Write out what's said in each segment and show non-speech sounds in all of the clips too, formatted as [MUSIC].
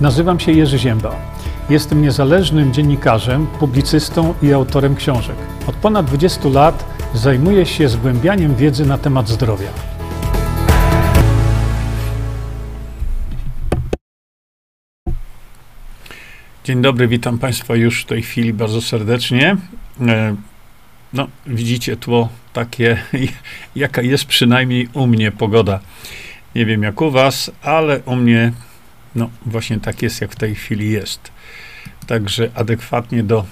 Nazywam się Jerzy Ziemba. Jestem niezależnym dziennikarzem, publicystą i autorem książek. Od ponad 20 lat zajmuję się zgłębianiem wiedzy na temat zdrowia. Dzień dobry, witam Państwa już w tej chwili bardzo serdecznie. E, no, widzicie tło takie, [LAUGHS] jaka jest przynajmniej u mnie pogoda. Nie wiem jak u Was, ale u mnie, no właśnie tak jest, jak w tej chwili jest. Także adekwatnie do,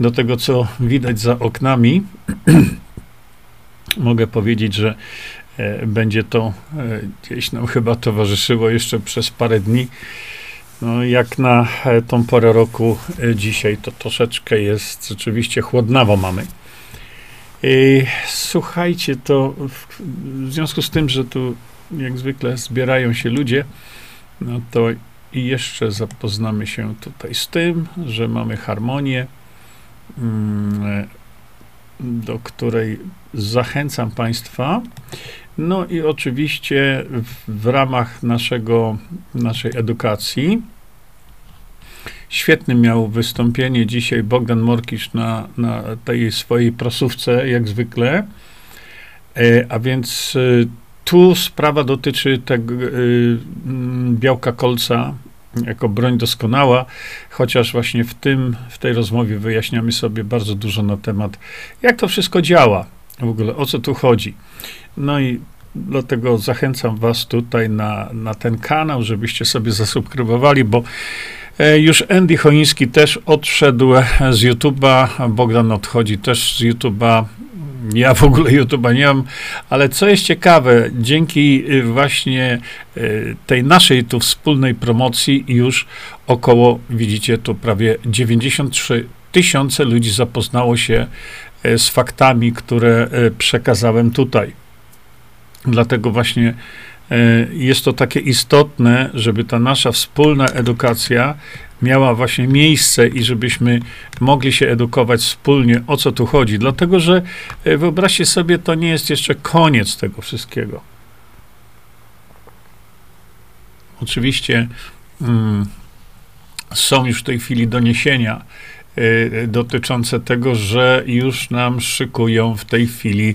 do tego, co widać za oknami, [CLEARS THROAT] mogę powiedzieć, że e, będzie to e, gdzieś nam chyba towarzyszyło jeszcze przez parę dni. No, jak na e, tą porę roku e, dzisiaj, to troszeczkę jest rzeczywiście chłodnawo mamy. Słuchajcie, to w, w związku z tym, że tu jak zwykle zbierają się ludzie, no to i jeszcze zapoznamy się tutaj z tym, że mamy harmonię, mm, do której zachęcam Państwa. No i oczywiście w, ramach naszego, naszej edukacji Świetny miał wystąpienie dzisiaj Bogdan Morkisz na, na tej swojej prosówce, jak zwykle. E, a więc e, tu sprawa dotyczy tego e, białka kolca jako broń doskonała, chociaż właśnie w tym, w tej rozmowie wyjaśniamy sobie bardzo dużo na temat, jak to wszystko działa, w ogóle o co tu chodzi. No i dlatego zachęcam was tutaj na, na ten kanał, żebyście sobie zasubskrybowali, bo już Andy Choiński też odszedł z YouTube'a, Bogdan odchodzi też z YouTube'a. Ja w ogóle YouTube'a nie mam, ale co jest ciekawe, dzięki y, właśnie y, tej naszej tu wspólnej promocji już około, widzicie, tu prawie 93 tysiące ludzi zapoznało się y, z faktami, które przekazałem tutaj. Dlatego właśnie E, jest to takie istotne, żeby ta nasza wspólna edukacja miała właśnie miejsce i żebyśmy mogli się edukować wspólnie, o co tu chodzi. Dlatego, że e, wyobraźcie sobie, to nie jest jeszcze koniec tego wszystkiego. Oczywiście mm, są już w tej chwili doniesienia dotyczące tego, że już nam szykują w tej chwili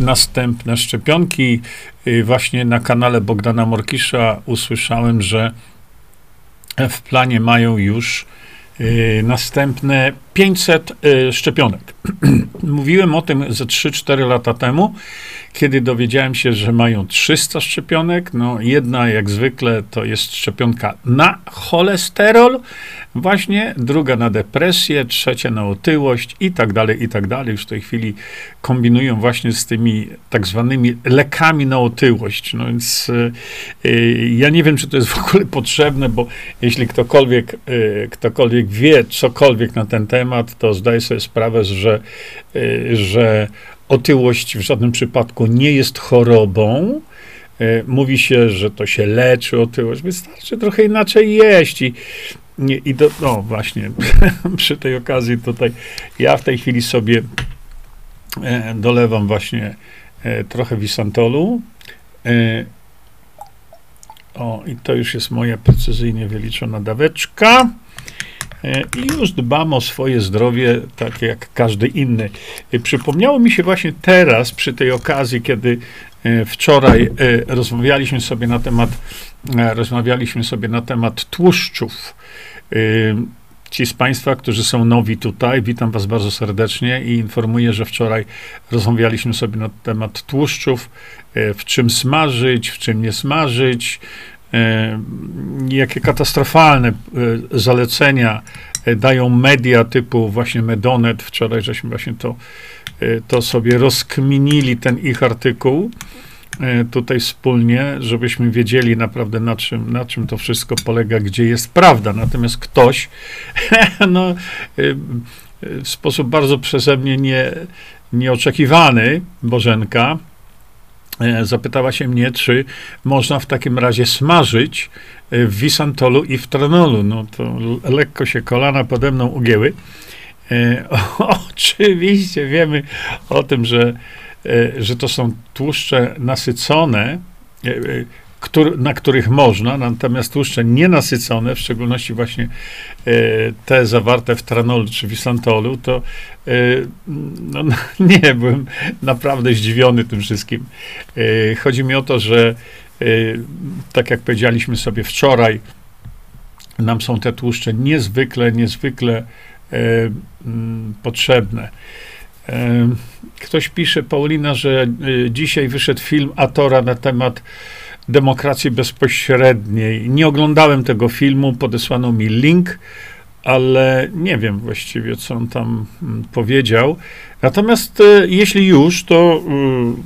następne szczepionki. Y, właśnie na kanale Bogdana Morkisza usłyszałem, że w planie mają już y, następne 500 y, szczepionek. [CLEARS THROAT] Mówiłem o tym ze 3-4 lata temu, kiedy dowiedziałem się, że mają 300 szczepionek. No, jedna jak zwykle to jest szczepionka na cholesterol, właśnie, druga na depresję, trzecia na otyłość i tak dalej, i tak dalej. Już w tej chwili kombinują właśnie z tymi tak zwanymi lekami na otyłość. No więc yy, ja nie wiem, czy to jest w ogóle potrzebne, bo jeśli ktokolwiek, ktokolwiek wie cokolwiek na ten temat, to zdaje sobie sprawę, że, yy, że otyłość w żadnym przypadku nie jest chorobą. Mówi się, że to się leczy otyłość, wystarczy trochę inaczej jeść i I do, no właśnie, [LAUGHS] przy tej okazji tutaj ja w tej chwili sobie e, dolewam właśnie e, trochę wisantolu. E, o, i to już jest moja precyzyjnie wyliczona daweczka. E, I już dbam o swoje zdrowie, tak jak każdy inny. E, przypomniało mi się właśnie teraz, przy tej okazji, kiedy e, wczoraj rozmawialiśmy sobie na temat, rozmawialiśmy sobie na temat tłuszczów. Ci z Państwa, którzy są nowi tutaj, witam Was bardzo serdecznie i informuję, że wczoraj rozmawialiśmy sobie na temat tłuszczów, w czym smażyć, w czym nie smażyć, jakie katastrofalne zalecenia dają media typu właśnie Medonet. Wczoraj żeśmy właśnie to, to sobie rozkminili, ten ich artykuł tutaj wspólnie, żebyśmy wiedzieli naprawdę na czym, na czym to wszystko polega, gdzie jest prawda. Natomiast ktoś, [LAUGHS] no, w sposób bardzo przeze mnie nie, nieoczekiwany, Bożenka, E, zapytała się mnie, czy można w takim razie smażyć e, w wisantolu i w tranolu. No to lekko się kolana pode mną ugięły. E, [LAUGHS] oczywiście wiemy o tym, że, e, że to są tłuszcze nasycone. E, który, na których można, natomiast tłuszcze nienasycone, w szczególności właśnie e, te zawarte w tranolu czy wisantolu, to e, no, [LAUGHS] nie, byłem naprawdę zdziwiony tym wszystkim. E, chodzi mi o to, że tak jak powiedzieliśmy sobie wczoraj, nam są te tłuszcze niezwykle, niezwykle potrzebne. Ktoś pisze, Paulina, że dzisiaj wyszedł film Atora na temat demokracji bezpośredniej. Nie oglądałem tego filmu, podesłano mi link, ale nie wiem właściwie, co on tam mm, powiedział. Natomiast e, jeśli już, to mm,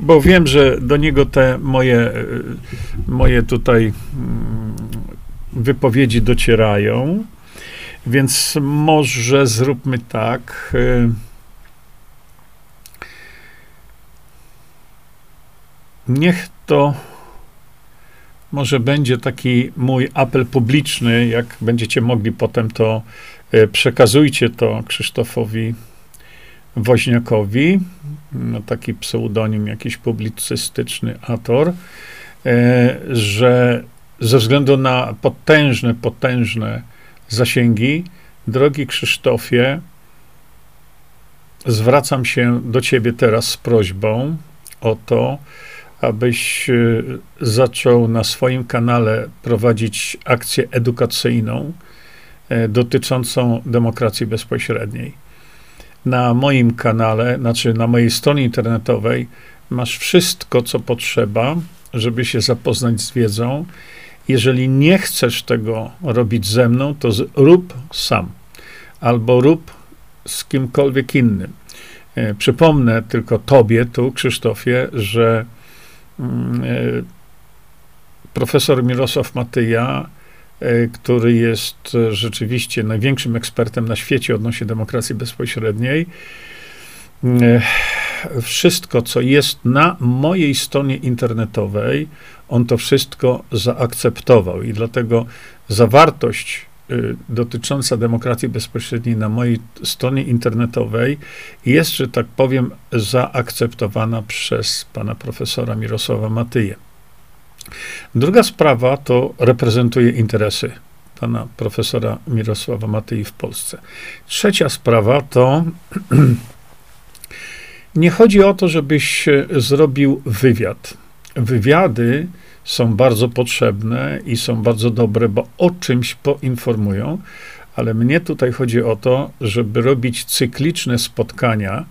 bo wiem, że do niego te moje, e, moje tutaj mm, wypowiedzi docierają, więc może zróbmy tak. E, niech to może będzie taki mój apel publiczny, jak będziecie mogli potem to, e, przekazujcie to Krzysztofowi Woźniakowi, no taki pseudonim jakiś publicystyczny Ator, e, że ze względu na potężne, potężne zasięgi, drogi Krzysztofie, zwracam się do ciebie teraz z prośbą o to, abyś e, zaczął na swoim kanale prowadzić akcję edukacyjną e, dotyczącą demokracji bezpośredniej. Na moim kanale, znaczy na mojej stronie internetowej, masz wszystko, co potrzeba, żeby się zapoznać z wiedzą. Jeżeli nie chcesz tego robić ze mną, to rób sam albo rób z kimkolwiek innym. E, przypomnę tylko Tobie tu, Krzysztofie, że profesor Mirosław Matyja, e, który jest rzeczywiście największym ekspertem na świecie odnośnie demokracji bezpośredniej. E, wszystko, co jest na mojej stronie internetowej, on to wszystko zaakceptował i dlatego zawartość dotycząca demokracji bezpośredniej na mojej stronie internetowej jest, że tak powiem, zaakceptowana przez pana profesora Mirosława Matyję. Druga sprawa to reprezentuje interesy pana profesora Mirosława Matyi w Polsce. Trzecia sprawa to [CLEARS THROAT] nie chodzi o to, żebyś zrobił wywiad. Wywiady są bardzo potrzebne i są bardzo dobre, bo o czymś poinformują, ale mnie tutaj chodzi o to, żeby robić cykliczne spotkania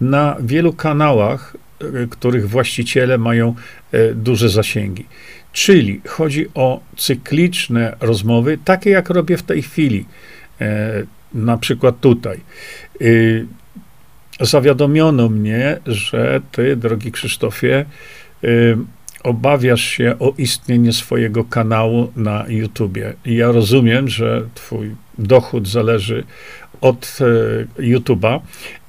na wielu kanałach, e, których właściciele mają e, duże zasięgi. Czyli chodzi o cykliczne rozmowy, takie jak robię w tej chwili, e, na przykład tutaj. Zawiadomiono mnie, że ty, drogi Krzysztofie, obawiasz się o istnienie swojego kanału na YouTubie. I ja rozumiem, że twój dochód zależy od e, YouTube'a.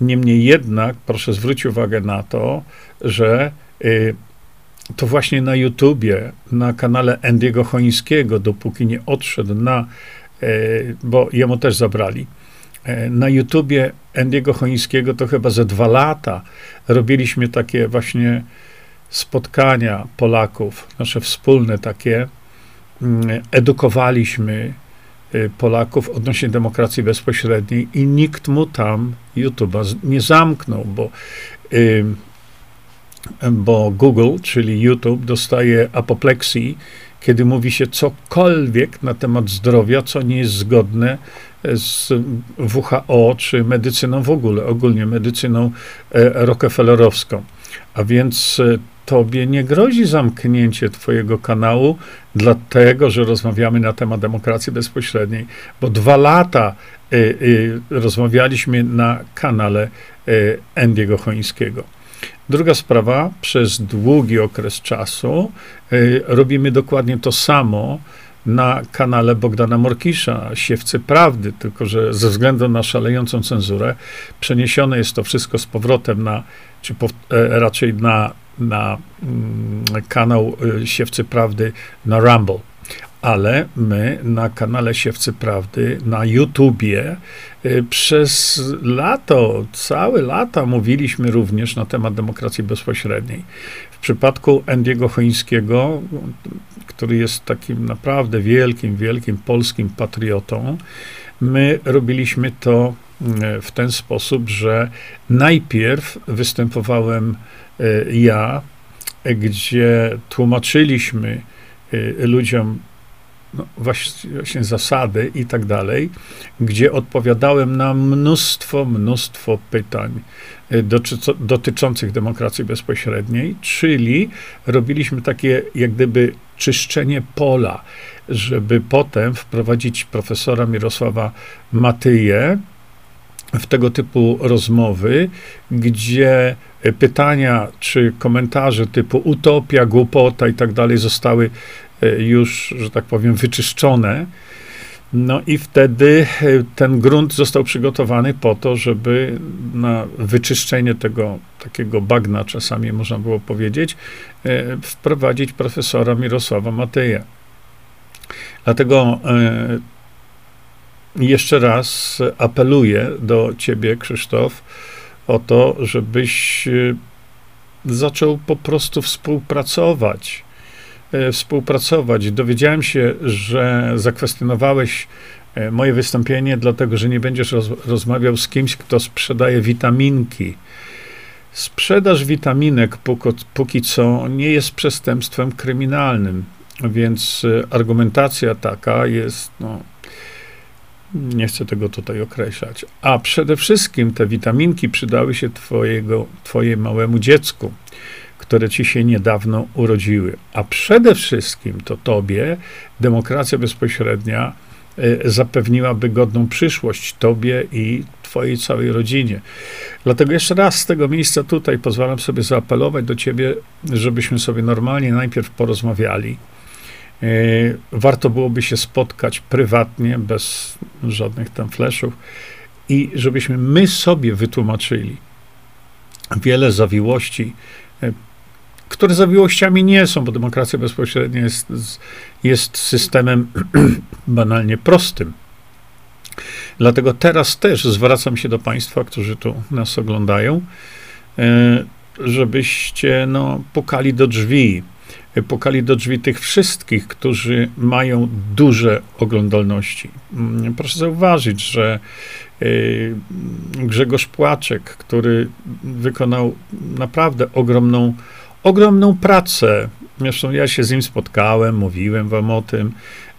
Niemniej jednak, proszę zwrócić uwagę na to, że y, to właśnie na YouTubie, na kanale Andiego Chońskiego, dopóki nie odszedł na, y, bo jemu też zabrali, na YouTubie Andiego Chońskiego to chyba ze dwa lata robiliśmy takie właśnie spotkania Polaków, nasze wspólne takie, mm, edukowaliśmy y, Polaków odnośnie demokracji bezpośredniej i nikt mu tam YouTube'a nie zamknął, bo, bo Google, czyli YouTube, dostaje apopleksji, kiedy mówi się cokolwiek na temat zdrowia, co nie jest zgodne z WHO czy medycyną w ogóle, ogólnie medycyną e, rockefellerowską. A więc e, tobie nie grozi zamknięcie twojego kanału, dlatego że rozmawiamy na temat demokracji bezpośredniej, bo dwa lata y, y, rozmawialiśmy na kanale y, Endiego Chońskiego. Druga sprawa, przez długi okres czasu y, robimy dokładnie to samo na kanale Bogdana Morkisza, Siewcy Prawdy, tylko że ze względu na szalejącą cenzurę przeniesione jest to wszystko z powrotem na, czy po, e, raczej na na mm, kanał y, Siewcy Prawdy na Rumble. Ale my na kanale Siewcy Prawdy na YouTubie y, przez lato, całe lata mówiliśmy również na temat demokracji bezpośredniej. W przypadku Andiego Chońskiego, który jest takim naprawdę wielkim, wielkim polskim patriotą, my robiliśmy to mm, w ten sposób, że najpierw występowałem ja, gdzie tłumaczyliśmy e, ludziom no, właśnie, zasady i tak dalej, gdzie odpowiadałem na mnóstwo, mnóstwo pytań e, dotyczących demokracji bezpośredniej, czyli robiliśmy takie jak gdyby czyszczenie pola, żeby potem wprowadzić profesora Mirosława Matyję w tego typu rozmowy, gdzie pytania czy komentarze typu utopia, głupota i tak dalej zostały e, już, że tak powiem, wyczyszczone. No i wtedy e, ten grunt został przygotowany po to, żeby na wyczyszczenie tego takiego bagna, czasami można było powiedzieć, e, wprowadzić profesora Mirosława Mateja. Dlatego jeszcze raz apeluję do ciebie, Krzysztof, o to, żebyś e, zaczął po prostu współpracować. E, współpracować. Dowiedziałem się, że zakwestionowałeś e, moje wystąpienie, dlatego że nie będziesz roz, rozmawiał z kimś, kto sprzedaje witaminki. Sprzedaż witaminek póki, póki co nie jest przestępstwem kryminalnym, więc argumentacja taka jest no, nie chcę tego tutaj określać. A przede wszystkim te witaminki przydały się twojego, twojemu małemu dziecku, które ci się niedawno urodziły. A przede wszystkim to tobie demokracja bezpośrednia y, zapewniłaby godną przyszłość tobie i twojej całej rodzinie. Dlatego jeszcze raz z tego miejsca tutaj pozwalam sobie zaapelować do ciebie, żebyśmy sobie normalnie najpierw porozmawiali E, warto byłoby się spotkać prywatnie, bez żadnych tam fleszów, i żebyśmy my sobie wytłumaczyli wiele zawiłości, e, które zawiłościami nie są, bo demokracja bezpośrednia jest, jest systemem [CLEARS THROAT] banalnie prostym. Dlatego teraz też zwracam się do Państwa, którzy tu nas oglądają, e, żebyście no, pukali do drzwi pukali do drzwi tych wszystkich, którzy mają duże oglądalności. Mm, proszę zauważyć, że y, Grzegorz Płaczek, który wykonał naprawdę ogromną, ogromną pracę. Zresztą ja się z nim spotkałem, mówiłem wam o tym.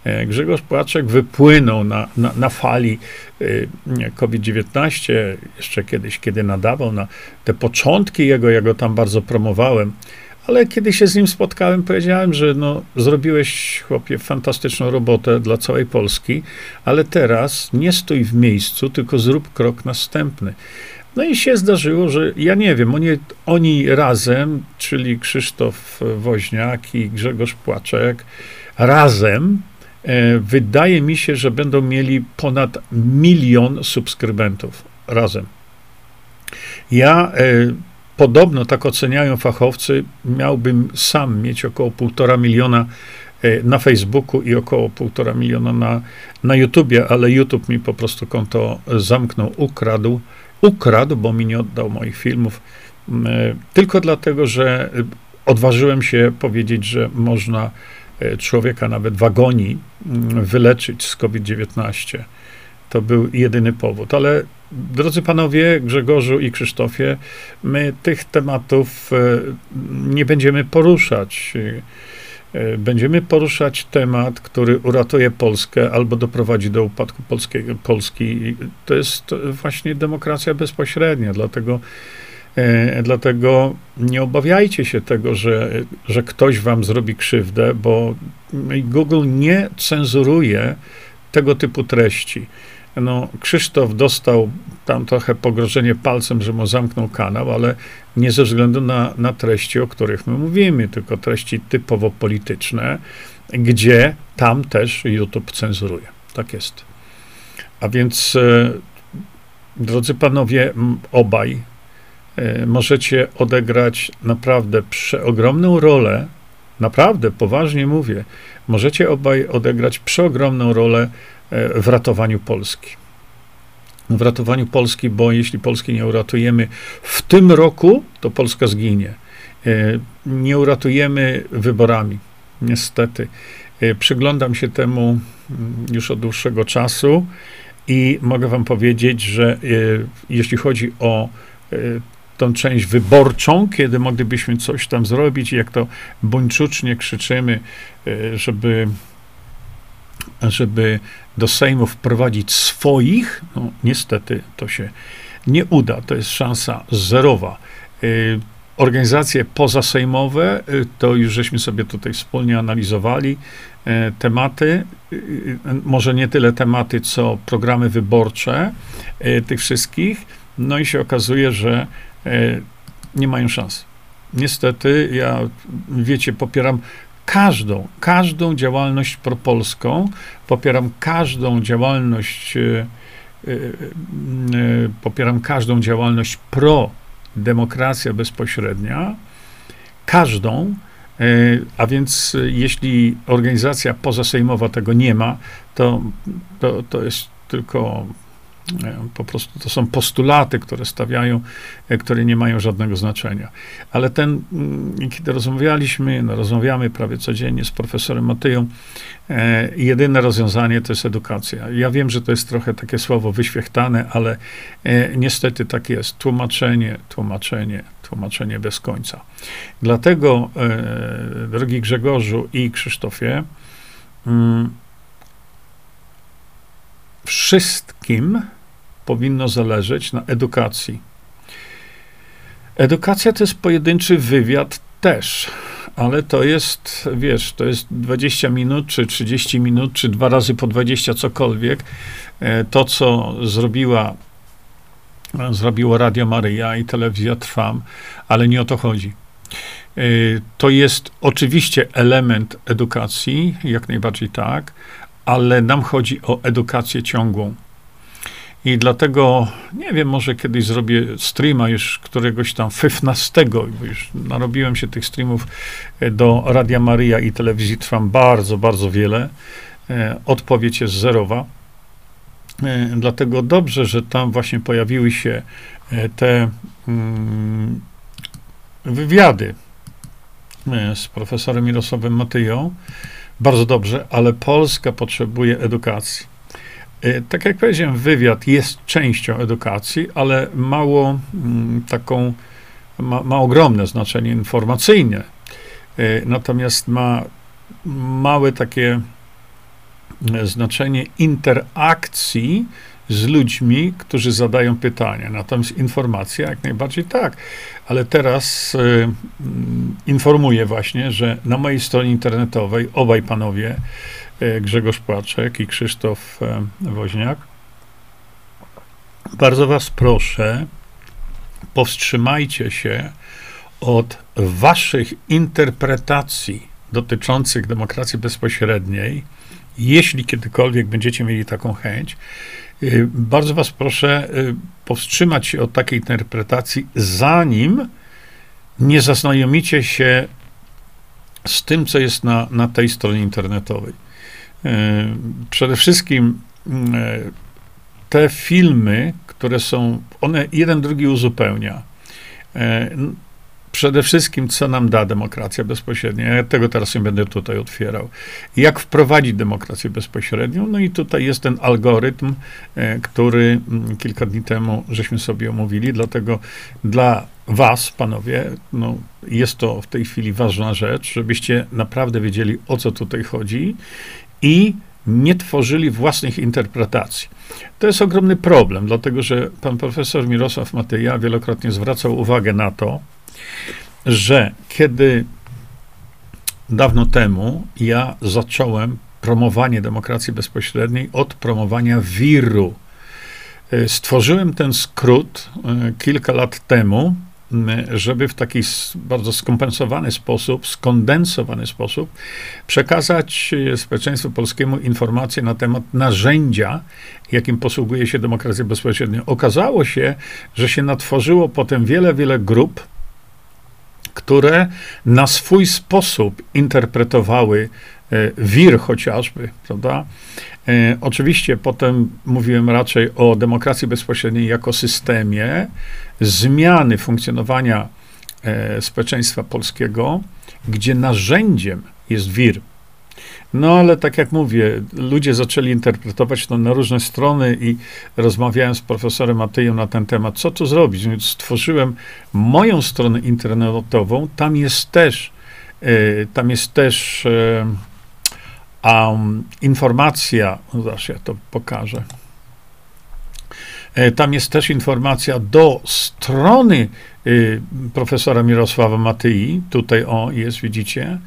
E, Grzegorz Płaczek wypłynął na, na, na fali y, COVID-19, jeszcze kiedyś, kiedy nadawał na te początki jego, ja go tam bardzo promowałem ale kiedy się z nim spotkałem, powiedziałem, że no, zrobiłeś, chłopie, fantastyczną robotę dla całej Polski, ale teraz nie stój w miejscu, tylko zrób krok następny. No i się zdarzyło, że ja nie wiem, oni, oni razem, czyli Krzysztof Woźniak i Grzegorz Płaczek, razem e, wydaje mi się, że będą mieli ponad milion subskrybentów. Razem. Ja e, Podobno, tak oceniają fachowcy, miałbym sam mieć około półtora miliona e, na Facebooku i około półtora miliona na, na YouTubie, ale YouTube mi po prostu konto zamknął, ukradł, ukradł, bo mi nie oddał moich filmów, e, tylko dlatego, że odważyłem się powiedzieć, że można e, człowieka nawet w agonii wyleczyć z COVID-19. To był jedyny powód, ale Drodzy panowie, Grzegorzu i Krzysztofie, my tych tematów e, nie będziemy poruszać. E, będziemy poruszać temat, który uratuje Polskę albo doprowadzi do upadku polskiego, Polski. To jest właśnie demokracja bezpośrednia, dlatego, e, dlatego nie obawiajcie się tego, że, że ktoś wam zrobi krzywdę, bo Google nie cenzuruje tego typu treści no, Krzysztof dostał tam trochę pogrożenie palcem, że mu zamknął kanał, ale nie ze względu na, na treści, o których my mówimy, tylko treści typowo polityczne, gdzie tam też YouTube cenzuruje. Tak jest. A więc, e, drodzy panowie, obaj e, możecie odegrać naprawdę przeogromną rolę, naprawdę, poważnie mówię, możecie obaj odegrać przeogromną rolę w ratowaniu Polski. W ratowaniu Polski, bo jeśli Polski nie uratujemy w tym roku, to Polska zginie. Nie uratujemy wyborami, niestety. Przyglądam się temu mm, już od dłuższego czasu i mogę Wam powiedzieć, że jeśli chodzi o tą część wyborczą, kiedy moglibyśmy coś tam zrobić, jak to buńczucznie krzyczymy, żeby żeby do Sejmu wprowadzić swoich, no niestety to się nie uda. To jest szansa zerowa. Y, organizacje pozasejmowe, y, to już żeśmy sobie tutaj wspólnie analizowali y, tematy, może nie tyle tematy, co programy wyborcze tych wszystkich, no i się okazuje, że nie mają szans. Niestety, ja, wiecie, popieram każdą, każdą działalność propolską, popieram każdą działalność, e, e, e, popieram każdą działalność pro demokracja bezpośrednia, każdą, a więc jeśli organizacja pozasejmowa tego nie ma, to, to, to jest tylko po prostu to są postulaty, które stawiają, e, które nie mają żadnego znaczenia. Ale ten, mm, kiedy rozmawialiśmy, no rozmawiamy prawie codziennie z profesorem Matyją, e, jedyne rozwiązanie to jest edukacja. Ja wiem, że to jest trochę takie słowo wyświechtane, ale e, niestety tak jest. Tłumaczenie, tłumaczenie, tłumaczenie bez końca. Dlatego, e, drogi Grzegorzu i Krzysztofie, mm, wszystkim powinno zależeć na edukacji. Edukacja to jest pojedynczy wywiad też, ale to jest, wiesz, to jest 20 minut, czy 30 minut, czy dwa razy po 20, cokolwiek. E, to, co zrobiła, zrobiło Radio Maryja i telewizja Trwam, ale nie o to chodzi. E, to jest oczywiście element edukacji, jak najbardziej tak, ale nam chodzi o edukację ciągłą. I dlatego, nie wiem, może kiedyś zrobię streama już któregoś tam 15, bo już narobiłem się tych streamów e, do Radia Maria i telewizji Trwam bardzo, bardzo wiele. E, odpowiedź jest zerowa. E, dlatego dobrze, że tam właśnie pojawiły się te mm, wywiady z profesorem Mirosławem Matyją. Bardzo dobrze, ale Polska potrzebuje edukacji. E, tak jak powiedziałem, wywiad jest częścią edukacji, ale mało mm, taką, ma, ma ogromne znaczenie informacyjne. E, natomiast ma małe takie e, znaczenie interakcji z ludźmi, którzy zadają pytania. Natomiast informacja jak najbardziej tak. Ale teraz y, informuję właśnie, że na mojej stronie internetowej obaj panowie Grzegorz Płaczek i Krzysztof e, Woźniak. Bardzo Was proszę, powstrzymajcie się od Waszych interpretacji dotyczących demokracji bezpośredniej, jeśli kiedykolwiek będziecie mieli taką chęć. E, bardzo Was proszę powstrzymać się od takiej interpretacji, zanim nie zaznajomicie się z tym, co jest na, na tej stronie internetowej. E, przede wszystkim e, te filmy, które są, one jeden drugi uzupełnia. E, przede wszystkim, co nam da demokracja bezpośrednia. Ja tego teraz nie będę tutaj otwierał. Jak wprowadzić demokrację bezpośrednią? No i tutaj jest ten algorytm, który kilka dni temu żeśmy sobie omówili, dlatego dla was, panowie, no, jest to w tej chwili ważna rzecz, żebyście naprawdę wiedzieli, o co tutaj chodzi i nie tworzyli własnych interpretacji. To jest ogromny problem, dlatego że pan profesor Mirosław Matyja wielokrotnie zwracał uwagę na to, że kiedy dawno temu ja zacząłem promowanie demokracji bezpośredniej od promowania wiru. E, stworzyłem ten skrót e, kilka lat temu, żeby w taki bardzo skompensowany sposób, skondensowany sposób przekazać e, społeczeństwu polskiemu informacje na temat narzędzia, jakim posługuje się demokracja bezpośrednia. Okazało się, że się natworzyło potem wiele, wiele grup, które na swój sposób interpretowały wir chociażby, prawda? E, oczywiście potem mówiłem raczej o demokracji bezpośredniej jako systemie zmiany funkcjonowania e, społeczeństwa polskiego, gdzie narzędziem jest wir. No ale tak jak mówię, ludzie zaczęli interpretować to na różne strony i rozmawiałem z profesorem Matyją na ten temat, co tu zrobić. Więc stworzyłem moją stronę internetową, tam jest też, e, tam jest też e, um, informacja, no zaraz ja to pokażę. E, tam jest też informacja do strony y, profesora Mirosława Matyi. Tutaj o jest, widzicie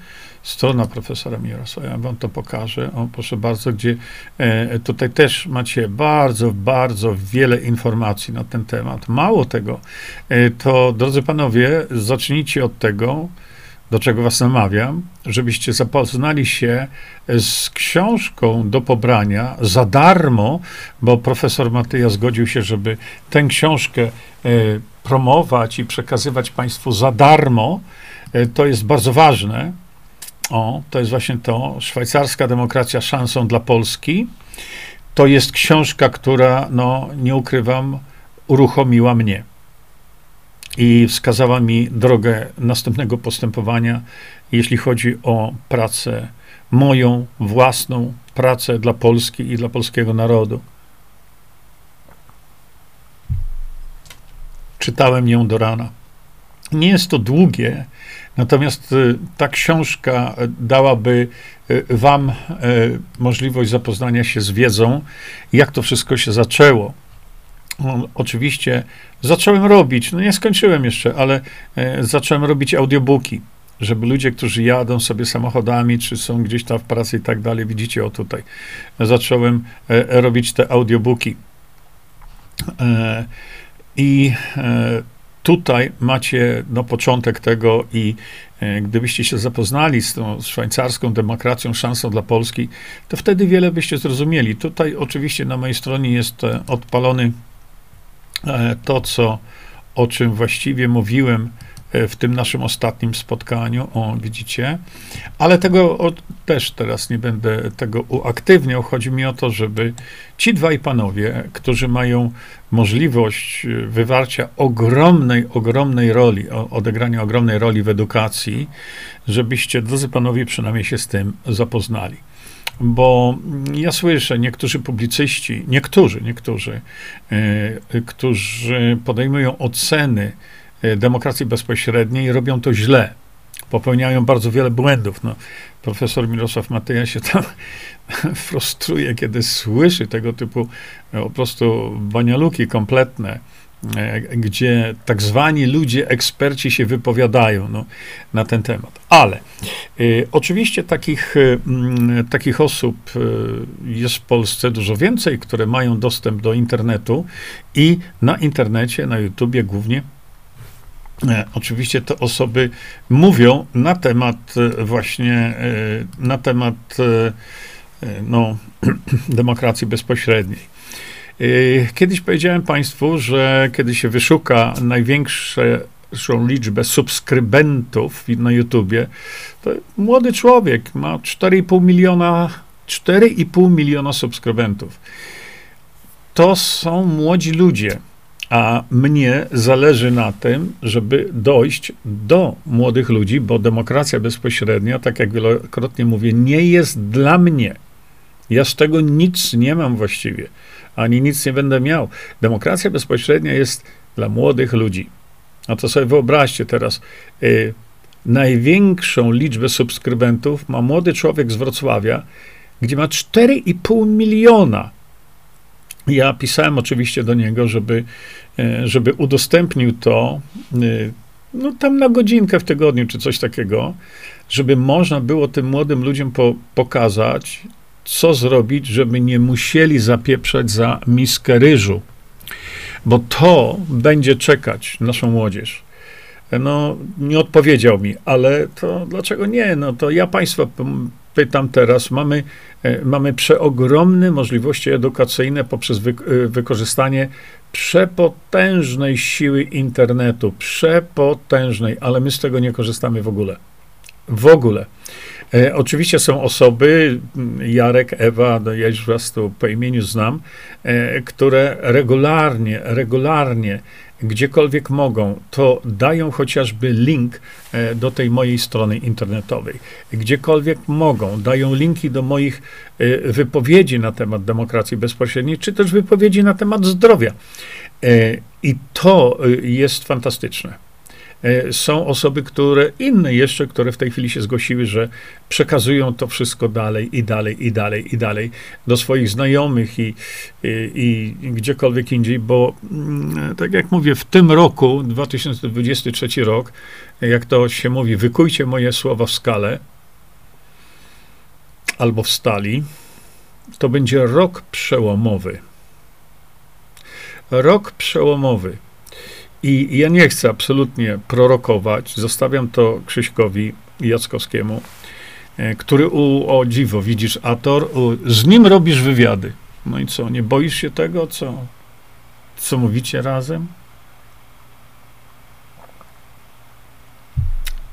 strona profesora Mirosława, ja wam to pokażę, o proszę bardzo, gdzie e, tutaj też macie bardzo, bardzo wiele informacji na ten temat. Mało tego, e, to drodzy panowie, zacznijcie od tego, do czego was namawiam, żebyście zapoznali się z książką do pobrania za darmo, bo profesor Matyja zgodził się, żeby tę książkę e, promować i przekazywać państwu za darmo. E, to jest bardzo ważne. O, to jest właśnie to. Szwajcarska demokracja szansą dla Polski. To jest książka, która, no, nie ukrywam, uruchomiła mnie i wskazała mi drogę następnego postępowania, jeśli chodzi o pracę moją, własną pracę dla Polski i dla polskiego narodu. Czytałem ją do rana. Nie jest to długie, natomiast y, ta książka dałaby y, Wam y, możliwość zapoznania się z wiedzą, jak to wszystko się zaczęło. No, oczywiście zacząłem robić, no nie skończyłem jeszcze, ale e, zacząłem robić audiobooki, żeby ludzie, którzy jadą sobie samochodami, czy są gdzieś tam w pracy i tak dalej, widzicie o tutaj, zacząłem e, robić te audiobooki. E, I tutaj macie no, początek tego i gdybyście się zapoznali z tą szwajcarską demokracją, szansą dla Polski, to wtedy wiele byście zrozumieli. Tutaj oczywiście na mojej stronie jest odpalony to, co, o czym właściwie mówiłem e, w tym naszym ostatnim spotkaniu, o widzicie, ale tego o, też teraz nie będę tego uaktywniał. Chodzi mi o to, żeby ci dwaj panowie, którzy mają możliwość e, wywarcia ogromnej, ogromnej roli, odegrania ogromnej roli w edukacji, żebyście, drodzy panowie, przynajmniej się z tym zapoznali bo ja słyszę, niektórzy publicyści, niektórzy, niektórzy, e, którzy podejmują oceny e, demokracji bezpośredniej, robią to źle. Popełniają bardzo wiele błędów. No, profesor Mirosław Mateja się tam [LAUGHS] frustruje, kiedy słyszy tego typu e, po prostu banialuki kompletne gdzie tak zwani ludzie, eksperci się wypowiadają no, na ten temat. Ale y, oczywiście takich, y, takich osób y, jest w Polsce dużo więcej, które mają dostęp do internetu i na internecie, na YouTubie głównie. Oczywiście te osoby mówią na temat właśnie, na temat no, [CLEARS THROAT] demokracji bezpośredniej. Y, kiedyś powiedziałem Państwu, że kiedy się wyszuka największą liczbę subskrybentów na YouTubie, to młody człowiek ma 4,5 miliona, 4,5 miliona subskrybentów. To są młodzi ludzie, a mnie zależy na tym, żeby dojść do młodych ludzi, bo demokracja bezpośrednia, tak jak wielokrotnie mówię, nie jest dla mnie. Ja z tego nic nie mam właściwie ani nic nie będę miał. Demokracja bezpośrednia jest dla młodych ludzi. A to sobie wyobraźcie teraz. Y, największą liczbę subskrybentów ma młody człowiek z Wrocławia, gdzie ma 4,5 miliona. Ja pisałem oczywiście do niego, żeby, y, żeby udostępnił to, y, no tam na godzinkę w tygodniu, czy coś takiego, żeby można było tym młodym ludziom po, pokazać, co zrobić, żeby nie musieli zapieprzać za miskę ryżu, bo to będzie czekać naszą młodzież. No, nie odpowiedział mi, ale to dlaczego nie? No to ja Państwa pytam teraz. Mamy, e, mamy przeogromne możliwości edukacyjne poprzez wy, e, wykorzystanie przepotężnej siły internetu, przepotężnej, ale my z tego nie korzystamy w ogóle. W ogóle. E, oczywiście są osoby, Jarek, Ewa, no ja już was tu po imieniu znam, e, które regularnie, regularnie gdziekolwiek mogą, to dają chociażby link e, do tej mojej strony internetowej. Gdziekolwiek mogą, dają linki do moich e, wypowiedzi na temat demokracji bezpośredniej, czy też wypowiedzi na temat zdrowia. E, I to jest fantastyczne. E, są osoby, które, inne jeszcze, które w tej chwili się zgłosiły, że przekazują to wszystko dalej i dalej i dalej i dalej do swoich znajomych i, i, i gdziekolwiek indziej, bo mm, tak jak mówię, w tym roku, 2023 rok, jak to się mówi, wykujcie moje słowa w skale albo w stali, to będzie rok przełomowy. Rok przełomowy. I ja nie chcę absolutnie prorokować, zostawiam to Krzyśkowi Jackowskiemu, e, który u, o dziwo, widzisz, Ator, u, z nim robisz wywiady. No i co, nie boisz się tego, co, co mówicie razem?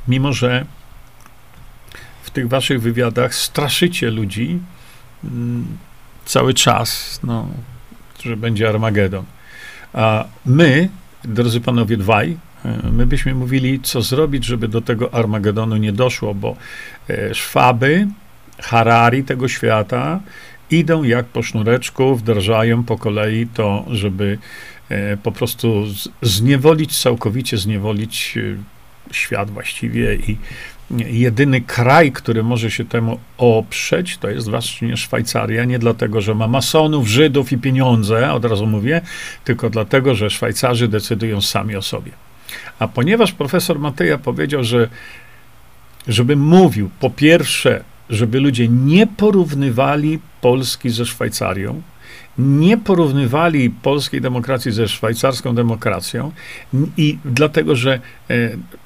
Mimo, że w tych waszych wywiadach straszycie ludzi mm, cały czas, no, że będzie Armagedon. A my drodzy panowie dwaj, e, my byśmy mówili, co zrobić, żeby do tego Armagedonu nie doszło, bo e, Szwaby, Harari tego świata idą jak po sznureczku, wdrażają po kolei to, żeby e, po prostu zniewolić, całkowicie zniewolić świat właściwie i jedyny kraj, który może się temu oprzeć, to jest właśnie Szwajcaria. Nie dlatego, że ma masonów, Żydów i pieniądze, od razu mówię, tylko dlatego, że Szwajcarzy decydują sami o sobie. A ponieważ profesor Mateja powiedział, że żeby mówił, po pierwsze, żeby ludzie nie porównywali Polski ze Szwajcarią, nie porównywali polskiej demokracji ze szwajcarską demokracją i dlatego, że e,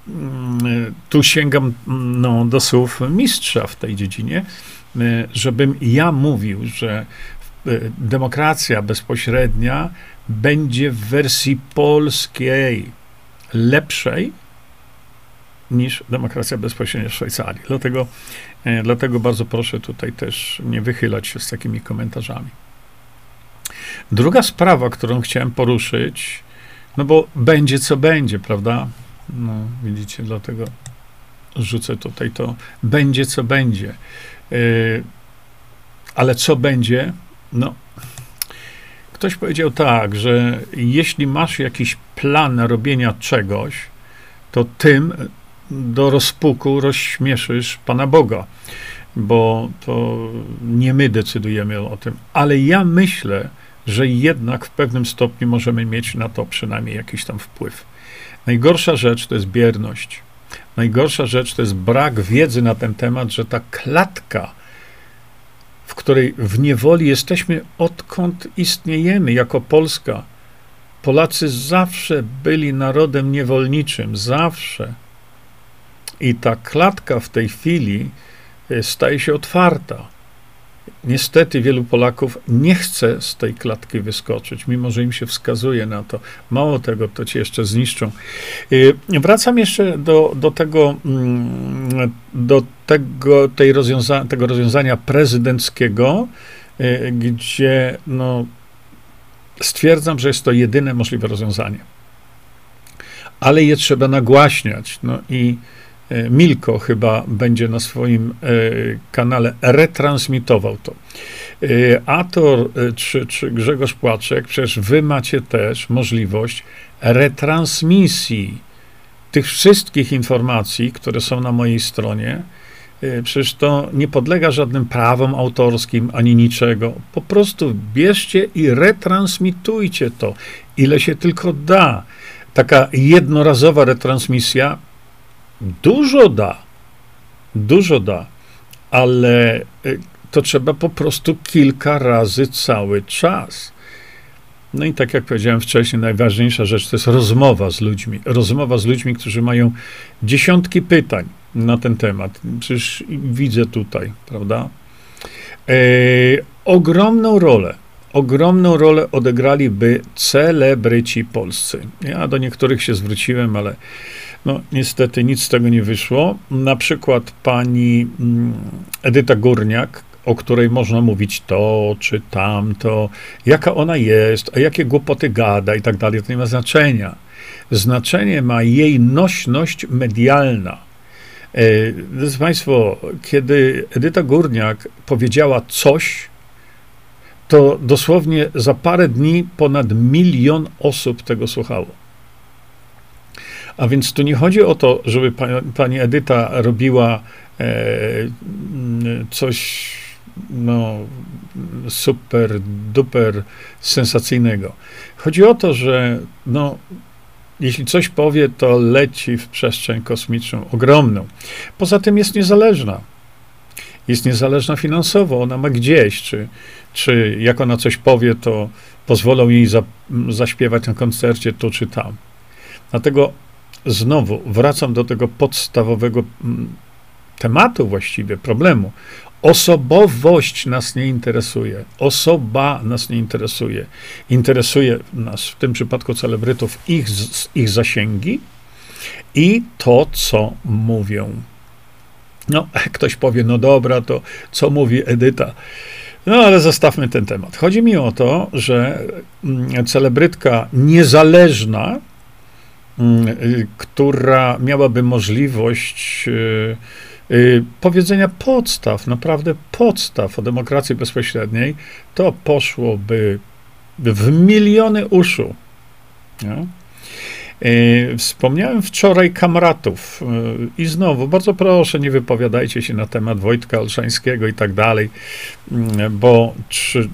mm, tu sięgam no, do słów mistrza w tej dziedzinie, e, żebym ja mówił, że e, demokracja bezpośrednia będzie w wersji polskiej lepszej niż demokracja bezpośrednia w Szwajcarii. Dlatego, dlatego bardzo proszę tutaj też nie wychylać się z takimi komentarzami. Druga sprawa, którą chciałem poruszyć, no bo będzie co będzie, prawda? No, widzicie, dlatego rzucę tutaj to. Będzie co będzie. Yy, ale co będzie? No, ktoś powiedział tak, że jeśli masz jakiś plan robienia czegoś, to tym do rozpuku rozśmieszysz Pana Boga, bo to nie my decydujemy o tym. Ale ja myślę, że jednak w pewnym stopniu możemy mieć na to przynajmniej jakiś tam wpływ. Najgorsza rzecz to jest bierność. Najgorsza rzecz to jest brak wiedzy na ten temat, że ta klatka, w której w niewoli jesteśmy, odkąd istniejemy jako Polska. Polacy zawsze byli narodem niewolniczym, zawsze. I ta klatka w tej chwili e, staje się otwarta. Niestety wielu Polaków nie chce z tej klatki wyskoczyć, mimo że im się wskazuje na to. Mało tego, to ci jeszcze zniszczą. Y, wracam jeszcze do, do tego, mm, do tego, tej rozwiąza tego rozwiązania prezydenckiego, y, gdzie no, stwierdzam, że jest to jedyne możliwe rozwiązanie. Ale je trzeba nagłaśniać. No i Milko chyba będzie na swoim e, kanale retransmitował to. E, Ator czy, czy Grzegorz Płaczek, przecież wy macie też możliwość retransmisji tych wszystkich informacji, które są na mojej stronie. Przecież to nie podlega żadnym prawom autorskim ani niczego. Po prostu bierzcie i retransmitujcie to, ile się tylko da. Taka jednorazowa retransmisja dużo da, dużo da, ale y, to trzeba po prostu kilka razy cały czas. No i tak jak powiedziałem wcześniej, najważniejsza rzecz to jest rozmowa z ludźmi. Rozmowa z ludźmi, którzy mają dziesiątki pytań na ten temat. Przecież widzę tutaj, prawda? E, ogromną rolę, ogromną rolę odegraliby celebryci polscy. Ja do niektórych się zwróciłem, ale no, niestety nic z tego nie wyszło. Na przykład pani mm, Edyta Górniak, o której można mówić to czy tamto, jaka ona jest, a jakie głupoty gada i tak dalej, to nie ma znaczenia. znaczenie ma jej nośność medialna. E, drodzy Państwo, kiedy Edyta Górniak powiedziała coś, to dosłownie za parę dni ponad milion osób tego słuchało. A więc tu nie chodzi o to, żeby pani Edyta robiła e, coś no, super, duper sensacyjnego. Chodzi o to, że no, jeśli coś powie, to leci w przestrzeń kosmiczną ogromną. Poza tym jest niezależna. Jest niezależna finansowo, ona ma gdzieś, czy, czy jak ona coś powie, to pozwolą jej za, zaśpiewać na koncercie tu czy tam. Dlatego znowu wracam do tego podstawowego mm, tematu właściwie, problemu. Osobowość nas nie interesuje, osoba nas nie interesuje. Interesuje nas w tym przypadku celebrytów ich, ich zasięgi i to, co mówią. No, [LAUGHS] ktoś powie, no dobra, to co mówi Edyta? No, ale zostawmy ten temat. Chodzi mi o to, że mm, celebrytka niezależna, która miałaby możliwość y, Y, powiedzenia podstaw, naprawdę podstaw o demokracji bezpośredniej, to poszłoby w miliony uszu. Nie? Y, wspomniałem wczoraj kamratów y, i znowu bardzo proszę, nie wypowiadajcie się na temat Wojtka Olszańskiego i tak dalej, bo czy,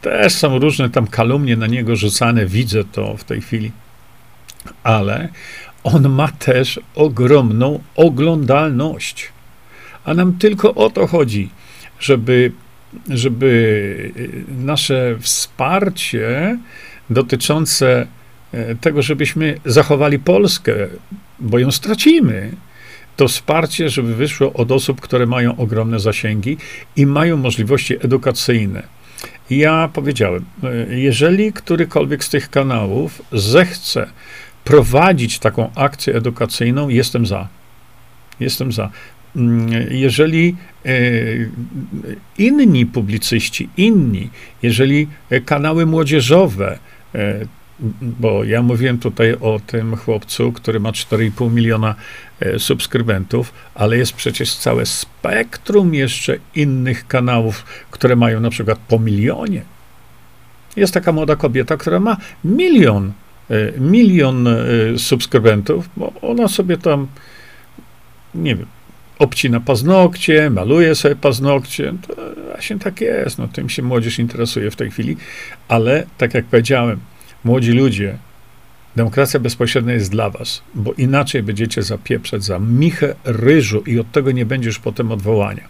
też są różne tam kalumnie na niego rzucane, widzę to w tej chwili, ale on ma też ogromną oglądalność. A nam tylko o to chodzi, żeby, żeby nasze wsparcie dotyczące e, tego, żebyśmy zachowali Polskę, bo ją stracimy, to wsparcie, żeby wyszło od osób, które mają ogromne zasięgi i mają możliwości edukacyjne. Ja powiedziałem, e, jeżeli którykolwiek z tych kanałów zechce prowadzić taką akcję edukacyjną, jestem za. Jestem za. Mm, jeżeli e, inni publicyści, inni, jeżeli kanały młodzieżowe, e, bo ja mówiłem tutaj o tym chłopcu, który ma 4,5 miliona e, subskrybentów, ale jest przecież całe spektrum jeszcze innych kanałów, które mają na przykład po milionie. Jest taka młoda kobieta, która ma milion, milion subskrybentów, bo ona sobie tam, nie wiem, obcina paznokcie, maluje sobie paznokcie. To właśnie tak jest. No, tym się młodzież interesuje w tej chwili. Ale tak jak powiedziałem, młodzi ludzie, demokracja bezpośrednia jest dla was, bo inaczej będziecie zapieprzać za michę ryżu i od tego nie będzie już potem odwołania.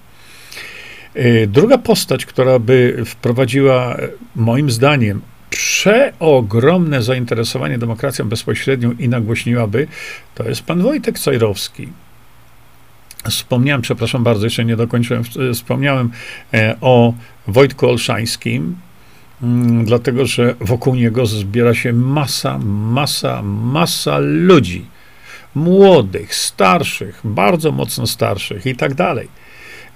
E, druga postać, która by wprowadziła, moim zdaniem, przeogromne zainteresowanie demokracją bezpośrednią i nagłośniłaby, to jest pan Wojtek Cojrowski. Wspomniałem, przepraszam bardzo, jeszcze nie dokończyłem, wspomniałem e, o Wojtku Olszańskim, mm, dlatego że wokół niego zbiera się masa, masa, masa ludzi. Młodych, starszych, bardzo mocno starszych i tak dalej.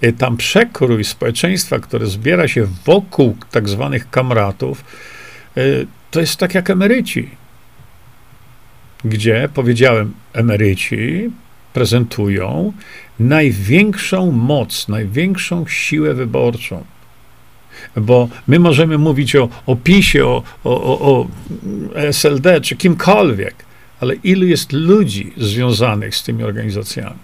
E, tam przekrój społeczeństwa, które zbiera się wokół tak zwanych kamratów, e, to jest tak jak emeryci. Gdzie, powiedziałem, emeryci prezentują największą moc, największą siłę wyborczą. Bo my możemy mówić o, o PiSie, o, o, o SLD czy kimkolwiek, ale ilu jest ludzi związanych z tymi organizacjami?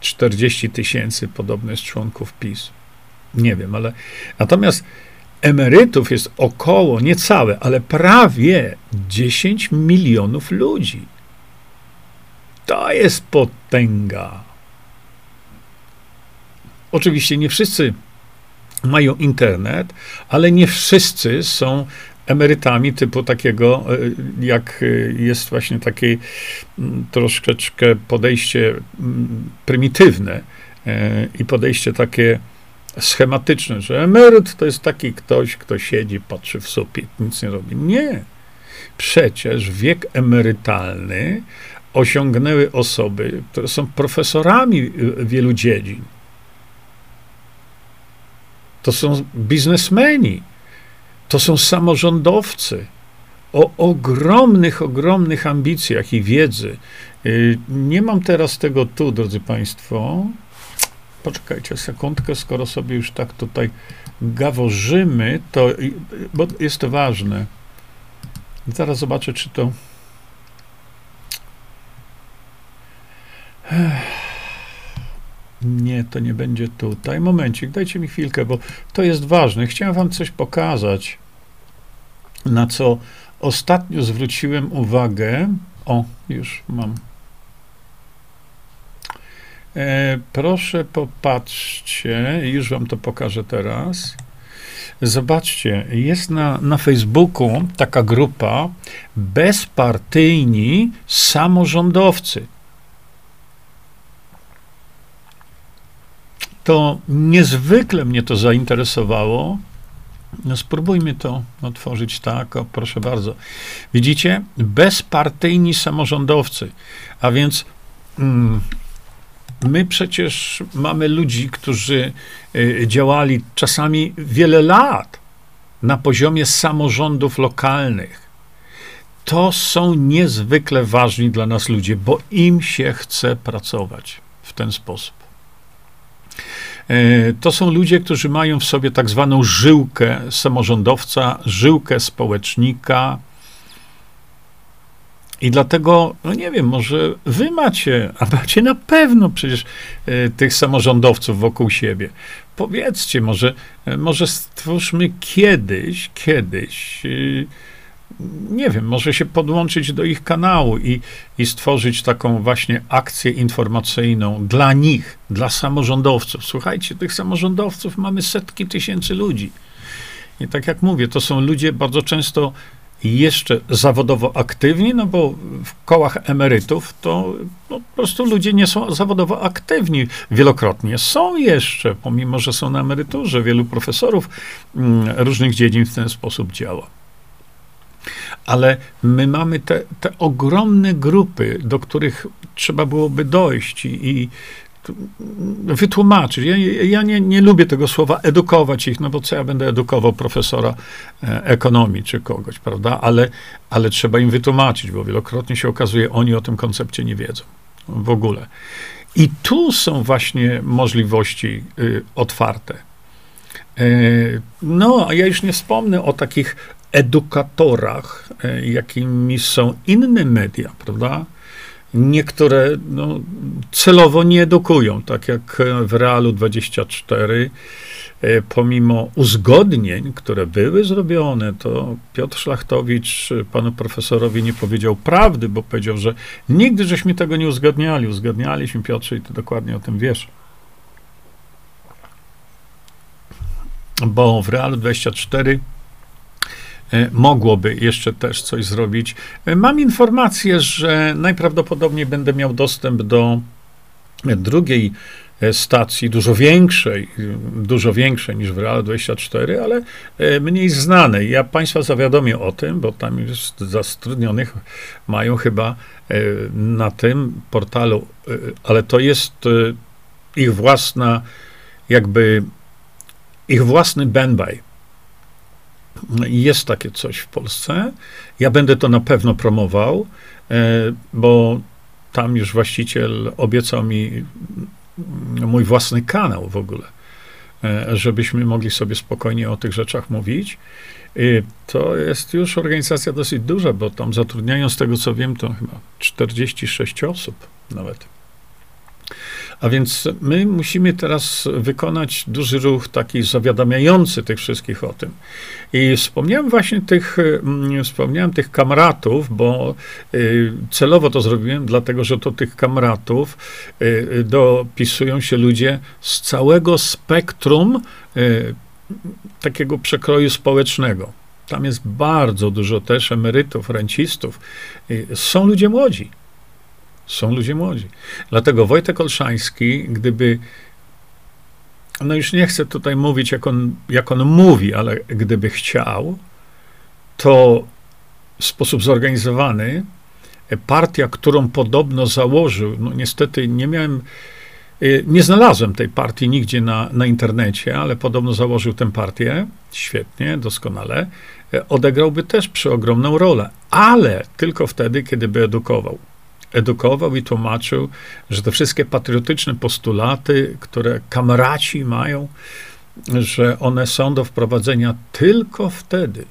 40 tysięcy podobnych członków PiS. Nie wiem, ale natomiast emerytów jest około, niecałe, ale prawie 10 milionów ludzi. To jest potęga. Oczywiście nie wszyscy mają internet, ale nie wszyscy są emerytami typu takiego, e, jak jest właśnie takie troszeczkę podejście prymitywne e, i podejście takie schematyczne, że emeryt to jest taki ktoś, kto siedzi, patrzy w sufit, nic nie robi. Nie. Przecież wiek emerytalny osiągnęły osoby, które są profesorami wielu dziedzin. To są biznesmeni, to są samorządowcy, o ogromnych, ogromnych ambicjach i wiedzy. Y, nie mam teraz tego tu, drodzy Państwo. Poczekajcie sekundkę, skoro sobie już tak tutaj gaworzymy, to, bo jest to ważne. Zaraz zobaczę, czy to. Nie, to nie będzie tutaj. Momencik, dajcie mi chwilkę, bo to jest ważne. Chciałem wam coś pokazać, na co ostatnio zwróciłem uwagę. O, już mam. E, proszę popatrzcie, już wam to pokażę teraz. Zobaczcie, jest na, na Facebooku taka grupa bezpartyjni samorządowcy. To niezwykle mnie to zainteresowało. No spróbujmy to otworzyć tak, o, proszę bardzo. Widzicie? Bezpartyjni samorządowcy. A więc mm, My przecież mamy ludzi, którzy e, działali czasami wiele lat na poziomie samorządów lokalnych. To są niezwykle ważni dla nas ludzie, bo im się chce pracować w ten sposób. E, to są ludzie, którzy mają w sobie tak zwaną żyłkę samorządowca, żyłkę społecznika, i dlatego, no nie wiem, może wy macie, a macie na pewno przecież e, tych samorządowców wokół siebie. Powiedzcie, może, e, może stwórzmy kiedyś, kiedyś, e, nie wiem, może się podłączyć do ich kanału i, i stworzyć taką właśnie akcję informacyjną dla nich, dla samorządowców. Słuchajcie, tych samorządowców mamy setki tysięcy ludzi. I tak jak mówię, to są ludzie bardzo często jeszcze zawodowo aktywni, no bo w kołach emerytów to no, po prostu ludzie nie są zawodowo aktywni wielokrotnie. Są jeszcze, pomimo że są na emeryturze, wielu profesorów mm, różnych dziedzin w ten sposób działa. Ale my mamy te, te ogromne grupy, do których trzeba byłoby dojść i, i wytłumaczyć. Ja, ja nie, nie, lubię tego słowa edukować ich, no bo co ja będę edukował profesora e, ekonomii czy kogoś, prawda? Ale, ale trzeba im wytłumaczyć, bo wielokrotnie się okazuje, oni o tym koncepcie nie wiedzą w ogóle. I tu są właśnie możliwości y, otwarte. Y, no, a ja już nie wspomnę o takich edukatorach, y, jakimi są inne media, prawda? Niektóre no, celowo nie edukują, tak jak w Realu 24. E, pomimo uzgodnień, które były zrobione, to Piotr Szlachtowicz panu profesorowi nie powiedział prawdy, bo powiedział, że nigdy żeśmy tego nie uzgadniali. Uzgadnialiśmy, Piotrze, i ty dokładnie o tym wiesz. Bo w Realu 24 E, mogłoby jeszcze też coś zrobić. E, mam informację, że najprawdopodobniej będę miał dostęp do drugiej e, stacji, dużo większej, dużo większej niż w Real 24, ale mniej znanej. Ja Państwa zawiadomię o tym, bo tam jest zatrudnionych, mają chyba na tym portalu, ale to jest ich własna, jakby ich własny Benbay jest takie coś w Polsce. Ja będę to na pewno promował, e, bo tam już właściciel obiecał mi mój własny kanał w ogóle, e, żebyśmy mogli sobie spokojnie o tych rzeczach mówić. To jest już organizacja dosyć duża, bo tam zatrudniają, z tego co wiem, to chyba 46 osób nawet. A więc my musimy teraz wykonać duży ruch taki zawiadamiający tych wszystkich o tym. I wspomniałem właśnie tych, mm, wspomniałem tych kamratów, bo y, celowo to zrobiłem, dlatego że to tych kamratów y, dopisują się ludzie z całego spektrum y, takiego przekroju społecznego. Tam jest bardzo dużo też emerytów, rencistów. Są ludzie młodzi. Są ludzie młodzi. Dlatego Wojtek Olszański, gdyby no już nie chcę tutaj mówić, jak on, jak on mówi, ale gdyby chciał, to w sposób zorganizowany partia, którą podobno założył, no niestety nie miałem Y, nie znalazłem tej partii nigdzie na, na internecie, ale podobno założył tę partię. Świetnie, doskonale. Y, odegrałby też przeogromną rolę, ale tylko wtedy, kiedy by edukował. Edukował i tłumaczył, że te wszystkie patriotyczne postulaty, które kamraci mają, że one są do wprowadzenia tylko wtedy,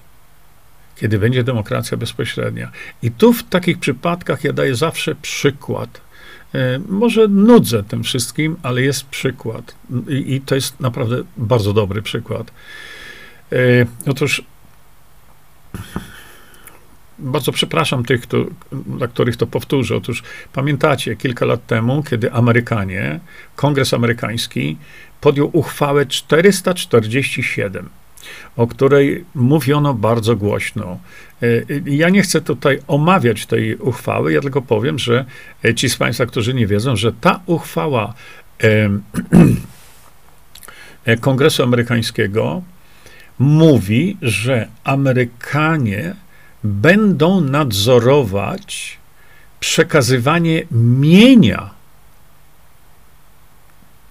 kiedy będzie demokracja bezpośrednia. I tu w takich przypadkach ja daję zawsze przykład E, może nudzę tym wszystkim, ale jest przykład. I, I, to jest naprawdę bardzo dobry przykład. E, otóż bardzo przepraszam tych, kto, dla których to powtórzę. Otóż pamiętacie, kilka lat temu, kiedy Amerykanie, Kongres Amerykański podjął uchwałę 447 o której mówiono bardzo głośno. E, ja nie chcę tutaj omawiać tej uchwały, ja tylko powiem, że e, ci z Państwa, którzy nie wiedzą, że ta uchwała [CLEARS THROAT] e, Kongresu Amerykańskiego mówi, że Amerykanie będą nadzorować przekazywanie mienia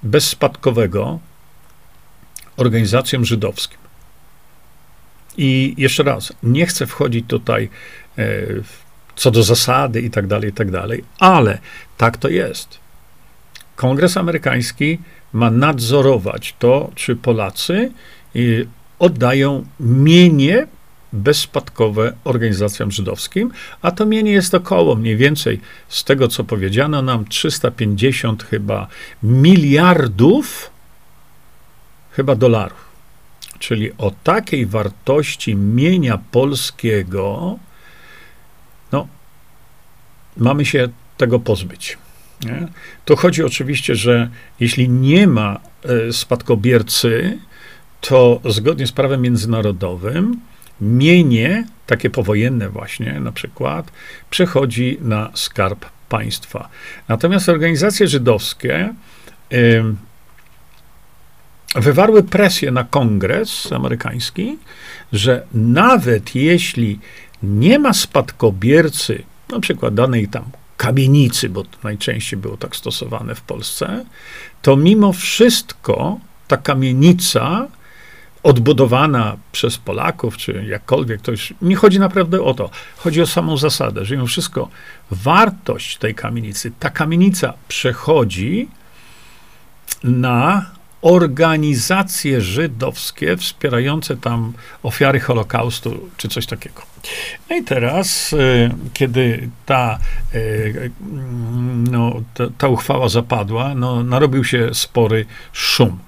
bezspadkowego organizacjom żydowskim. I jeszcze raz, nie chcę wchodzić tutaj e, co do zasady i tak dalej, i tak dalej, ale tak to jest. Kongres amerykański ma nadzorować to, czy Polacy e, oddają mienie bezspadkowe organizacjom żydowskim, a to mienie jest około mniej więcej z tego, co powiedziano nam, 350 chyba miliardów chyba dolarów. Czyli o takiej wartości mienia polskiego, no, mamy się tego pozbyć. Nie? To chodzi oczywiście, że jeśli nie ma e, spadkobiercy, to zgodnie z prawem międzynarodowym mienie, takie powojenne właśnie na przykład, przechodzi na skarb państwa. Natomiast organizacje żydowskie wywarły presję na kongres amerykański, że nawet jeśli nie ma spadkobiercy, na przykład danej tam kamienicy, bo to najczęściej było tak stosowane w Polsce, to mimo wszystko ta kamienica odbudowana przez Polaków, czy jakkolwiek, to już nie chodzi naprawdę o to. Chodzi o samą zasadę, że mimo wszystko wartość tej kamienicy, ta kamienica przechodzi na organizacje żydowskie wspierające tam ofiary Holokaustu, czy coś takiego. No i teraz, y, kiedy ta, y, no, ta, ta uchwała zapadła, no, narobił się spory szum.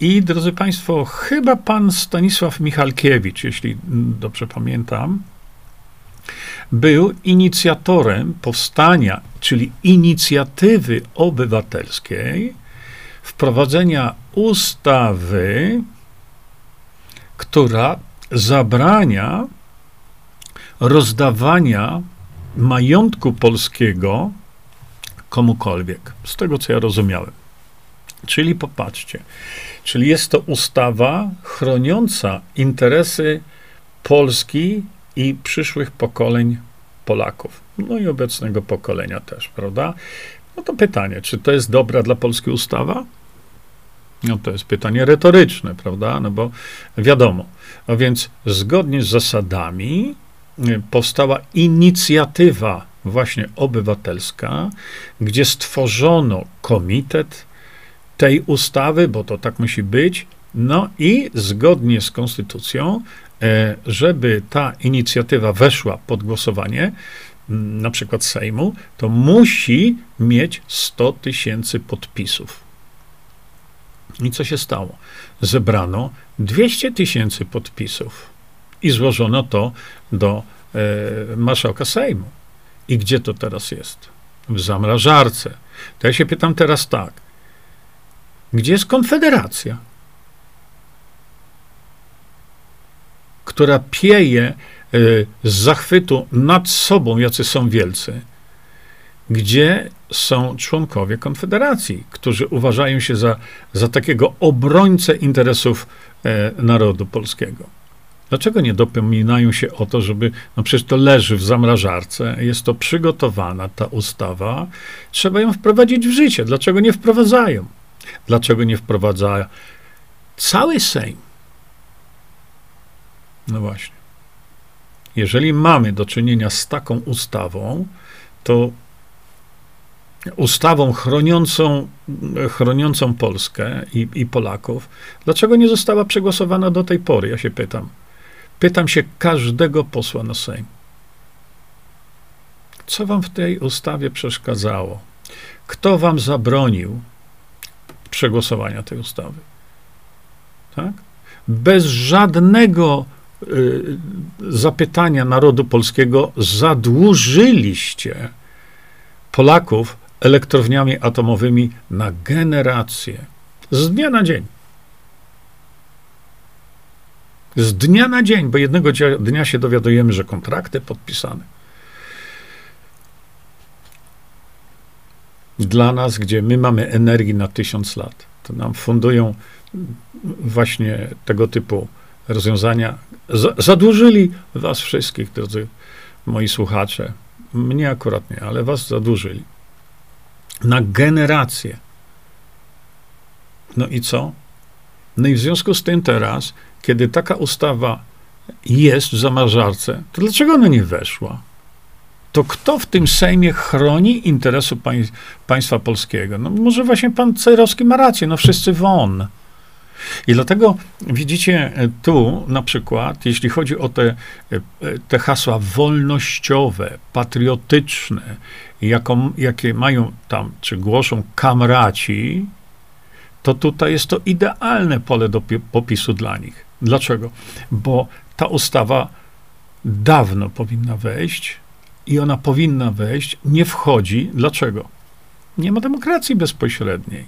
I drodzy Państwo, chyba pan Stanisław Michalkiewicz, jeśli dobrze pamiętam, był inicjatorem powstania, czyli inicjatywy obywatelskiej, wprowadzenia ustawy, która zabrania rozdawania majątku polskiego komukolwiek. Z tego, co ja rozumiałem. Czyli popatrzcie, czyli jest to ustawa chroniąca interesy Polski i przyszłych pokoleń Polaków. No i obecnego pokolenia też, prawda? No to pytanie, czy to jest dobra dla Polski ustawa? No to jest pytanie retoryczne, prawda? No bo wiadomo. A więc zgodnie z zasadami y, powstała inicjatywa właśnie obywatelska, gdzie stworzono komitet tej ustawy, bo to tak musi być, no i zgodnie z konstytucją, e, żeby ta inicjatywa weszła pod głosowanie, na przykład Sejmu, to musi mieć 100 tysięcy podpisów. I co się stało? Zebrano 200 tysięcy podpisów i złożono to do e, marszałka Sejmu. I gdzie to teraz jest? W zamrażarce. To ja się pytam teraz tak. Gdzie jest Konfederacja? Która pieje y, z zachwytu nad sobą, jacy są wielcy gdzie są członkowie Konfederacji, którzy uważają się za, za takiego obrońcę interesów e, narodu polskiego. Dlaczego nie dopominają się o to, żeby, no przecież to leży w zamrażarce, jest to przygotowana ta ustawa, trzeba ją wprowadzić w życie. Dlaczego nie wprowadzają? Dlaczego nie wprowadza cały Sejm? No właśnie. Jeżeli mamy do czynienia z taką ustawą, to ustawą chroniącą, chroniącą Polskę i, i Polaków, dlaczego nie została przegłosowana do tej pory? Ja się pytam. Pytam się każdego posła na Sejm. Co wam w tej ustawie przeszkadzało? Kto wam zabronił przegłosowania tej ustawy? Tak? Bez żadnego y, zapytania narodu polskiego zadłużyliście Polaków elektrowniami atomowymi na generację. Z dnia na dzień. Z dnia na dzień, bo jednego dnia się dowiadujemy, że kontrakty podpisane. Dla nas, gdzie my mamy energii na tysiąc lat, to nam fundują właśnie tego typu rozwiązania. Zadłużyli was wszystkich, drodzy moi słuchacze. Mnie akurat nie, ale was zadłużyli. Na generację. No i co? No i w związku z tym teraz kiedy taka ustawa jest w zamrażarce, to dlaczego ona nie weszła? To kto w tym Sejmie chroni interesu pań, państwa polskiego? No może właśnie pan Cejrowski ma rację, no wszyscy won. I dlatego widzicie tu na przykład, jeśli chodzi o te, te hasła wolnościowe, patriotyczne, jaką, jakie mają tam, czy głoszą kamraci, to tutaj jest to idealne pole do popisu dla nich. Dlaczego? Bo ta ustawa dawno powinna wejść i ona powinna wejść, nie wchodzi. Dlaczego? Nie ma demokracji bezpośredniej.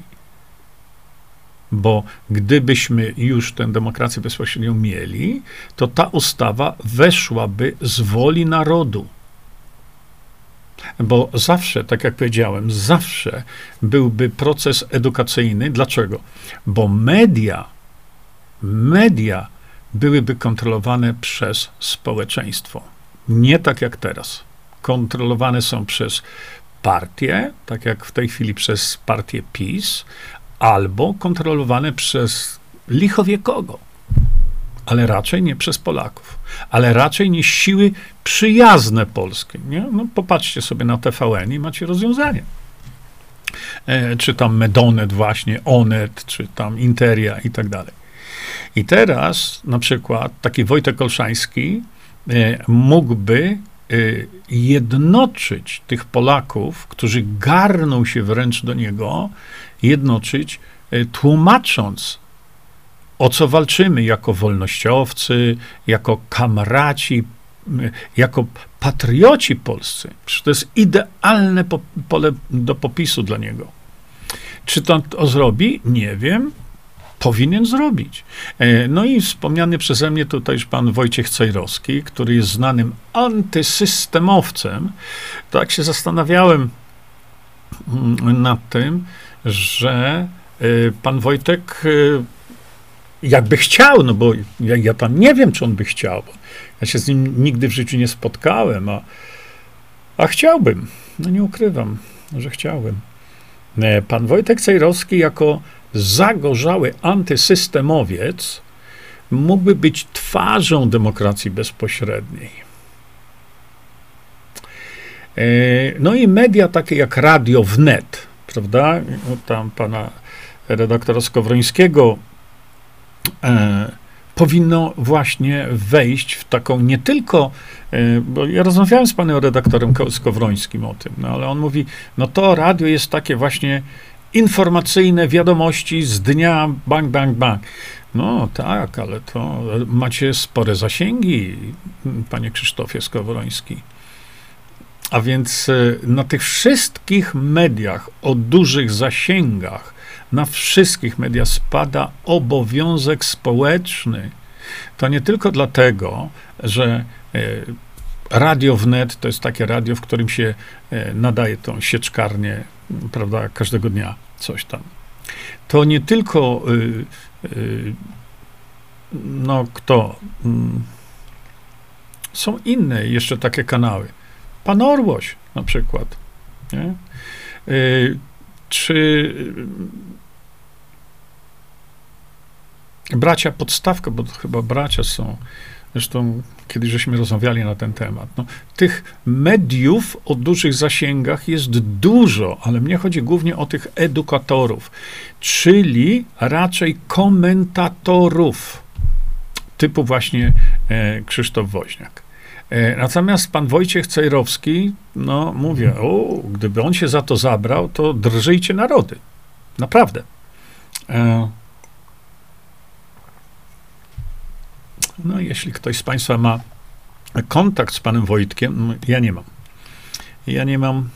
Bo gdybyśmy już tę demokrację bezpośrednią mieli, to ta ustawa weszłaby z woli narodu. Bo zawsze, tak jak powiedziałem, zawsze byłby proces edukacyjny. Dlaczego? Bo media media byłyby kontrolowane przez społeczeństwo. Nie tak jak teraz. Kontrolowane są przez partie, tak jak w tej chwili przez partię PiS, albo kontrolowane przez lichowie kogo. Ale raczej nie przez Polaków, ale raczej nie siły przyjazne polskie. Nie? No, popatrzcie sobie na TVN i macie rozwiązanie. E, czy tam Medonet właśnie, Onet, czy tam Interia i tak dalej. I teraz na przykład taki Wojtek Olszański e, mógłby jednoczyć tych Polaków, którzy garną się wręcz do niego, jednoczyć, e, tłumacząc, o co walczymy jako wolnościowcy, jako kamraci, jako patrioci polscy. Przecież to jest idealne pole do popisu dla niego. Czy to, to zrobi? Nie wiem powinien zrobić. E, no i wspomniany przeze mnie tutaj już pan Wojciech Cejrowski, który jest znanym antysystemowcem, tak się zastanawiałem mm, nad tym, że e, pan Wojtek e, jakby chciał, no bo ja, ja tam nie wiem, czy on by chciał, ja się z nim nigdy w życiu nie spotkałem, a, a chciałbym, no nie ukrywam, że chciałbym. Pan Wojtek Cejrowski jako zagorzały antysystemowiec mógłby być twarzą demokracji bezpośredniej. E, no i media takie jak Radio Wnet, prawda? No tam pana redaktora Skowrońskiego e, powinno właśnie wejść w taką nie tylko, e, bo ja rozmawiałem z panem redaktorem Skowrońskim o tym, no ale on mówi, no to radio jest takie właśnie informacyjne wiadomości z dnia bang, bang, bang. No tak, ale to macie spore zasięgi, panie Krzysztofie Skowroński. A więc e, na tych wszystkich mediach o dużych zasięgach, na wszystkich mediach spada obowiązek społeczny. To nie tylko dlatego, że e, radio wnet to jest takie radio, w którym się e, nadaje tą sieczkarnię prawda, każdego dnia coś tam. To nie tylko y, y, no kto? Mm, są inne jeszcze takie kanały. Pan Orłoś na przykład. Nie? Y, czy bracia Podstawka, bo chyba bracia są, zresztą kiedyś żeśmy rozmawiali na ten temat. No, tych mediów o dużych zasięgach jest dużo, ale mnie chodzi głównie o tych edukatorów, czyli raczej komentatorów, typu właśnie e, Krzysztof Woźniak. E, natomiast pan Wojciech Cejrowski, no mówię, o, gdyby on się za to zabrał, to drżyjcie narody. Naprawdę. E, no, jeśli ktoś z Państwa ma kontakt z panem Wojtkiem, ja nie mam. Ja nie mam,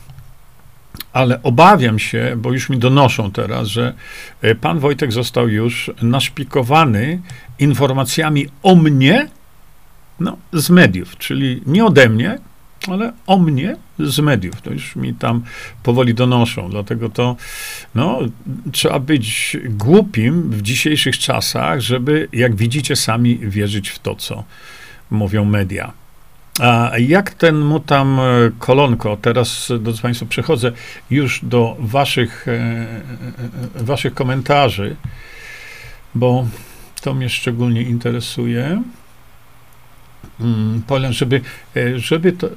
ale obawiam się, bo już mi donoszą teraz, że e, pan Wojtek został już naszpikowany informacjami o mnie, no, z mediów, czyli nie ode mnie, ale o mnie z mediów. To już mi tam powoli donoszą. Dlatego to no, trzeba być głupim w dzisiejszych czasach, żeby, jak widzicie, sami wierzyć w to, co mówią media. A jak ten mu tam e, kolonko, teraz, drodzy Państwo, przechodzę już do waszych, e, e, waszych komentarzy, bo to mnie szczególnie interesuje. Mm, Powiem, żeby, żeby to,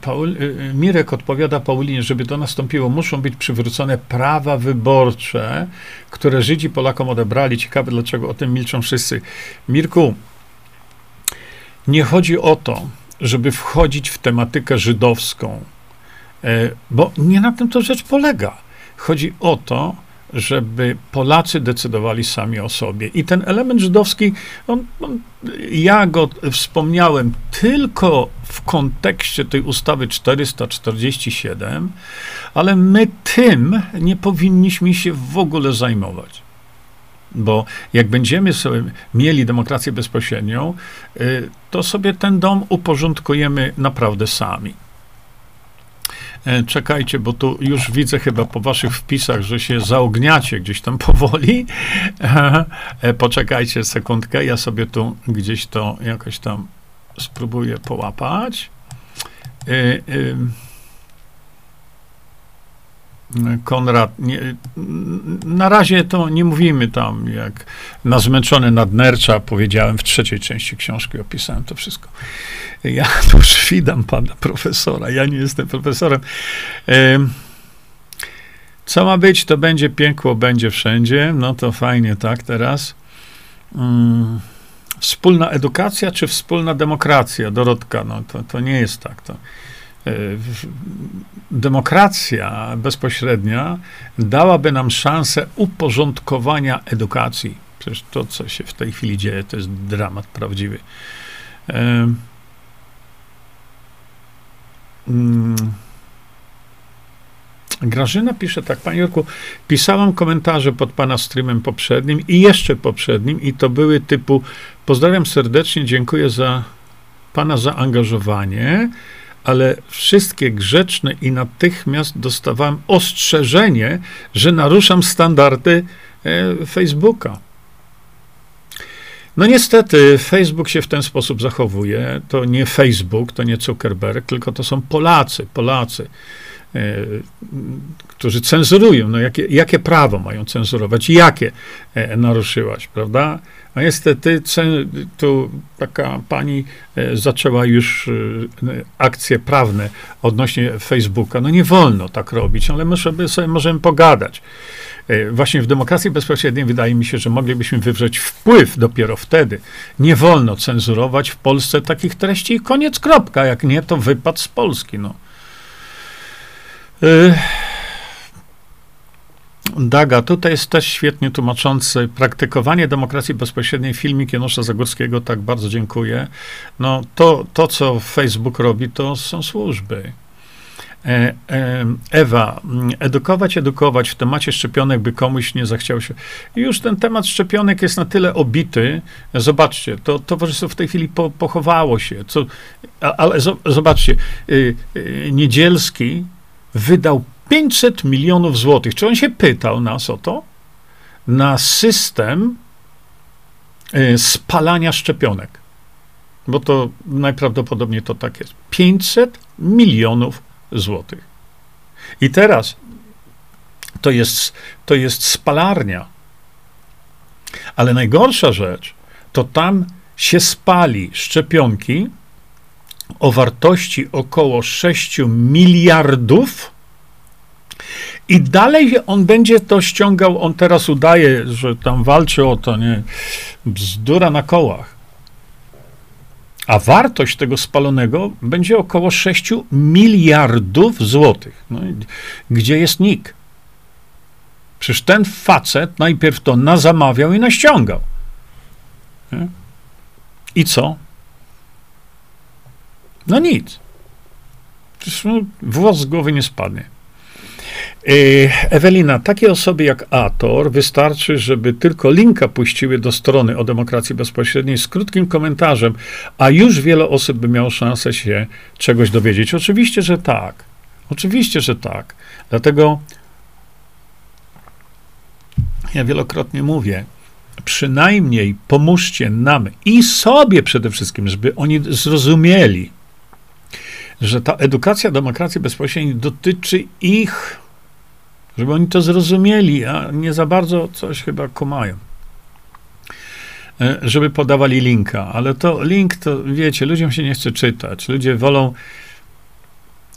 Paul, Mirek odpowiada Paulinie, żeby to nastąpiło, muszą być przywrócone prawa wyborcze, które Żydzi Polakom odebrali. Ciekawe, dlaczego o tym milczą wszyscy. Mirku, nie chodzi o to, żeby wchodzić w tematykę żydowską, e, bo nie na tym to rzecz polega. Chodzi o to, żeby Polacy decydowali sami o sobie. I ten element żydowski, on, on, ja go wspomniałem tylko w kontekście tej ustawy 447, ale my tym nie powinniśmy się w ogóle zajmować. Bo jak będziemy sobie mieli demokrację bezpośrednią, y, to sobie ten dom uporządkujemy naprawdę sami. E, czekajcie, bo tu już widzę chyba po waszych wpisach, że się zaogniacie gdzieś tam [LAUGHS] powoli. E, poczekajcie sekundkę, ja sobie tu gdzieś to jakoś tam spróbuję połapać. E, Konrad, nie, na razie to nie mówimy tam, jak na zmęczony nadnercza powiedziałem w trzeciej części książki, opisałem to wszystko. Ja [LAUGHS] tu widam pana profesora, ja nie jestem profesorem. Co ma być, to będzie piękło, będzie wszędzie. No to fajnie, tak, teraz. Hmm. Wspólna edukacja czy wspólna demokracja? Dorotka, no to, to nie jest tak. To, demokracja bezpośrednia dałaby nam szansę uporządkowania edukacji. Przecież to, co się w tej chwili dzieje, to jest dramat prawdziwy. Mm. Grażyna pisze tak, panie Jorku, pisałam komentarze pod pana streamem poprzednim i jeszcze poprzednim i to były typu pozdrawiam serdecznie, dziękuję za pana zaangażowanie, ale wszystkie grzeczne i natychmiast dostawałem ostrzeżenie, że naruszam standardy e, Facebooka. No niestety, Facebook się w ten sposób zachowuje. To nie Facebook, to nie Zuckerberg, tylko to są Polacy, Polacy, e, którzy cenzurują. No jakie, jakie prawo mają cenzurować? Jakie e, naruszyłaś, prawda? A niestety tu taka pani e, zaczęła już akcje prawne odnośnie Facebooka. No nie wolno tak robić, ale my sobie, sobie możemy pogadać. E, właśnie w demokracji bezpośredniej wydaje mi się, że moglibyśmy wywrzeć wpływ dopiero wtedy. Nie wolno cenzurować w Polsce takich treści i koniec, kropka. Jak nie, to wypad z Polski. No. E, Daga, tutaj jest też świetnie tłumaczący praktykowanie demokracji bezpośredniej filmik Janusza Zagórskiego, tak bardzo dziękuję. No to, to co Facebook robi, to są służby. E, e, Ewa, edukować, edukować w temacie szczepionek, by komuś nie zachciał się. Już ten temat szczepionek jest na tyle obity. Zobaczcie, to towarzystwo w tej chwili po, pochowało się. Co, ale zobaczcie, y, y, Niedzielski wydał 500 milionów złotych. Czy on się pytał nas o to? Na system e, spalania szczepionek, bo to najprawdopodobniej to tak jest. 500 milionów złotych. I teraz to jest, to jest spalarnia. Ale najgorsza rzecz, to tam się spali szczepionki o wartości około 6 miliardów i dalej on będzie to ściągał, on teraz udaje, że tam walczy o to, nie, bzdura na kołach. A wartość tego spalonego będzie około 6 miliardów złotych. No, gdzie jest NIK? Przecież ten facet najpierw to nazamawiał i naściągał. Nie? I co? No nic. Przecież no, włos z głowy nie spadnie. E, Ewelina, takie osoby jak Ator wystarczy, żeby tylko linka puściły do strony o demokracji bezpośredniej z krótkim komentarzem, a już wiele osób by miało szansę się czegoś dowiedzieć. Oczywiście, że tak. Oczywiście, że tak. Dlatego ja wielokrotnie mówię, przynajmniej pomóżcie nam i sobie przede wszystkim, żeby oni zrozumieli, że ta edukacja demokracji bezpośredniej dotyczy ich, żeby oni to zrozumieli, a nie za bardzo coś chyba kumają. E, żeby podawali linka, ale to link to wiecie, ludziom się nie chce czytać. Ludzie wolą.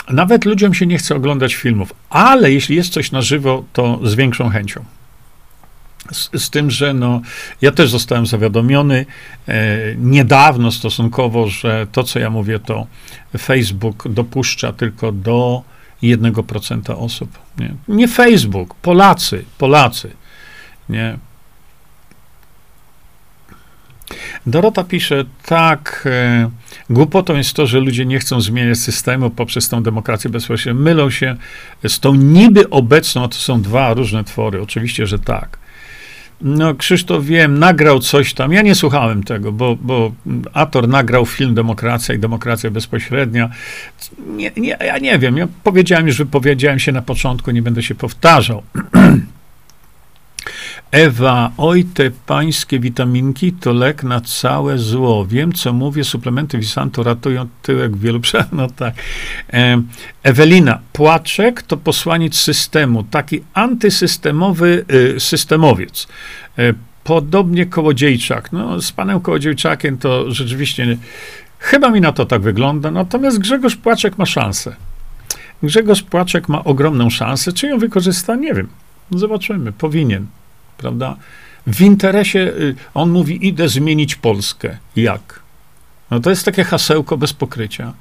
Nawet ludziom się nie chce oglądać filmów, ale jeśli jest coś na żywo, to z większą chęcią. Z, z, tym, że no, ja też zostałem zawiadomiony e, niedawno stosunkowo, że to, co ja mówię, to Facebook dopuszcza tylko do 1% osób. Nie, nie Facebook, Polacy, Polacy. Nie. Dorota pisze, tak, e, głupotą jest to, że ludzie nie chcą zmieniać systemu poprzez tą demokrację bezpośrednią. Mylą się z tą niby obecną, to są dwa różne twory. Oczywiście, że tak. No, Krzysztof, wiem, nagrał coś tam. Ja nie słuchałem tego, bo, bo Ator nagrał film Demokracja i Demokracja Bezpośrednia. Nie, nie, ja nie wiem. Ja powiedziałem już, wypowiedziałem się na początku, nie będę się powtarzał. [CLEARS THROAT] Ewa, oj, te pańskie witaminki to lek na całe zło. Wiem, co mówię, suplementy Wisantu ratują tyłek wielu No tak. E, Ewelina, płaczek to posłaniec systemu, taki antysystemowy y, systemowiec. E, podobnie Kołodziejczak. No, z panem Kołodziejczakiem to rzeczywiście chyba mi na to tak wygląda, natomiast Grzegorz Płaczek ma szansę. Grzegorz Płaczek ma ogromną szansę. Czy ją wykorzysta? Nie wiem. Zobaczymy. Powinien prawda? W interesie, y, on mówi, idę zmienić Polskę. Jak? No to jest takie hasełko bez pokrycia.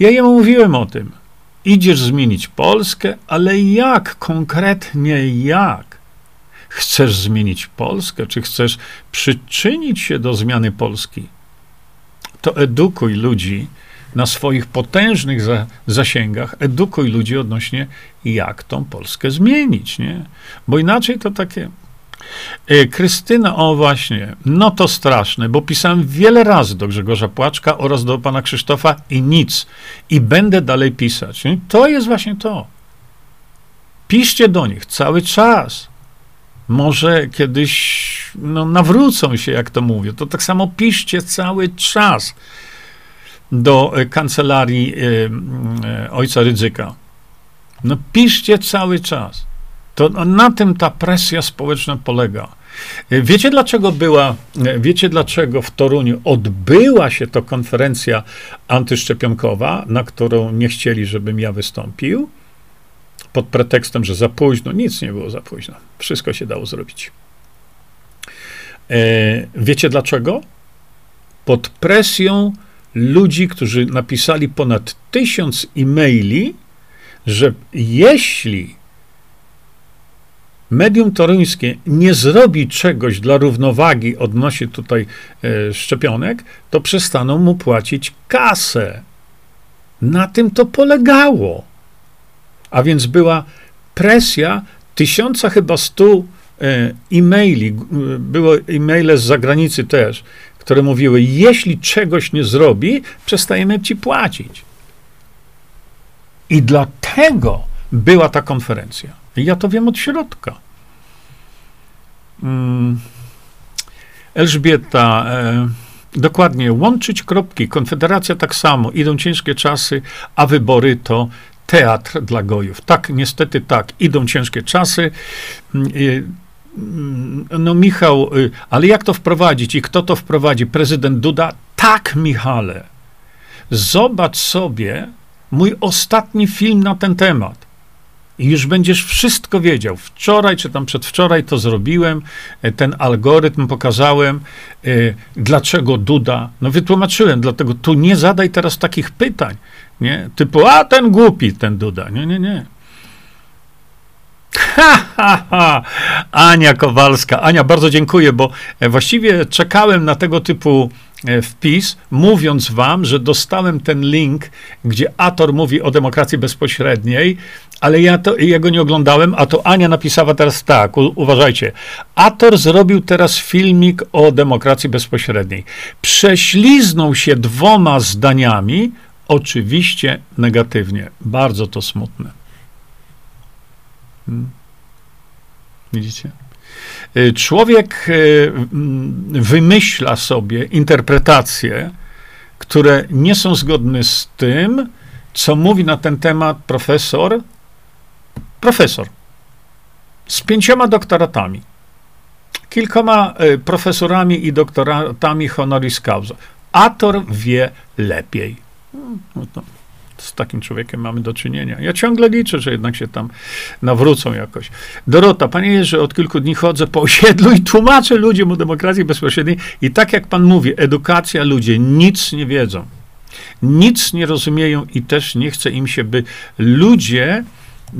Ja jemu mówiłem o tym. Idziesz zmienić Polskę, ale jak? Konkretnie jak? Chcesz zmienić Polskę, czy chcesz przyczynić się do zmiany Polski? To edukuj ludzi na swoich potężnych za, zasięgach, edukuj ludzi odnośnie, jak tą Polskę zmienić, nie? Bo inaczej to takie, E, Krystyna, o właśnie, no to straszne, bo pisałem wiele razy do Grzegorza Płaczka oraz do pana Krzysztofa i nic. I będę dalej pisać. To jest właśnie to. Piszcie do nich cały czas. Może kiedyś no, nawrócą się, jak to mówię. To tak samo piszcie cały czas do e, kancelarii y, y, ojca Rydzyka. No piszcie cały czas. To na tym ta presja społeczna polega. Wiecie dlaczego była, wiecie dlaczego w Toruniu odbyła się to konferencja antyszczepionkowa, na którą nie chcieli, żebym ja wystąpił? Pod pretekstem, że za późno. Nic nie było za późno. Wszystko się dało zrobić. E, wiecie dlaczego? Pod presją ludzi, którzy napisali ponad tysiąc e-maili, że jeśli medium toruńskie nie zrobi czegoś dla równowagi odnośnie tutaj e, szczepionek, to przestaną mu płacić kasę. Na tym to polegało. A więc była presja tysiąca chyba stu e, e-maili, były e-maile z zagranicy też, które mówiły, jeśli czegoś nie zrobi, przestajemy ci płacić. I dlatego była ta konferencja. Ja to wiem od środka. Mm. Elżbieta, e, dokładnie, łączyć kropki. Konfederacja tak samo. Idą ciężkie czasy, a wybory to teatr dla gojów. Tak, niestety tak. Idą ciężkie czasy. Mm, no Michał, y, ale jak to wprowadzić i kto to wprowadzi? Prezydent Duda? Tak, Michale. Zobacz sobie mój ostatni film na ten temat. I już będziesz wszystko wiedział. Wczoraj czy tam przedwczoraj to zrobiłem, e, ten algorytm pokazałem, e, dlaczego Duda. No wytłumaczyłem, dlatego tu nie zadaj teraz takich pytań, nie? Typu, a ten głupi, ten Duda. Nie, nie, nie. Ha, ha, ha. Ania Kowalska. Ania, bardzo dziękuję, bo e, właściwie czekałem na tego typu E, wpis, mówiąc wam, że dostałem ten link, gdzie Ator mówi o demokracji bezpośredniej, ale ja, to, ja go nie oglądałem, a to Ania napisała teraz tak, u, uważajcie. Ator zrobił teraz filmik o demokracji bezpośredniej. Prześliznął się dwoma zdaniami, oczywiście negatywnie. Bardzo to smutne. Hmm. Widzicie? Y, człowiek y, wymyśla sobie interpretacje, które nie są zgodne z tym, co mówi na ten temat profesor, profesor z pięcioma doktoratami, kilkoma y, profesorami i doktoratami honoris causa. Ator wie lepiej. No to z takim człowiekiem mamy do czynienia. Ja ciągle liczę, że jednak się tam nawrócą jakoś. Dorota, panie Jerzy, od kilku dni chodzę po osiedlu i tłumaczę ludziom o demokracji bezpośredniej i tak jak pan mówi, edukacja, ludzie nic nie wiedzą. Nic nie rozumieją i też nie chce im się, by ludzie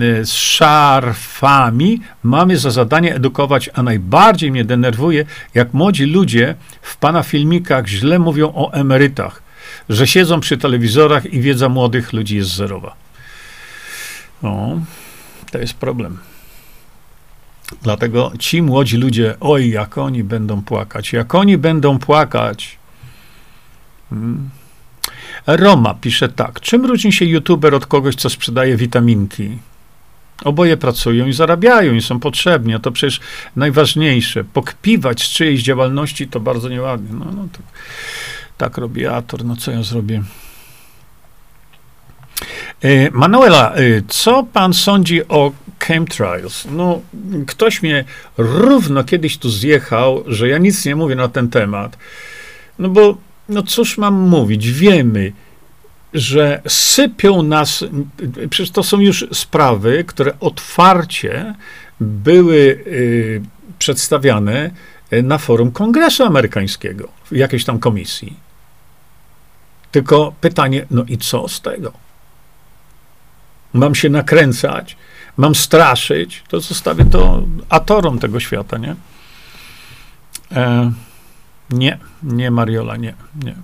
e, z szarfami mamy za zadanie edukować, a najbardziej mnie denerwuje, jak młodzi ludzie w pana filmikach źle mówią o emerytach że siedzą przy telewizorach i wiedza młodych ludzi jest zerowa. No, to jest problem. Dlatego ci młodzi ludzie, oj, jak oni będą płakać, jak oni będą płakać. Hmm. Roma pisze tak. Czym różni się youtuber od kogoś, co sprzedaje witaminki? Oboje pracują i zarabiają i są potrzebni, a to przecież najważniejsze. Pokpiwać z czyjejś działalności to bardzo nieładnie. No, no to tak robi Ator, no co ja zrobię? E, Manuela, e, co pan sądzi o chemtrails? No, ktoś mnie równo kiedyś tu zjechał, że ja nic nie mówię na ten temat. No bo, no cóż mam mówić? Wiemy, że sypią nas, przecież to są już sprawy, które otwarcie były y, przedstawiane na forum Kongresu Amerykańskiego, w jakiejś tam komisji. Tylko pytanie, no i co z tego? Mam się nakręcać, mam straszyć, to zostawię to atorom tego świata, nie? E, nie, nie, Mariola, nie, nie.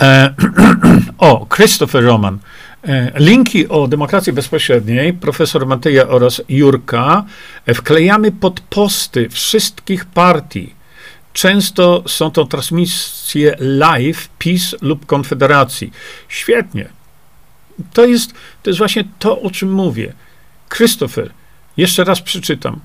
E, [CLEARS THROAT] o, Christopher Roman. E, linki o demokracji bezpośredniej, profesor Mateja oraz Jurka, e, wklejamy pod posty wszystkich partii Często są to transmisje live PiS lub Konfederacji. Świetnie. To jest, to jest właśnie to, o czym mówię. Christopher, jeszcze raz przeczytam.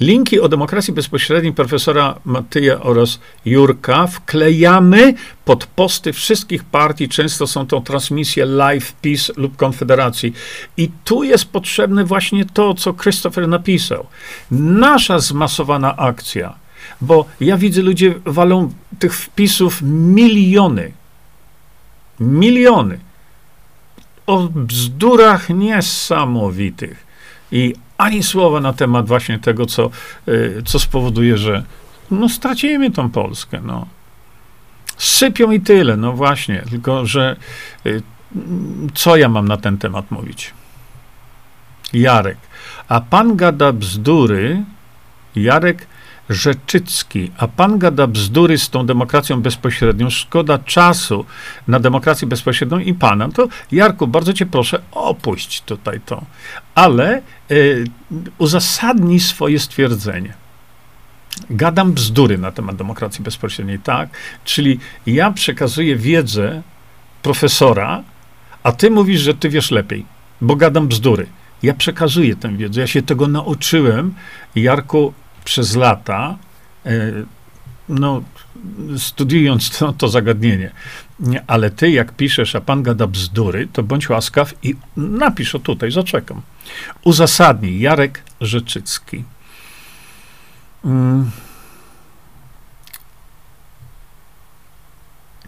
Linki o demokracji bezpośredniej profesora Matyja oraz Jurka wklejamy pod posty wszystkich partii. Często są to transmisje live PiS lub Konfederacji. I tu jest potrzebne właśnie to, co Christopher napisał. Nasza zmasowana akcja bo ja widzę, ludzie walą tych wpisów miliony. Miliony. O bzdurach niesamowitych. I ani słowa na temat właśnie tego, co, y, co spowoduje, że no, stracimy tą Polskę. No. Sypią i tyle, no właśnie. Tylko, że y, co ja mam na ten temat mówić? Jarek. A pan gada bzdury. Jarek Rzeczycki, a pan gada bzdury z tą demokracją bezpośrednią, szkoda czasu na demokrację bezpośrednią i pana, to Jarku, bardzo cię proszę, opuść tutaj to, ale y, uzasadnij swoje stwierdzenie. Gadam bzdury na temat demokracji bezpośredniej, tak? Czyli ja przekazuję wiedzę profesora, a ty mówisz, że ty wiesz lepiej, bo gadam bzdury. Ja przekazuję tę wiedzę, ja się tego nauczyłem, Jarku, przez lata no, studiując to, to zagadnienie. Ale ty, jak piszesz, a pan gada bzdury, to bądź łaskaw i napisz o tutaj, zaczekam. Uzasadnij Jarek Rzeczycki. Mm.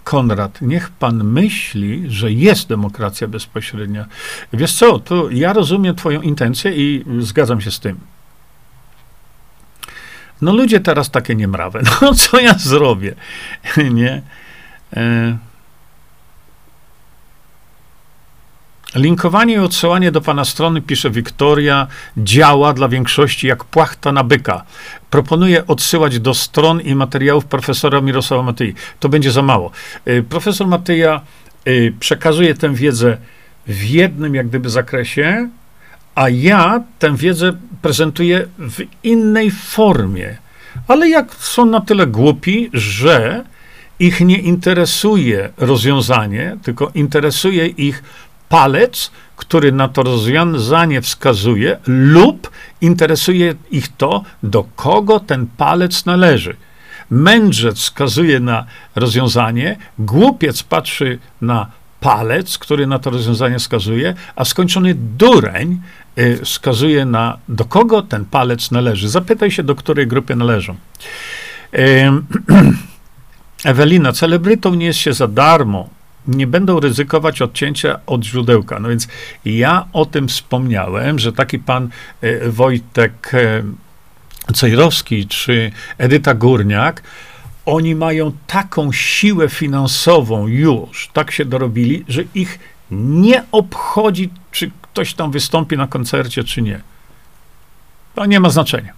Konrad, niech pan myśli, że jest demokracja bezpośrednia. Wiesz co, to ja rozumiem twoją intencję i zgadzam się z tym. No ludzie teraz takie niemrawe. [LAUGHS] No co ja zrobię? [LAUGHS] Nie? E... Linkowanie i odsyłanie do pana strony, pisze Wiktoria, działa dla większości jak płachta na byka. Proponuję odsyłać do stron i materiałów profesora Mirosława Matyi. To będzie za mało. E, profesor Matyja e, przekazuje tę wiedzę w jednym jak gdyby zakresie, a ja tę wiedzę prezentuję w innej formie. Ale jak są na tyle głupi, że ich nie interesuje rozwiązanie, tylko interesuje ich palec, który na to rozwiązanie wskazuje, lub interesuje ich to, do kogo ten palec należy. Mędrzec wskazuje na rozwiązanie, głupiec patrzy na palec, który na to rozwiązanie wskazuje, a skończony dureń y, wskazuje na, do kogo ten palec należy. Zapytaj się, do której grupy należą. [CLEARS THROAT] Ewelina, celebrytą nie jest się za darmo. Nie będą ryzykować odcięcia od źródełka. No więc ja o tym wspomniałem, że taki pan y, Wojtek y, Cejrowski czy Edyta Górniak oni mają taką siłę finansową już, tak się dorobili, że ich nie obchodzi, czy ktoś tam wystąpi na koncercie, czy nie. To nie ma znaczenia.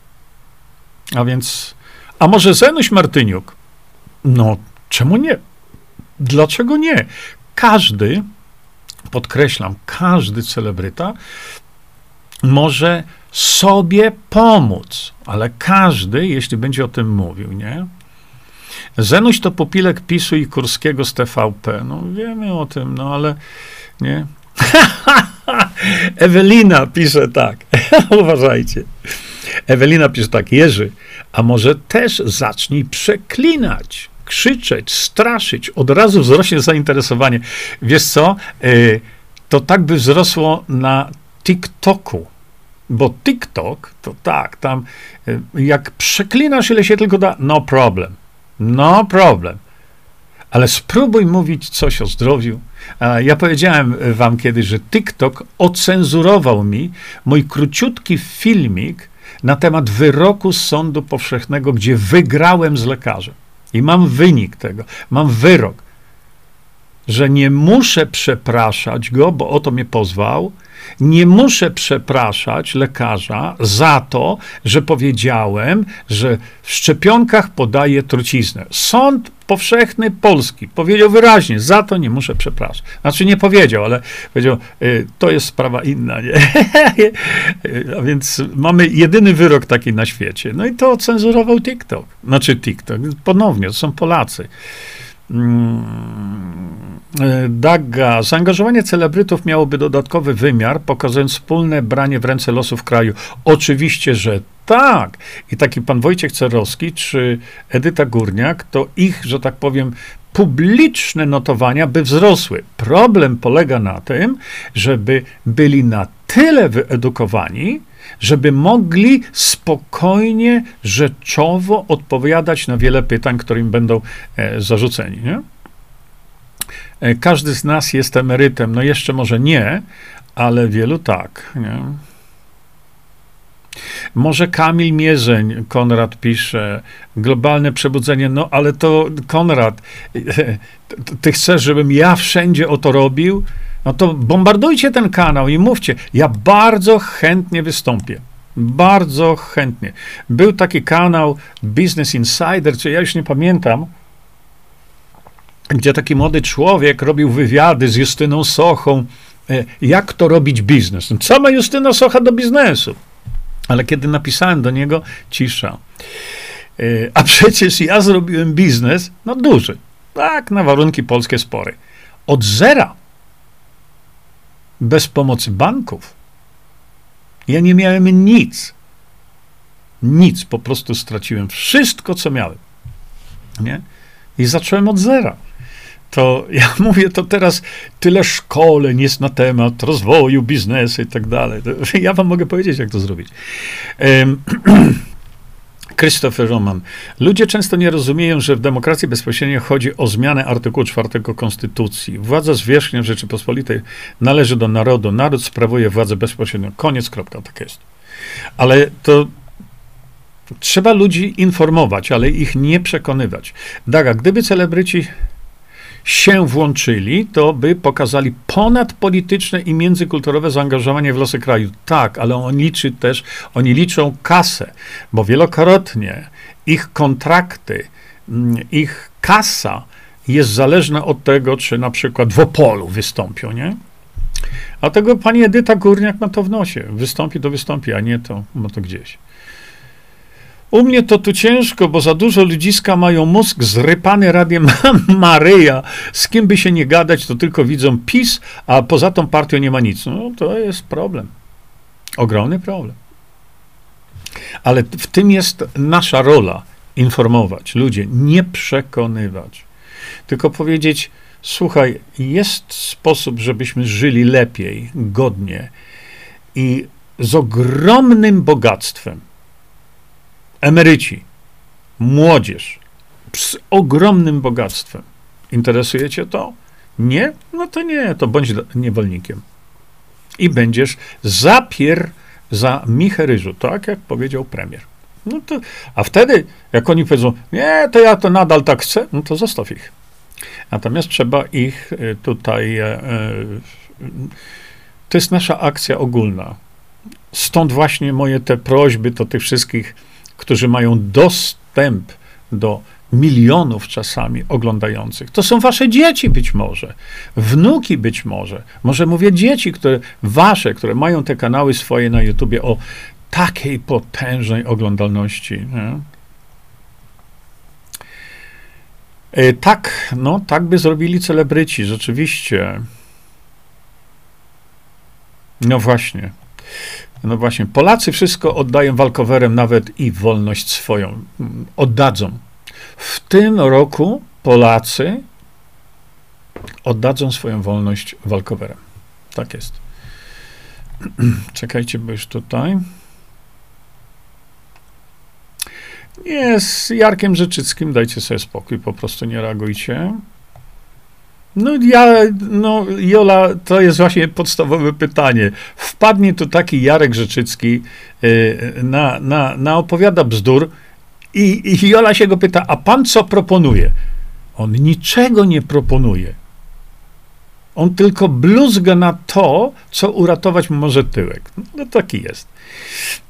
A więc, a może Zenuś Martyniuk? No, czemu nie? Dlaczego nie? Każdy, podkreślam, każdy celebryta może sobie pomóc, ale każdy, jeśli będzie o tym mówił, nie? Zenuś to popilek PiSu i Kurskiego z TVP. No wiemy o tym, no ale nie. [LAUGHS] Ewelina pisze tak. [LAUGHS] Uważajcie. Ewelina pisze tak. Jerzy, a może też zacznij przeklinać, krzyczeć, straszyć. Od razu wzrośnie zainteresowanie. Wiesz co? Y, to tak by wzrosło na TikToku. Bo TikTok, to tak, tam y, jak przeklinasz ile się tylko da, no problem. No problem. Ale spróbuj mówić coś o zdrowiu. Ja powiedziałem wam kiedyś, że TikTok ocenzurował mi mój króciutki filmik na temat wyroku sądu powszechnego, gdzie wygrałem z lekarzem. I mam wynik tego, mam wyrok, że nie muszę przepraszać go, bo o to mnie pozwał, nie muszę przepraszać lekarza za to, że powiedziałem, że w szczepionkach podaje truciznę. Sąd powszechny polski powiedział wyraźnie, za to nie muszę przepraszać. Znaczy nie powiedział, ale powiedział, y, to jest sprawa inna. Nie? [LAUGHS] A więc mamy jedyny wyrok taki na świecie. No i to cenzurował TikTok. Znaczy TikTok. Ponownie, to są Polacy. Mm, e, Daga, zaangażowanie celebrytów miałoby dodatkowy wymiar, pokazując wspólne branie w ręce losów kraju. Oczywiście, że tak. I taki pan Wojciech Cerowski czy Edyta Górniak, to ich, że tak powiem, publiczne notowania by wzrosły. Problem polega na tym, żeby byli na tyle wyedukowani, żeby mogli spokojnie, rzeczowo odpowiadać na wiele pytań, którym będą e, zarzuceni. Nie? E, każdy z nas jest emerytem. No jeszcze może nie, ale wielu tak. Nie? Może Kamil Mierzeń, Konrad pisze, globalne przebudzenie, no ale to Konrad, [LAUGHS] ty chcesz, żebym ja wszędzie o to robił? No to bombardujcie ten kanał i mówcie. Ja bardzo chętnie wystąpię. Bardzo chętnie. Był taki kanał Business Insider, czy ja już nie pamiętam, gdzie taki młody człowiek robił wywiady z Justyną Sochą, e, jak to robić biznes. No, co ma Justyna Socha do biznesu? Ale kiedy napisałem do niego, cisza. E, a [LAUGHS] przecież ja zrobiłem biznes, no duży, tak, na warunki polskie spory. Od zera bez pomocy banków. Ja nie miałem nic. Nic, po prostu straciłem wszystko, co miałem. Nie? I zacząłem od zera. To [LAUGHS] ja mówię, to teraz tyle szkoleń jest na temat rozwoju biznesu i tak dalej. [LAUGHS] Ja wam mogę powiedzieć, jak to zrobić. [CLEARS THROAT] Christopher Roman. Ludzie często nie rozumieją, że w demokracji bezpośrednio chodzi o zmianę artykułu 4 Konstytucji. Władza zwierzchnia Rzeczypospolitej należy do narodu. Naród sprawuje władzę bezpośrednio. Koniec, kropka, tak jest. Ale to trzeba ludzi informować, ale ich nie przekonywać. Daga, gdyby celebryci się włączyli, to by pokazali ponadpolityczne i międzykulturowe zaangażowanie w losy kraju. Tak, ale on liczy też, oni liczą kasę, bo wielokrotnie ich kontrakty, mm, ich kasa jest zależna od tego, czy na przykład w Opolu wystąpią, nie? A tego pani Edyta Górniak ma to w nosie. Wystąpi, to wystąpi, a nie to, ma to gdzieś. U mnie to tu ciężko, bo za dużo ludziska mają mózg zrypany radiem [LAUGHS] Maryja. Z kim by się nie gadać, to tylko widzą PiS, a poza tą partią nie ma nic. No to jest problem. Ogromny problem. Ale w tym jest nasza rola informować ludzie, nie przekonywać, tylko powiedzieć: Słuchaj, jest sposób, żebyśmy żyli lepiej, godnie i z ogromnym bogactwem emeryci, młodzież z ogromnym bogactwem. Interesuje cię to? Nie? No to nie, to bądź niewolnikiem. I będziesz zapier za michę ryżu, tak jak powiedział premier. No to, a wtedy, jak oni powiedzą, nie, to ja to nadal tak chcę, no to zostaw ich. Natomiast trzeba ich e, tutaj. E, e, to jest nasza akcja ogólna. Stąd właśnie moje te prośby do tych wszystkich którzy mają dostęp do milionów czasami oglądających. To są wasze dzieci być może, wnuki być może. Może mówię dzieci, które wasze, które mają te kanały swoje na YouTubie o takiej potężnej oglądalności. Nie? E, tak, no, tak by zrobili celebryci, rzeczywiście. No właśnie. No właśnie, Polacy wszystko oddają walkowerem, nawet i wolność swoją. Oddadzą. W tym roku Polacy oddadzą swoją wolność walkowerem. Tak jest. [CLEARS THROAT] Czekajcie, bo już tutaj. Nie, z Jarkiem Rzeczyckim dajcie sobie spokój, po prostu nie reagujcie. No ja, no Jola, to jest właśnie podstawowe pytanie. Wpadnie tu taki Jarek Rzeczycki, yy, na, na, na opowiada bzdur i, i Jola się go pyta, a pan co proponuje? On niczego nie proponuje. On tylko bluzga na to, co uratować może tyłek. No taki jest.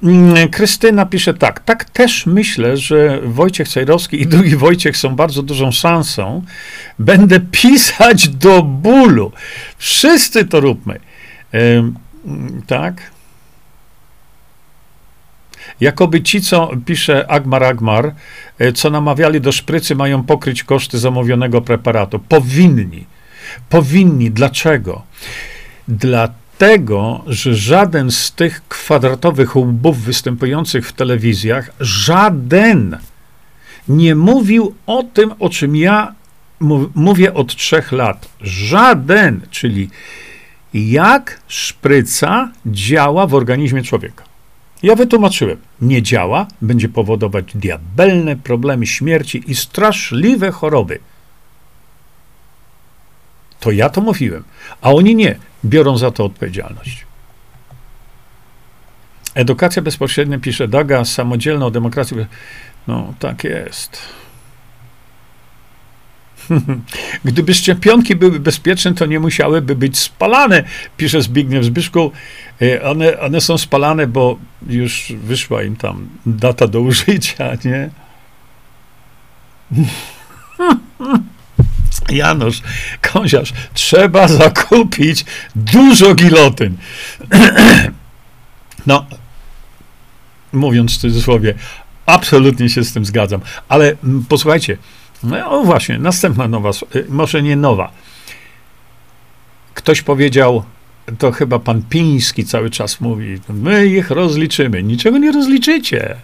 Mm, Krystyna pisze tak. Tak też myślę, że Wojciech Cejrowski i drugi Wojciech są bardzo dużą szansą. Będę pisać do bólu. Wszyscy to róbmy. Tak? Jakoby ci, co pisze Agmar Agmar, e, co namawiali do szprycy, mają pokryć koszty zamówionego preparatu. Powinni. Powinni. Dlaczego? Dlatego, że żaden z tych kwadratowych łbów występujących w telewizjach, żaden nie mówił o tym, o czym ja mówię od trzech lat. Żaden, czyli jak szpryca działa w organizmie człowieka. Ja wytłumaczyłem, nie działa, będzie powodować diabelne problemy śmierci i straszliwe choroby. To ja to mówiłem, a oni nie, biorą za to odpowiedzialność. Edukacja bezpośrednia, pisze Daga, samodzielną demokrację. No, tak jest. [LAUGHS] Gdyby szczepionki były bezpieczne, to nie musiałyby być spalane, pisze Zbigniew Zbyszku. E, one, one są spalane, bo już wyszła im tam data do użycia, nie? [LAUGHS] Janusz, Kąsiarz, trzeba zakupić dużo gilotyn. no, mówiąc w cudzysłowie, absolutnie się z tym zgadzam. Ale posłuchajcie, no właśnie, następna nowa, y, może nie nowa. Ktoś powiedział, to chyba pan Piński cały czas mówi, my ich rozliczymy. Niczego nie rozliczycie.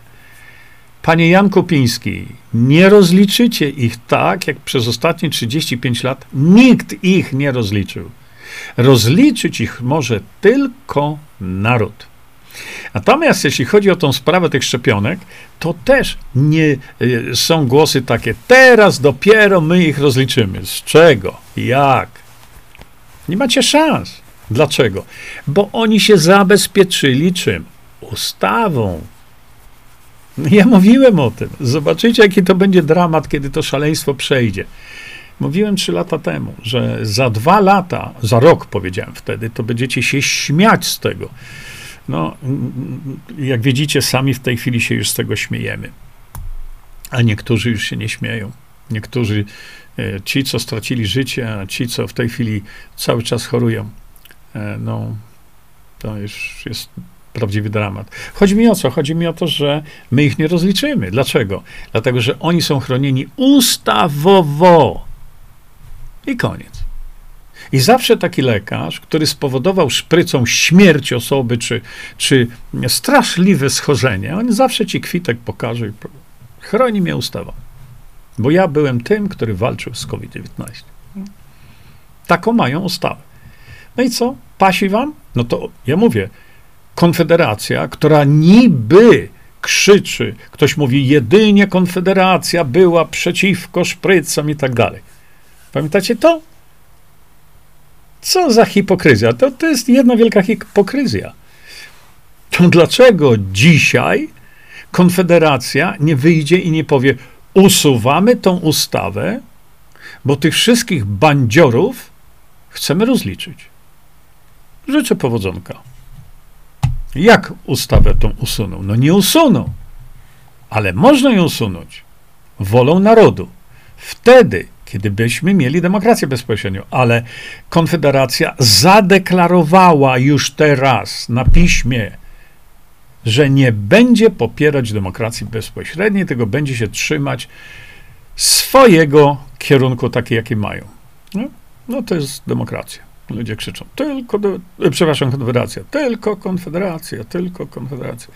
Panie Jan Kopiński, nie rozliczycie ich tak, jak przez ostatnie 35 lat nikt ich nie rozliczył. Rozliczyć ich może tylko naród. Natomiast jeśli chodzi o tą sprawę tych szczepionek, to też nie y, są głosy takie, teraz dopiero my ich rozliczymy. Z czego? Jak? Nie macie szans. Dlaczego? Bo oni się zabezpieczyli czym? Ustawą. [LAUGHS] Ja mówiłem o tym. Zobaczycie, jaki to będzie dramat, kiedy to szaleństwo przejdzie. Mówiłem trzy lata temu, że za dwa lata, za rok powiedziałem wtedy, to będziecie się śmiać z tego. No, jak widzicie, sami w tej chwili się już z tego śmiejemy. A niektórzy już się nie śmieją. Niektórzy, e, ci, co stracili życie, a ci, co w tej chwili cały czas chorują, e, no, to już jest prawdziwy dramat. Chodzi mi o co? Chodzi mi o to, że my ich nie rozliczymy. Dlaczego? Dlatego, że oni są chronieni ustawowo. I koniec. I zawsze taki lekarz, który spowodował szprycą śmierć osoby, czy, czy straszliwe schorzenie, on zawsze ci kwitek pokaże i chroni mnie ustawa. Bo ja byłem tym, który walczył z COVID-19. Taką mają ustawę. No i co? Pasi wam? No to ja mówię, Konfederacja, która niby krzyczy, ktoś mówi, jedynie Konfederacja była przeciwko szprycom i tak dalej. Pamiętacie to? Co za hipokryzja? To, to jest jedna wielka hipokryzja. To dlaczego dzisiaj Konfederacja nie wyjdzie i nie powie, usuwamy tą ustawę, bo tych wszystkich bandziorów chcemy rozliczyć. Życzę powodzonka. Jak ustawę tą usuną? No nie usuną, ale można ją usunąć wolą narodu. Wtedy, kiedy byśmy mieli demokrację bezpośrednią, ale Konfederacja zadeklarowała już teraz na piśmie, że nie będzie popierać demokracji bezpośredniej, tylko będzie się trzymać swojego kierunku, taki jaki mają. No, no to jest demokracja. Ludzie krzyczą, tylko, do, e, przepraszam, Konfederacja, tylko Konfederacja, tylko Konfederacja.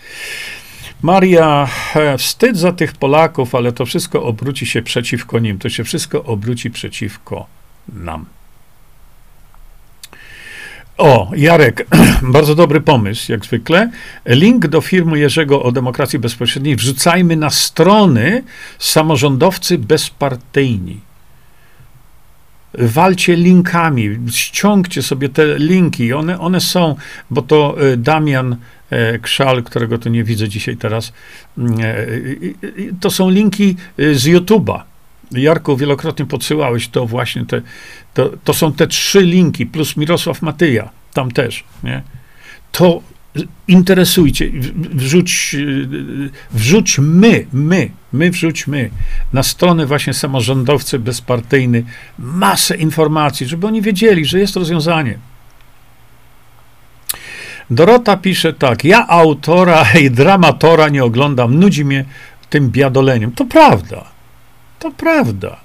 Maria, e, wstyd za tych Polaków, ale to wszystko obróci się przeciwko nim, to się wszystko obróci przeciwko nam. O, Jarek, [CLEARS THROAT] bardzo dobry pomysł, jak zwykle. Link do firmy Jerzego o demokracji bezpośredniej wrzucajmy na strony samorządowcy bezpartyjni walcie linkami, ściągcie sobie te linki, one, one są, bo to e, Damian e, Krzal, którego tu nie widzę dzisiaj teraz, mm, e, to są linki z YouTube'a. Jarku, wielokrotnie podsyłałeś to właśnie, te, to, to są te trzy linki, plus Mirosław Matyja, tam też, nie? To interesujcie, wrzuć, wrzuć my, my, my wrzućmy na stronę właśnie samorządowcy bezpartyjny masę informacji, żeby oni wiedzieli, że jest rozwiązanie. Dorota pisze tak, ja autora [LAUGHS] i dramatora nie oglądam, nudzi mnie tym biadoleniem. To prawda, to prawda.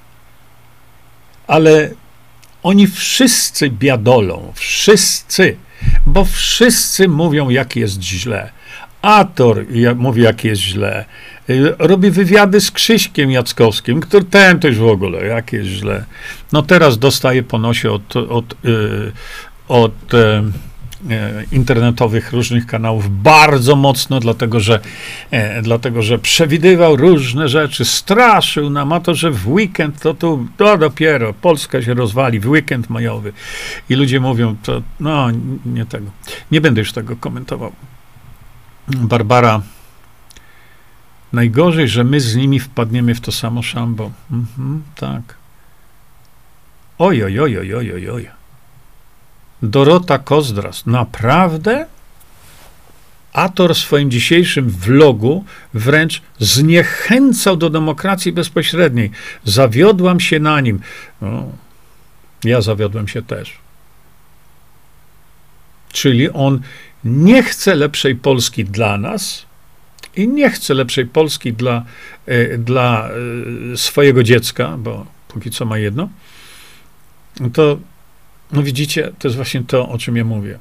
Ale oni wszyscy biadolą, wszyscy bo wszyscy mówią, jak jest źle. Ator mówi, jak jest źle. Y, robi wywiady z Krzyśkiem Jackowskim, który ten już w ogóle, jak jest źle. No teraz dostaje po nosie od, od, y, od, od internetowych różnych kanałów bardzo mocno, dlatego że, e, dlatego że przewidywał różne rzeczy, straszył nam, a to, że w weekend to tu, to dopiero Polska się rozwali, w weekend majowy. I ludzie mówią, to no, nie tego. Nie będę już tego komentował. Barbara, najgorzej, że my z nimi wpadniemy w to samo szambo. Mhm, tak. Oj, oj, oj, oj, oj, oj. Dorota Kozdras. Naprawdę? Ator w swoim dzisiejszym vlogu wręcz zniechęcał do demokracji bezpośredniej. Zawiodłam się na nim. No, ja zawiodłem się też. Czyli on nie chce lepszej Polski dla nas i nie chce lepszej Polski dla, e, dla e, swojego dziecka, bo póki co ma jedno. To no widzicie, to jest właśnie to, o czym ja mówię.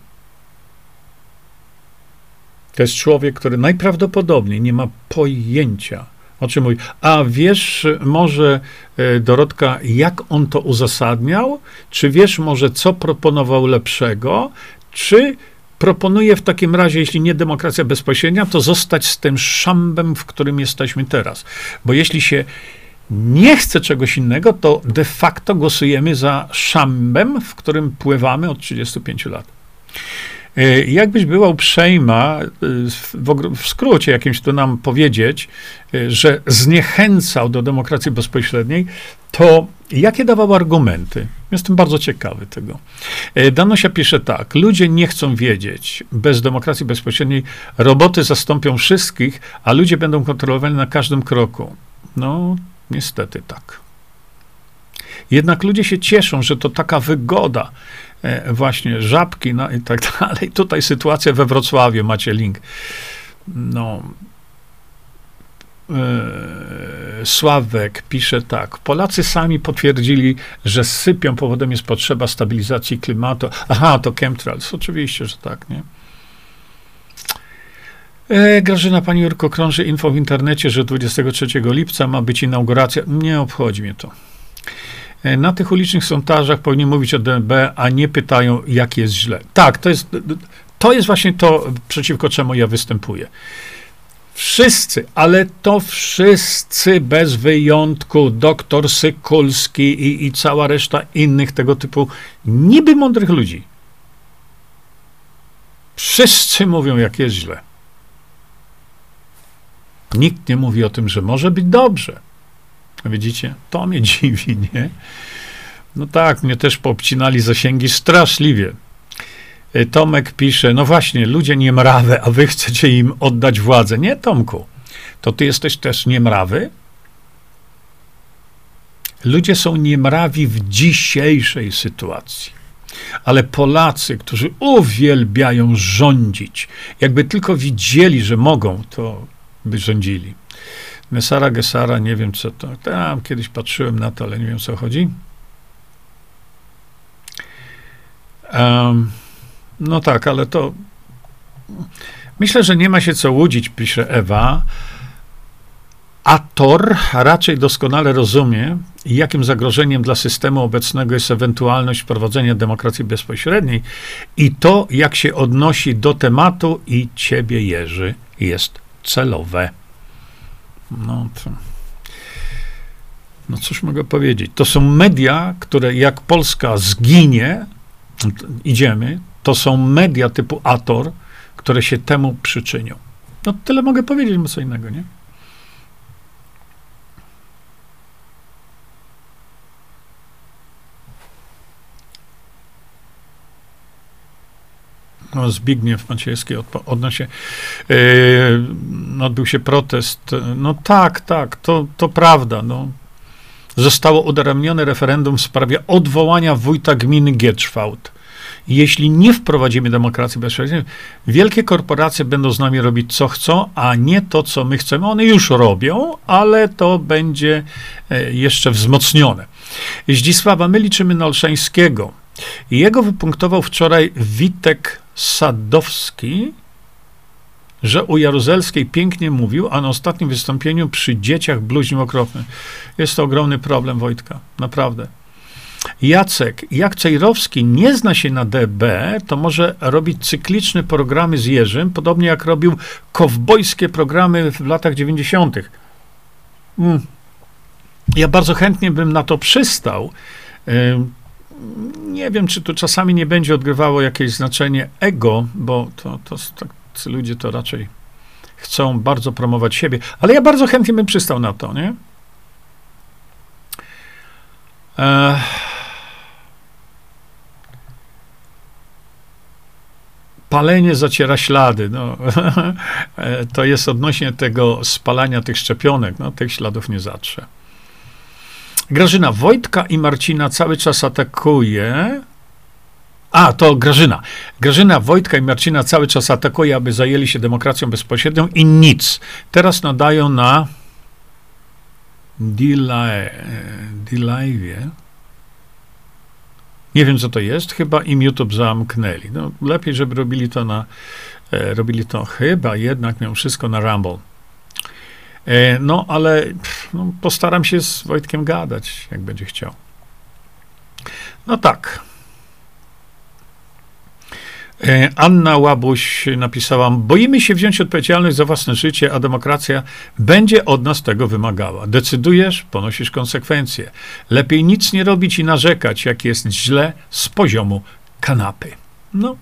To jest człowiek, który najprawdopodobniej nie ma pojęcia O czym mówi? A wiesz może, e, Dorotka, jak on to uzasadniał? Czy wiesz może, co proponował lepszego? Czy proponuje w takim razie, jeśli nie demokracja bezpośrednia, to zostać z tym szambem, w którym jesteśmy teraz? Bo jeśli się nie chce czegoś innego, to de facto głosujemy za szambem, w którym pływamy od 35 lat. E, jakbyś była uprzejma, e, w, skrócie jakimś tu nam powiedzieć, e, że zniechęcał do demokracji bezpośredniej, to jakie dawał argumenty? Jestem bardzo ciekawy tego. Danosia pisze tak: Ludzie nie chcą wiedzieć, bez demokracji bezpośredniej roboty zastąpią wszystkich, a ludzie będą kontrolowani na każdym kroku. No, niestety tak. Jednak ludzie się cieszą, że to taka wygoda, E, właśnie żabki no i tak [LAUGHS] dalej. Tutaj sytuacja we Wrocławiu, macie link. No, e, Sławek pisze tak. Polacy sami potwierdzili, że sypią powodem jest potrzeba stabilizacji klimatu. Aha, to chemtrails. Oczywiście, że tak, nie? E, Grażyna, pani Jurko, krąży info w internecie, że 23 lipca ma być inauguracja. Nie obchodzi mnie to. E, na tych ulicznych sondażach powinni mówić o DNB, a nie pytają, jak jest źle. Tak, to jest, to jest właśnie to, przeciwko czemu ja występuję. Wszyscy, ale to wszyscy bez wyjątku, doktor Sykulski i, i cała reszta innych tego typu niby mądrych ludzi. Wszyscy mówią, jak jest źle. Nikt nie mówi o tym, że może być dobrze. Widzicie? To mnie [LAUGHS] dziwi, nie? No tak, mnie też popcinali zasięgi straszliwie. E, Tomek pisze, no właśnie, ludzie niemrawe, a wy chcecie im oddać władzę. Nie, Tomku, to ty jesteś też niemrawy? Ludzie są niemrawi w dzisiejszej sytuacji. Ale Polacy, którzy uwielbiają rządzić, jakby tylko widzieli, że mogą, to by rządzili. Mesara Gesara, nie wiem co to. Tam kiedyś patrzyłem na to, ale nie wiem co chodzi. Um, no tak, ale to. Myślę, że nie ma się co łudzić, pisze Ewa. Ator raczej doskonale rozumie, jakim zagrożeniem dla systemu obecnego jest ewentualność wprowadzenia demokracji bezpośredniej i to, jak się odnosi do tematu i ciebie, Jerzy, jest celowe. No to. No cóż mogę powiedzieć? To są media, które jak Polska zginie, idziemy, to są media typu Ator, które się temu przyczynią. No tyle mogę powiedzieć, co innego, nie? No, Zbigniew Maciejski odnośnie, yy, odbył się protest. No tak, tak, to, to prawda. No. Zostało udaremnione referendum w sprawie odwołania wójta gminy Gierczwałt. Jeśli nie wprowadzimy demokracji bezpośredniej, wielkie korporacje będą z nami robić co chcą, a nie to, co my chcemy. One już robią, ale to będzie e, jeszcze wzmocnione. Zdzisława, my liczymy na Olszańskiego. Jego wypunktował wczoraj Witek Sadowski, że u Jaruzelskiej pięknie mówił, a na ostatnim wystąpieniu przy dzieciach bluźnił okropny. Jest to ogromny problem Wojtka, naprawdę. Jacek, jak Cejrowski nie zna się na DB, to może robić cykliczne programy z Jerzym, podobnie jak robił kowbojskie programy w latach 90. Mm. Ja bardzo chętnie bym na to przystał nie wiem, czy tu czasami nie będzie odgrywało jakieś znaczenie ego, bo to, to tacy ludzie to raczej chcą bardzo promować siebie, ale ja bardzo chętnie bym przystał na to, nie? palenie zaciera ślady. No, [LAUGHS] to jest odnośnie tego spalania tych szczepionek. No, tych śladów nie zatrze. Grażyna Wojtka i Marcina cały czas atakuje. A, to Grażyna. Grażyna Wojtka i Marcina cały czas atakuje, aby zajęli się demokracją bezpośrednią i nic. Teraz nadają na D-Live. Nie wiem, co to jest. Chyba im YouTube zamknęli. No, lepiej, żeby robili to na, e, robili to chyba jednak miał wszystko na Rumble. E, no, ale no, postaram się z Wojtkiem gadać, jak będzie chciał. No tak. E, Anna Łabuś napisała: Boimy się wziąć odpowiedzialność za własne życie, a demokracja będzie od nas tego wymagała. Decydujesz, ponosisz konsekwencje. Lepiej nic nie robić i narzekać, jak jest źle z poziomu kanapy. No,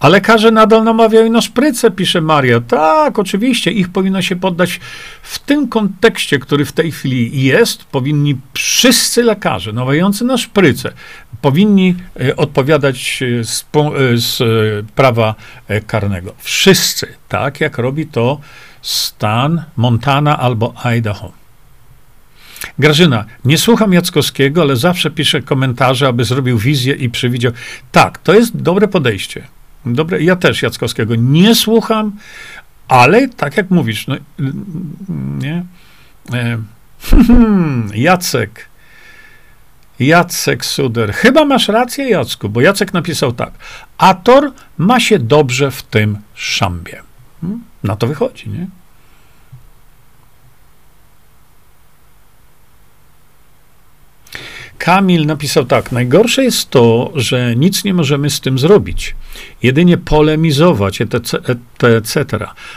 a lekarze nadal namawiają na szprycę, pisze Maria. Tak, oczywiście, ich powinno się poddać w tym kontekście, który w tej chwili jest, powinni wszyscy lekarze namawiający na szprycę, powinni e, odpowiadać e, z, e, z prawa karnego. Wszyscy, tak jak robi to stan Montana albo Idaho. Grażyna, nie słucham Jackowskiego, ale zawsze piszę komentarze, aby zrobił wizję i przewidział. Tak, to jest dobre podejście. Dobre, ja też Jackowskiego nie słucham, ale tak jak mówisz, no, nie? E, [LAUGHS] Jacek. Jacek Suder. Chyba masz rację, Jacku, bo Jacek napisał tak. Ator ma się dobrze w tym szambie. Hmm? Na to wychodzi, nie? Kamil napisał tak: Najgorsze jest to, że nic nie możemy z tym zrobić. Jedynie polemizować, etc., etc.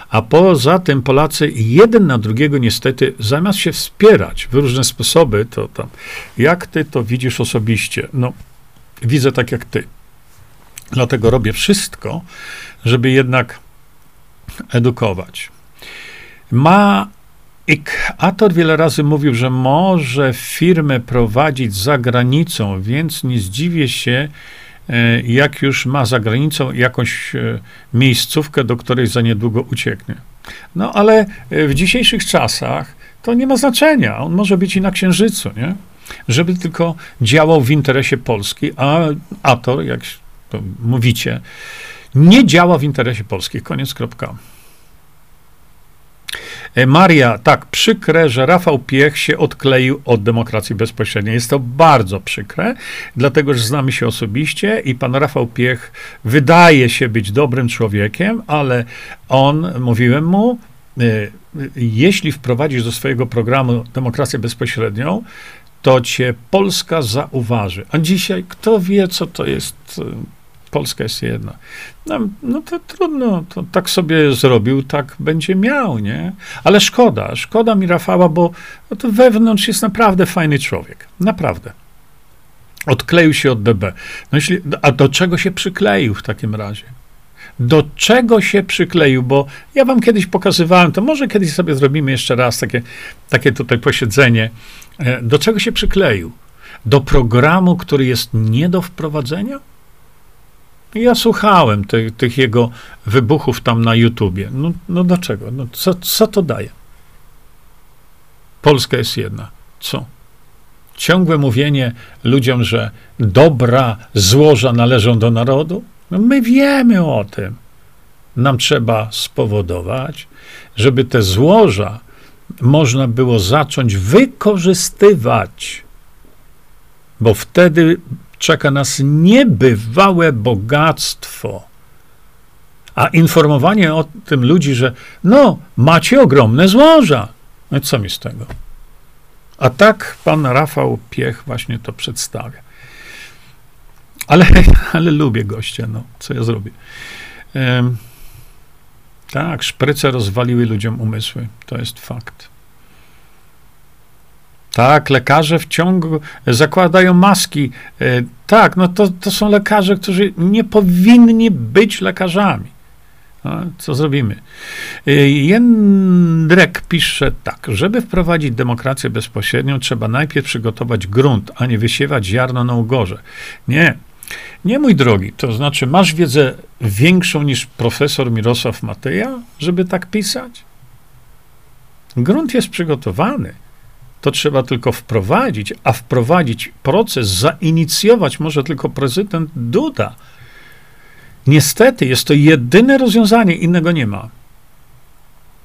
A poza tym Polacy jeden na drugiego niestety, zamiast się wspierać w różne sposoby, to tam, jak ty to widzisz osobiście? No, widzę tak jak ty. Dlatego robię wszystko, żeby jednak edukować. Ma Ator wiele razy mówił, że może firmę prowadzić za granicą, więc nie zdziwię się, e, jak już ma za granicą jakąś e, miejscówkę, do której za niedługo ucieknie. No ale e, w dzisiejszych czasach to nie ma znaczenia. On może być i na Księżycu, nie? Żeby tylko działał w interesie Polski, a Ator, jak to mówicie, nie działa w interesie Polski. Koniec, kropka. E, Maria, tak, przykre, że Rafał Piech się odkleił od demokracji bezpośredniej. Jest to bardzo przykre, dlatego że znamy się osobiście i pan Rafał Piech wydaje się być dobrym człowiekiem, ale on, mówiłem mu, e, jeśli wprowadzisz do swojego programu demokrację bezpośrednią, to cię Polska zauważy. A dzisiaj kto wie, co to jest e, Polska jest jedna. No, no to trudno, to tak sobie zrobił, tak będzie miał, nie? Ale szkoda, szkoda mi Rafała, bo to wewnątrz jest naprawdę fajny człowiek. Naprawdę. Odkleił się od DB. No jeśli, a do czego się przykleił w takim razie? Do czego się przykleił? Bo ja wam kiedyś pokazywałem, to może kiedyś sobie zrobimy jeszcze raz takie, takie tutaj posiedzenie. E, do czego się przykleił? Do programu, który jest nie do wprowadzenia? Ja słuchałem tych, tych jego wybuchów tam na YouTubie. No, no dlaczego? No, co, co to daje? Polska jest jedna. Co? Ciągłe mówienie ludziom, że dobra złoża należą do narodu? No my wiemy o tym. Nam trzeba spowodować, żeby te złoża można było zacząć wykorzystywać, bo wtedy czeka nas niebywałe bogactwo. A informowanie o tym ludzi, że no, macie ogromne złoża. No i co mi z tego? A tak pan Rafał Piech właśnie to przedstawia. Ale, [LAUGHS] ale lubię gościa, no, co ja zrobię. Tak, szpryce rozwaliły ludziom umysły. To jest fakt. Tak, lekarze w ciągu zakładają maski. E, tak, no to, to są lekarze, którzy nie powinni być lekarzami. No, co zrobimy? E, Jędrek pisze tak, żeby wprowadzić demokrację bezpośrednią, trzeba najpierw przygotować grunt, a nie wysiewać ziarno na ugorze. Nie, nie mój drogi, to znaczy masz wiedzę większą niż profesor Mirosław Mateja, żeby tak pisać? Grunt jest przygotowany. To trzeba tylko wprowadzić, a wprowadzić proces, zainicjować może tylko prezydent Duda. Niestety jest to jedyne rozwiązanie, innego nie ma.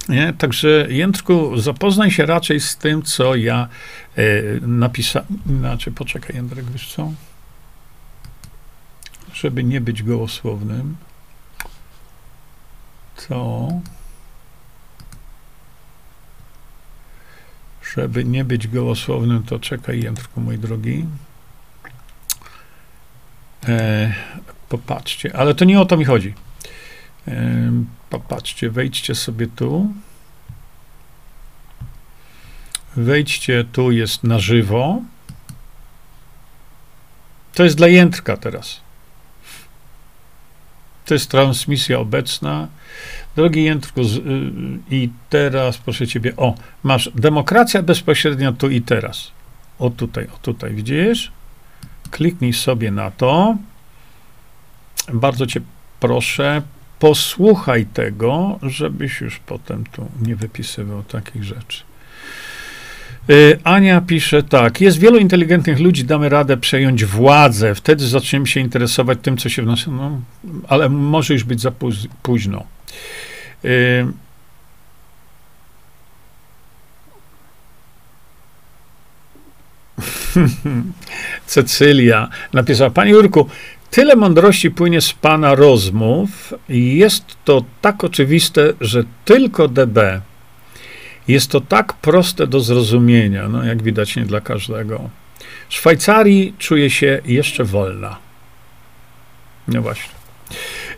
Nie? Także Jędrku, zapoznaj się raczej z tym, co ja e, napisałem. Znaczy, poczekaj, Jędrek, wiesz co? Żeby nie być gołosłownym, to Żeby nie być gołosłownym, to czekaj, Jędrku, mój drogi. E, popatrzcie, ale to nie o to mi chodzi. E, popatrzcie, wejdźcie sobie tu. Wejdźcie, tu jest na żywo. To jest dla Jędrka teraz. To jest transmisja obecna. Drogi Jędrku, y, i teraz proszę ciebie, o, masz demokracja bezpośrednia tu i teraz. O tutaj, o tutaj, widzisz? Kliknij sobie na to. Bardzo cię proszę, posłuchaj tego, żebyś już potem tu nie wypisywał takich rzeczy. Y, Ania pisze tak. Jest wielu inteligentnych ludzi, damy radę przejąć władzę. Wtedy zaczniemy się interesować tym, co się w nas. No, ale może już być za późno. Y, [LAUGHS] Cecylia napisała: Panie Jurku, tyle mądrości płynie z Pana rozmów i jest to tak oczywiste, że tylko DB jest to tak proste do zrozumienia, no jak widać nie dla każdego. Szwajcarii czuje się jeszcze wolna. No właśnie.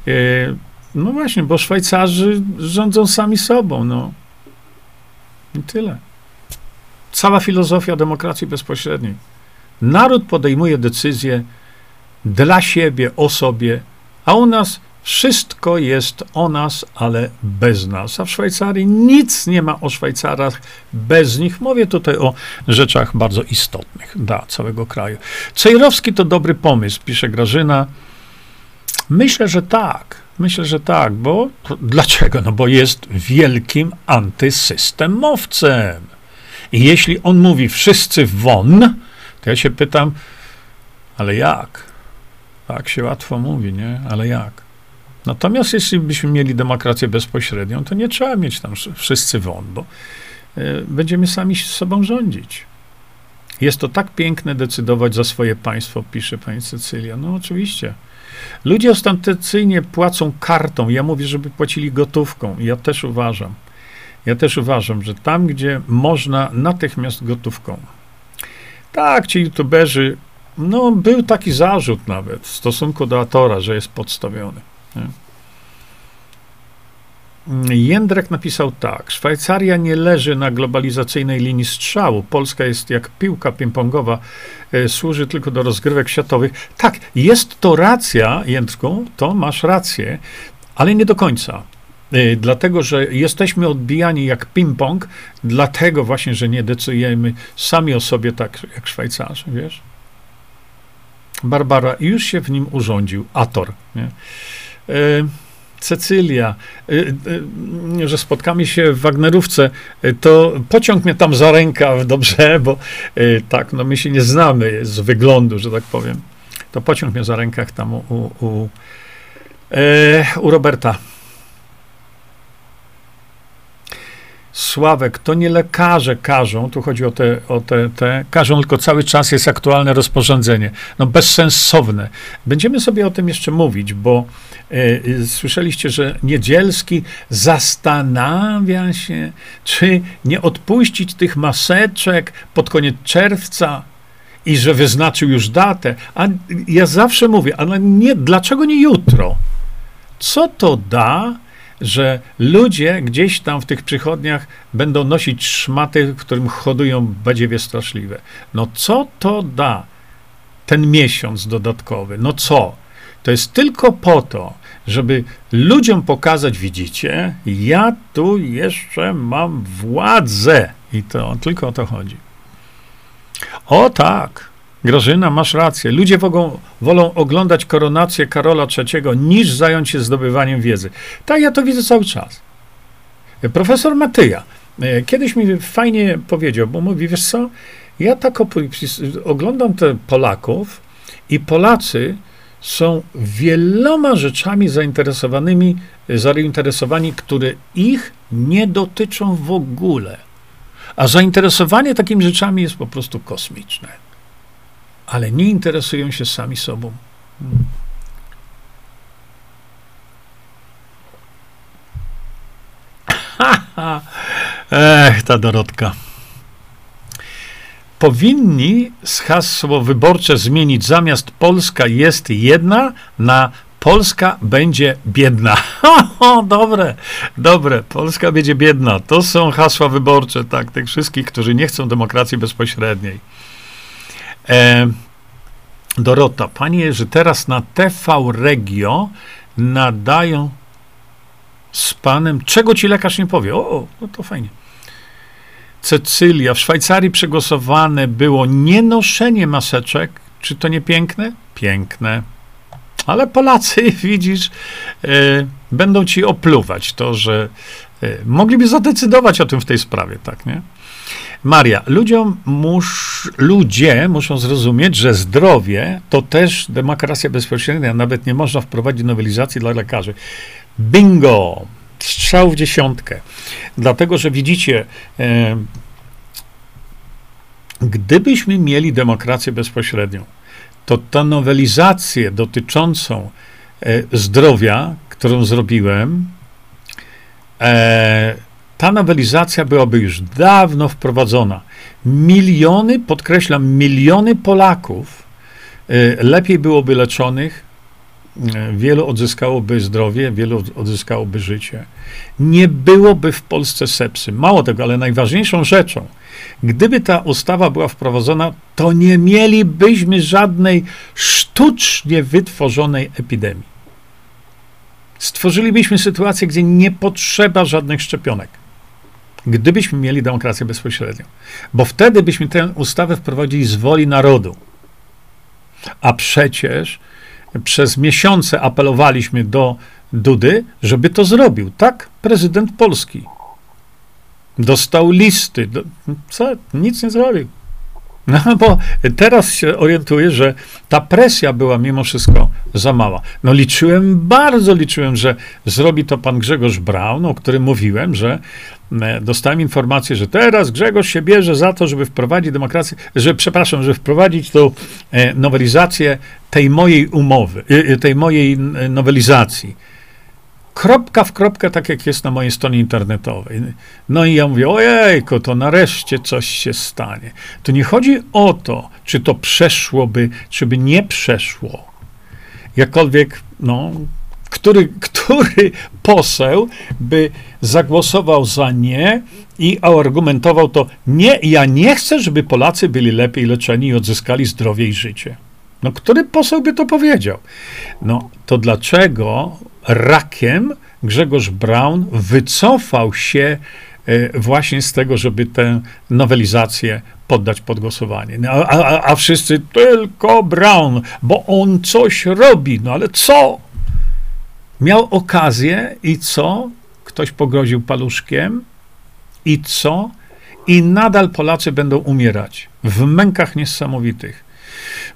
E, no właśnie, bo Szwajcarzy rządzą sami sobą, no. I tyle. Cała filozofia demokracji bezpośredniej. Naród podejmuje decyzje dla siebie, o sobie, a u nas wszystko jest o nas, ale bez nas. A w Szwajcarii nic nie ma o Szwajcarach bez nich. Mówię tutaj o rzeczach bardzo istotnych dla całego kraju. Cejrowski to dobry pomysł, pisze Grażyna. Myślę, że tak. Myślę, że tak, bo dlaczego? No bo jest wielkim antysystemowcem. I jeśli on mówi wszyscy won, to ja się pytam, ale jak? Tak się łatwo mówi, nie? Ale jak? Natomiast jeśli byśmy mieli demokrację bezpośrednią, to nie trzeba mieć tam wszyscy won, bo e, będziemy sami sobą rządzić. Jest to tak piękne decydować za swoje państwo, pisze pani Cecylia. No oczywiście. Ludzie ostentacyjnie płacą kartą. Ja mówię, żeby płacili gotówką. Ja też uważam. Ja też uważam, że tam, gdzie można natychmiast gotówką. Tak, ci youtuberzy, no był taki zarzut nawet w stosunku do Atora, że jest podstawiony. Jędrek napisał tak. Szwajcaria nie leży na globalizacyjnej linii strzału. Polska jest jak piłka ping-pongowa, e, służy tylko do rozgrywek światowych. Tak, jest to racja, Jędrku, to masz rację, ale nie do końca. E, dlatego, że jesteśmy odbijani jak ping-pong, dlatego właśnie, że nie decydujemy sami o sobie tak jak Szwajcarzy, wiesz? Barbara już się w nim urządził, Ator. Nie? E, Cecylia, e, e, że spotkamy się w Wagnerówce, to pociąg mnie tam za rękaw, dobrze, bo tak, no my się nie znamy z wyglądu, że tak powiem. To pociąg mnie za rękach tam u, u, u, u Roberta. Sławek, to nie lekarze każą, tu chodzi o te, o te, te, każą, tylko cały czas jest aktualne rozporządzenie. No bezsensowne. Będziemy sobie o tym jeszcze mówić, bo e, słyszeliście, że Niedzielski zastanawia się, czy nie odpuścić tych maseczek pod koniec czerwca i że wyznaczył już datę. A ja zawsze mówię, ale nie, dlaczego nie jutro? Co to da? Że ludzie gdzieś tam w tych przychodniach będą nosić szmaty, w którym hodują badziewie straszliwe. No co to da? Ten miesiąc dodatkowy. No co? To jest tylko po to, żeby ludziom pokazać, widzicie, ja tu jeszcze mam władzę. I to tylko o to chodzi. O tak. Grażyna, masz rację. Ludzie wolą, wolą oglądać koronację Karola III niż zająć się zdobywaniem wiedzy. Tak, ja to widzę cały czas. Profesor Matyja e, kiedyś mi fajnie powiedział, bo mówi, wiesz co, ja tak oglądam te Polaków i Polacy są wieloma rzeczami zainteresowanymi, zainteresowani, które ich nie dotyczą w ogóle. A zainteresowanie takimi rzeczami jest po prostu kosmiczne ale nie interesują się sami sobą. Ech, ta Dorotka. powinni z hasło wyborcze zmienić zamiast Polska jest jedna na Polska będzie biedna. [LAUGHS] O, dobre, dobre. Polska będzie biedna. To są hasła wyborcze, tak, tych wszystkich, którzy nie chcą demokracji bezpośredniej. E, Dorota, panie, że teraz na TV Regio nadają z panem, czego ci lekarz nie powie. O, no to fajnie. Cecylia, w Szwajcarii przegłosowane było nienoszenie maseczek. Czy to nie piękne? Piękne. Ale Polacy, [LAUGHS] widzisz, e, będą ci opluwać to, że e, mogliby zadecydować o tym w tej sprawie, tak, nie? Maria, ludziom mus, ludzie muszą zrozumieć, że zdrowie to też demokracja bezpośrednia. Nawet nie można wprowadzić nowelizacji dla lekarzy. Bingo! Strzał w dziesiątkę. Dlatego, że widzicie, e, gdybyśmy mieli demokrację bezpośrednią, to ta nowelizację dotyczącą e, zdrowia, którą zrobiłem, e, ta nowelizacja byłaby już dawno wprowadzona. Miliony, podkreślam, miliony Polaków e, lepiej byłoby leczonych, e, wielu odzyskałoby zdrowie, wielu odzyskałoby życie. Nie byłoby w Polsce sepsy. Mało tego, ale najważniejszą rzeczą, Gdyby ta ustawa była wprowadzona, to nie mielibyśmy żadnej sztucznie wytworzonej epidemii. Stworzylibyśmy sytuację, gdzie nie potrzeba żadnych szczepionek. Gdybyśmy mieli demokrację bezpośrednią. Bo wtedy byśmy tę ustawę wprowadzili z woli narodu. A przecież przez miesiące apelowaliśmy do Dudy, żeby to zrobił. Tak, prezydent Polski Dostał listy. Co? Nic nie zrobił. No bo teraz się orientuję, że ta presja była mimo wszystko za mała. No liczyłem, bardzo liczyłem, że zrobi to pan Grzegorz Braun, o którym mówiłem, że e, dostałem informację, że teraz Grzegorz się bierze za to, żeby wprowadzić demokrację, że przepraszam, żeby wprowadzić tą e, nowelizację tej mojej umowy, e, tej mojej nowelizacji kropka w kropkę, tak jak jest na mojej stronie internetowej. No i ja mówię, ojejko, to nareszcie coś się stanie. Tu nie chodzi o to, czy to przeszłoby, czy by nie przeszło. Jakkolwiek, no, który, który poseł by zagłosował za nie i argumentował to, nie, ja nie chcę, żeby Polacy byli lepiej leczeni i odzyskali zdrowie i życie. No, który poseł by to powiedział? No, to dlaczego rakiem Grzegorz Braun wycofał się e, właśnie z tego, żeby tę nowelizację poddać pod głosowanie. No, a, a, a wszyscy tylko Braun, bo on coś robi. No ale co? Miał okazję i co? Ktoś pogroził paluszkiem i co? I nadal Polacy będą umierać w mękach niesamowitych.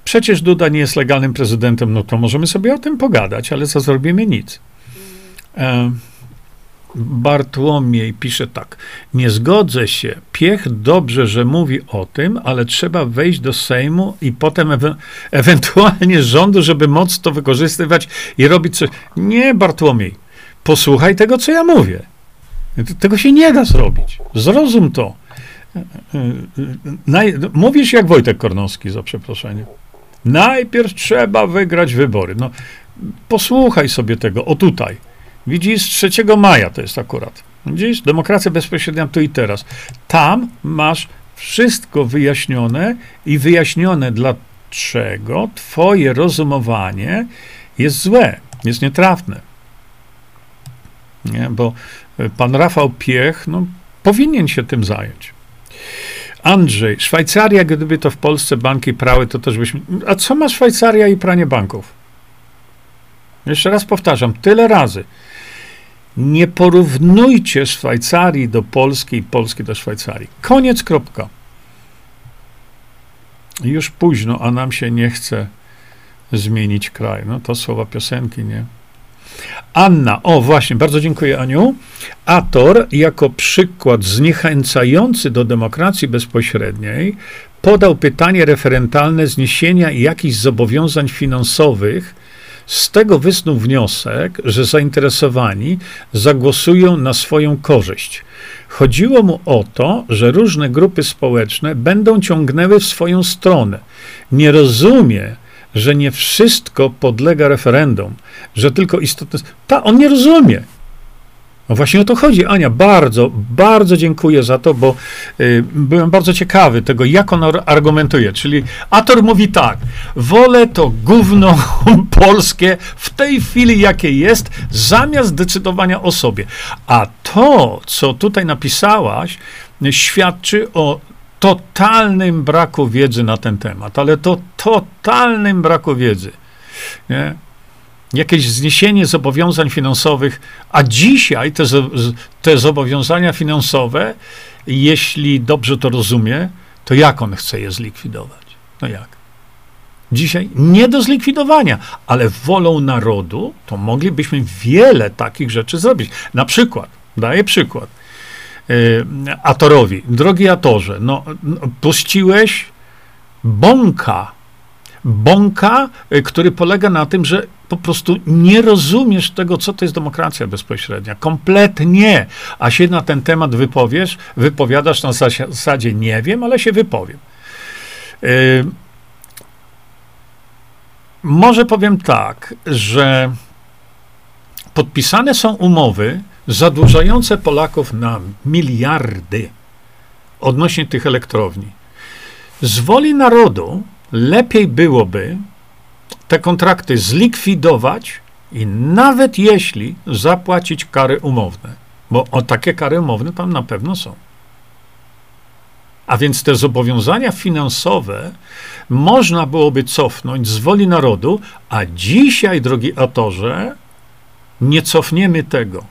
Przecież Duda nie jest legalnym prezydentem, no to możemy sobie o tym pogadać, ale co zrobimy? Nic. E, Bartłomiej pisze tak. Nie zgodzę się. Piech dobrze, że mówi o tym, ale trzeba wejść do Sejmu i potem ewe ewentualnie rządu, żeby moc to wykorzystywać i robić coś. Nie, Bartłomiej. Posłuchaj tego, co ja mówię. Tego się nie da zrobić. Zrozum to. E, e, mówisz jak Wojtek Kornowski, za przeproszeniem. Najpierw trzeba wygrać wybory. No, posłuchaj sobie tego, o tutaj. Widzisz, 3 maja to jest akurat. Widzisz, demokracja bezpośrednia tu i teraz. Tam masz wszystko wyjaśnione i wyjaśnione, dlaczego twoje rozumowanie jest złe, jest nietrafne. Nie? Bo pan Rafał Piech no, powinien się tym zająć. Andrzej, Szwajcaria, gdyby to w Polsce banki prały, to też byśmy. A co ma Szwajcaria i pranie banków? Jeszcze raz powtarzam, tyle razy. Nie porównujcie Szwajcarii do Polski i Polski do Szwajcarii. Koniec, kropka. Już późno, a nam się nie chce zmienić kraj. No to słowa piosenki, nie? Anna, o właśnie, bardzo dziękuję Aniu. Ator, jako przykład zniechęcający do demokracji bezpośredniej, podał pytanie referentalne zniesienia jakichś zobowiązań finansowych Z tego wysnuł wniosek, że zainteresowani zagłosują na swoją korzyść. Chodziło mu o to, że różne grupy społeczne będą ciągnęły w swoją stronę. Nie rozumie, że nie wszystko podlega referendum, że tylko istotne. Ta, on nie rozumie. No właśnie o to chodzi, Ania. Bardzo, bardzo dziękuję za to, bo y, byłem bardzo ciekawy tego, jak on argumentuje. Czyli Ator mówi tak: wolę to gówno [LAUGHS] polskie w tej chwili, jakie jest, zamiast decydowania o sobie. A to, co tutaj napisałaś, świadczy o totalnym braku wiedzy na ten temat, ale to totalnym braku wiedzy. Nie? jakieś zniesienie zobowiązań finansowych, a dzisiaj te, te zobowiązania finansowe, jeśli dobrze to rozumie, to jak on chce je zlikwidować? No jak? Dzisiaj nie do zlikwidowania, ale wolą narodu to moglibyśmy wiele takich rzeczy zrobić. Na przykład, daję przykład, Atorowi, drogi Atorze, no, no puściłeś bąka bąka, y, który polega na tym, że po prostu nie rozumiesz tego, co to jest demokracja bezpośrednia. Kompletnie. A się na ten temat wypowiesz, wypowiadasz na zasadzie nie wiem, ale się wypowiem. Yy, może powiem tak, że podpisane są umowy zadłużające Polaków na miliardy odnośnie tych elektrowni. Z woli narodu lepiej byłoby te kontrakty zlikwidować i nawet jeśli zapłacić kary umowne, bo o takie kary umowne tam na pewno są. A więc te zobowiązania finansowe można byłoby cofnąć z woli narodu, a dzisiaj, drogi atorze, nie cofniemy tego,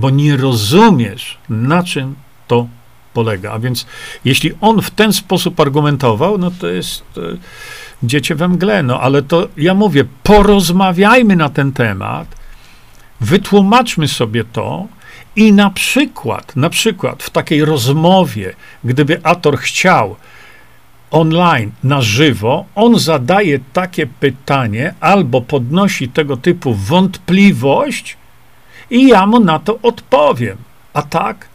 bo nie rozumiesz, na czym to polega. A więc jeśli on w ten sposób argumentował, no to jest e, dziecię we mgle. No ale to ja mówię, porozmawiajmy na ten temat, wytłumaczmy sobie to i na przykład, na przykład w takiej rozmowie, gdyby Ator chciał online, na żywo, on zadaje takie pytanie albo podnosi tego typu wątpliwość i ja mu na to odpowiem. A tak,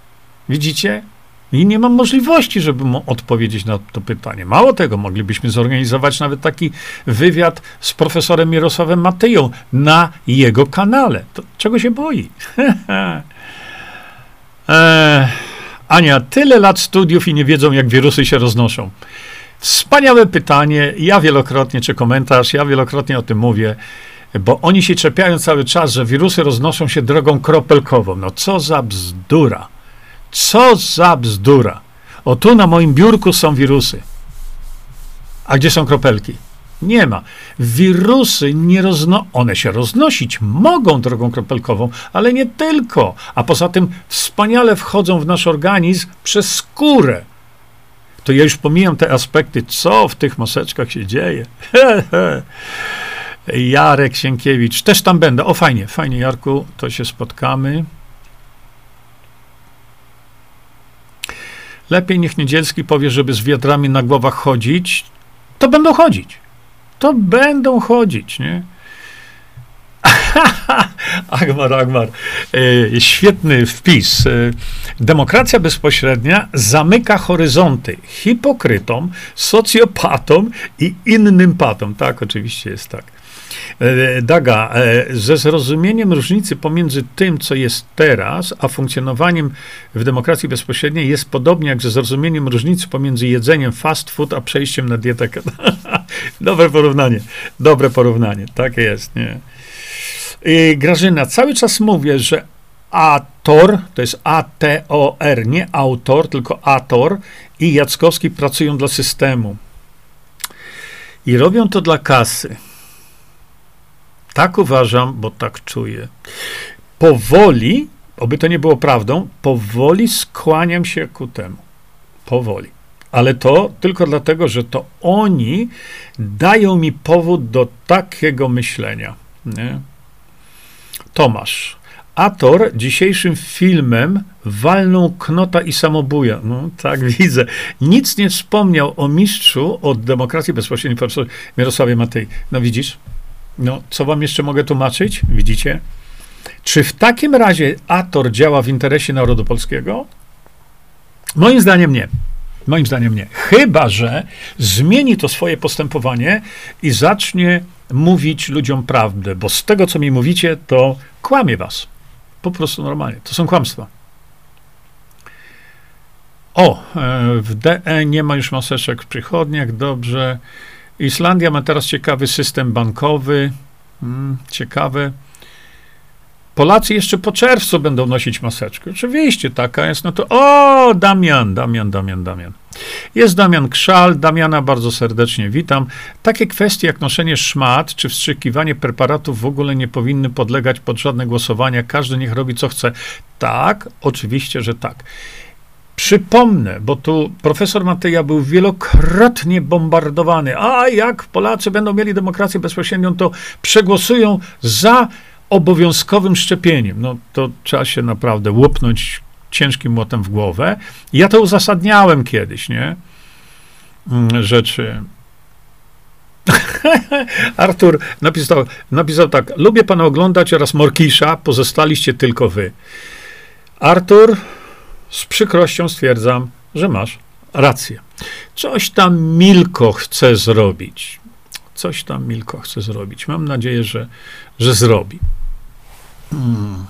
widzicie, i nie mam możliwości, żeby mu odpowiedzieć na to pytanie. Mało tego, moglibyśmy zorganizować nawet taki wywiad z profesorem Mirosławem Matyją na jego kanale. To czego się boi? [LAUGHS] e, Ania, tyle lat studiów i nie wiedzą, jak wirusy się roznoszą. Wspaniałe pytanie. Ja wielokrotnie, czy komentarz, ja wielokrotnie o tym mówię, bo oni się czepiają cały czas, że wirusy roznoszą się drogą kropelkową. No co za bzdura. Co za bzdura. O tu na moim biurku są wirusy. A gdzie są kropelki? Nie ma. Wirusy nie rozno... One się roznosić mogą drogą kropelkową, ale nie tylko. A poza tym wspaniale wchodzą w nasz organizm przez skórę. To ja już pomijam te aspekty, co w tych maseczkach się dzieje. [LAUGHS] Jarek Sienkiewicz, też tam będę. O, fajnie, fajnie, Jarku, to się spotkamy. Lepiej niech Niedzielski powie, żeby z wiadrami na głowach chodzić, to będą chodzić. To będą chodzić, nie? [LAUGHS] Agmar, Agmar. E, świetny wpis. E, demokracja bezpośrednia zamyka horyzonty hipokrytom, socjopatom i innym patom. Tak, oczywiście jest tak. E, Daga, e, ze zrozumieniem różnicy pomiędzy tym, co jest teraz, a funkcjonowaniem w demokracji bezpośredniej jest podobnie jak ze zrozumieniem różnicy pomiędzy jedzeniem fast food, a przejściem na dietę. [LAUGHS] Dobre porównanie. Dobre porównanie. Tak jest, nie? I Grażyna, cały czas mówię, że Ator, to jest A-T-O-R, nie autor, tylko Ator i Jackowski pracują dla systemu. I robią to dla kasy. Tak uważam, bo tak czuję. Powoli, oby to nie było prawdą, powoli skłaniam się ku temu. Powoli. Ale to tylko dlatego, że to oni dają mi powód do takiego myślenia. Nie? Tomasz. Ator dzisiejszym filmem walnął knota i samobuja. No tak [LAUGHS] widzę. Nic nie wspomniał o mistrzu od demokracji bezpośredniej Mirosławie Matej. No widzisz? No, co wam jeszcze mogę tłumaczyć? Widzicie? Czy w takim razie Ator działa w interesie narodu polskiego? Moim zdaniem nie. Moim zdaniem nie. Chyba, że zmieni to swoje postępowanie i zacznie mówić ludziom prawdę, bo z tego, co mi mówicie, to kłamie was. Po prostu normalnie. To są kłamstwa. O, e, w DE nie ma już maseczek w przychodniach, dobrze. Islandia ma teraz ciekawy system bankowy. Hmm, ciekawe. Polacy jeszcze po czerwcu będą nosić maseczkę. Oczywiście, taka jest. No to, o, Damian, Damian, Damian, Damian. Jest Damian Krzal. Damiana bardzo serdecznie witam. Takie kwestie jak noszenie szmat czy wstrzykiwanie preparatów w ogóle nie powinny podlegać pod żadne głosowania. Każdy niech robi co chce. Tak, oczywiście, że tak. Przypomnę, bo tu profesor Mateja był wielokrotnie bombardowany. A jak Polacy będą mieli demokrację bezpośrednią, to przegłosują za obowiązkowym szczepieniem. No to trzeba się naprawdę łupnąć ciężkim młotem w głowę. Ja to uzasadniałem kiedyś, nie? Mm, rzeczy. [LAUGHS] Artur napisał, napisał tak. Lubię pana oglądać oraz Morkisza, pozostaliście tylko wy. Artur, z przykrością stwierdzam, że masz rację. Coś tam Milko chce zrobić. Coś tam Milko chce zrobić. Mam nadzieję, że, że zrobi. Hmm.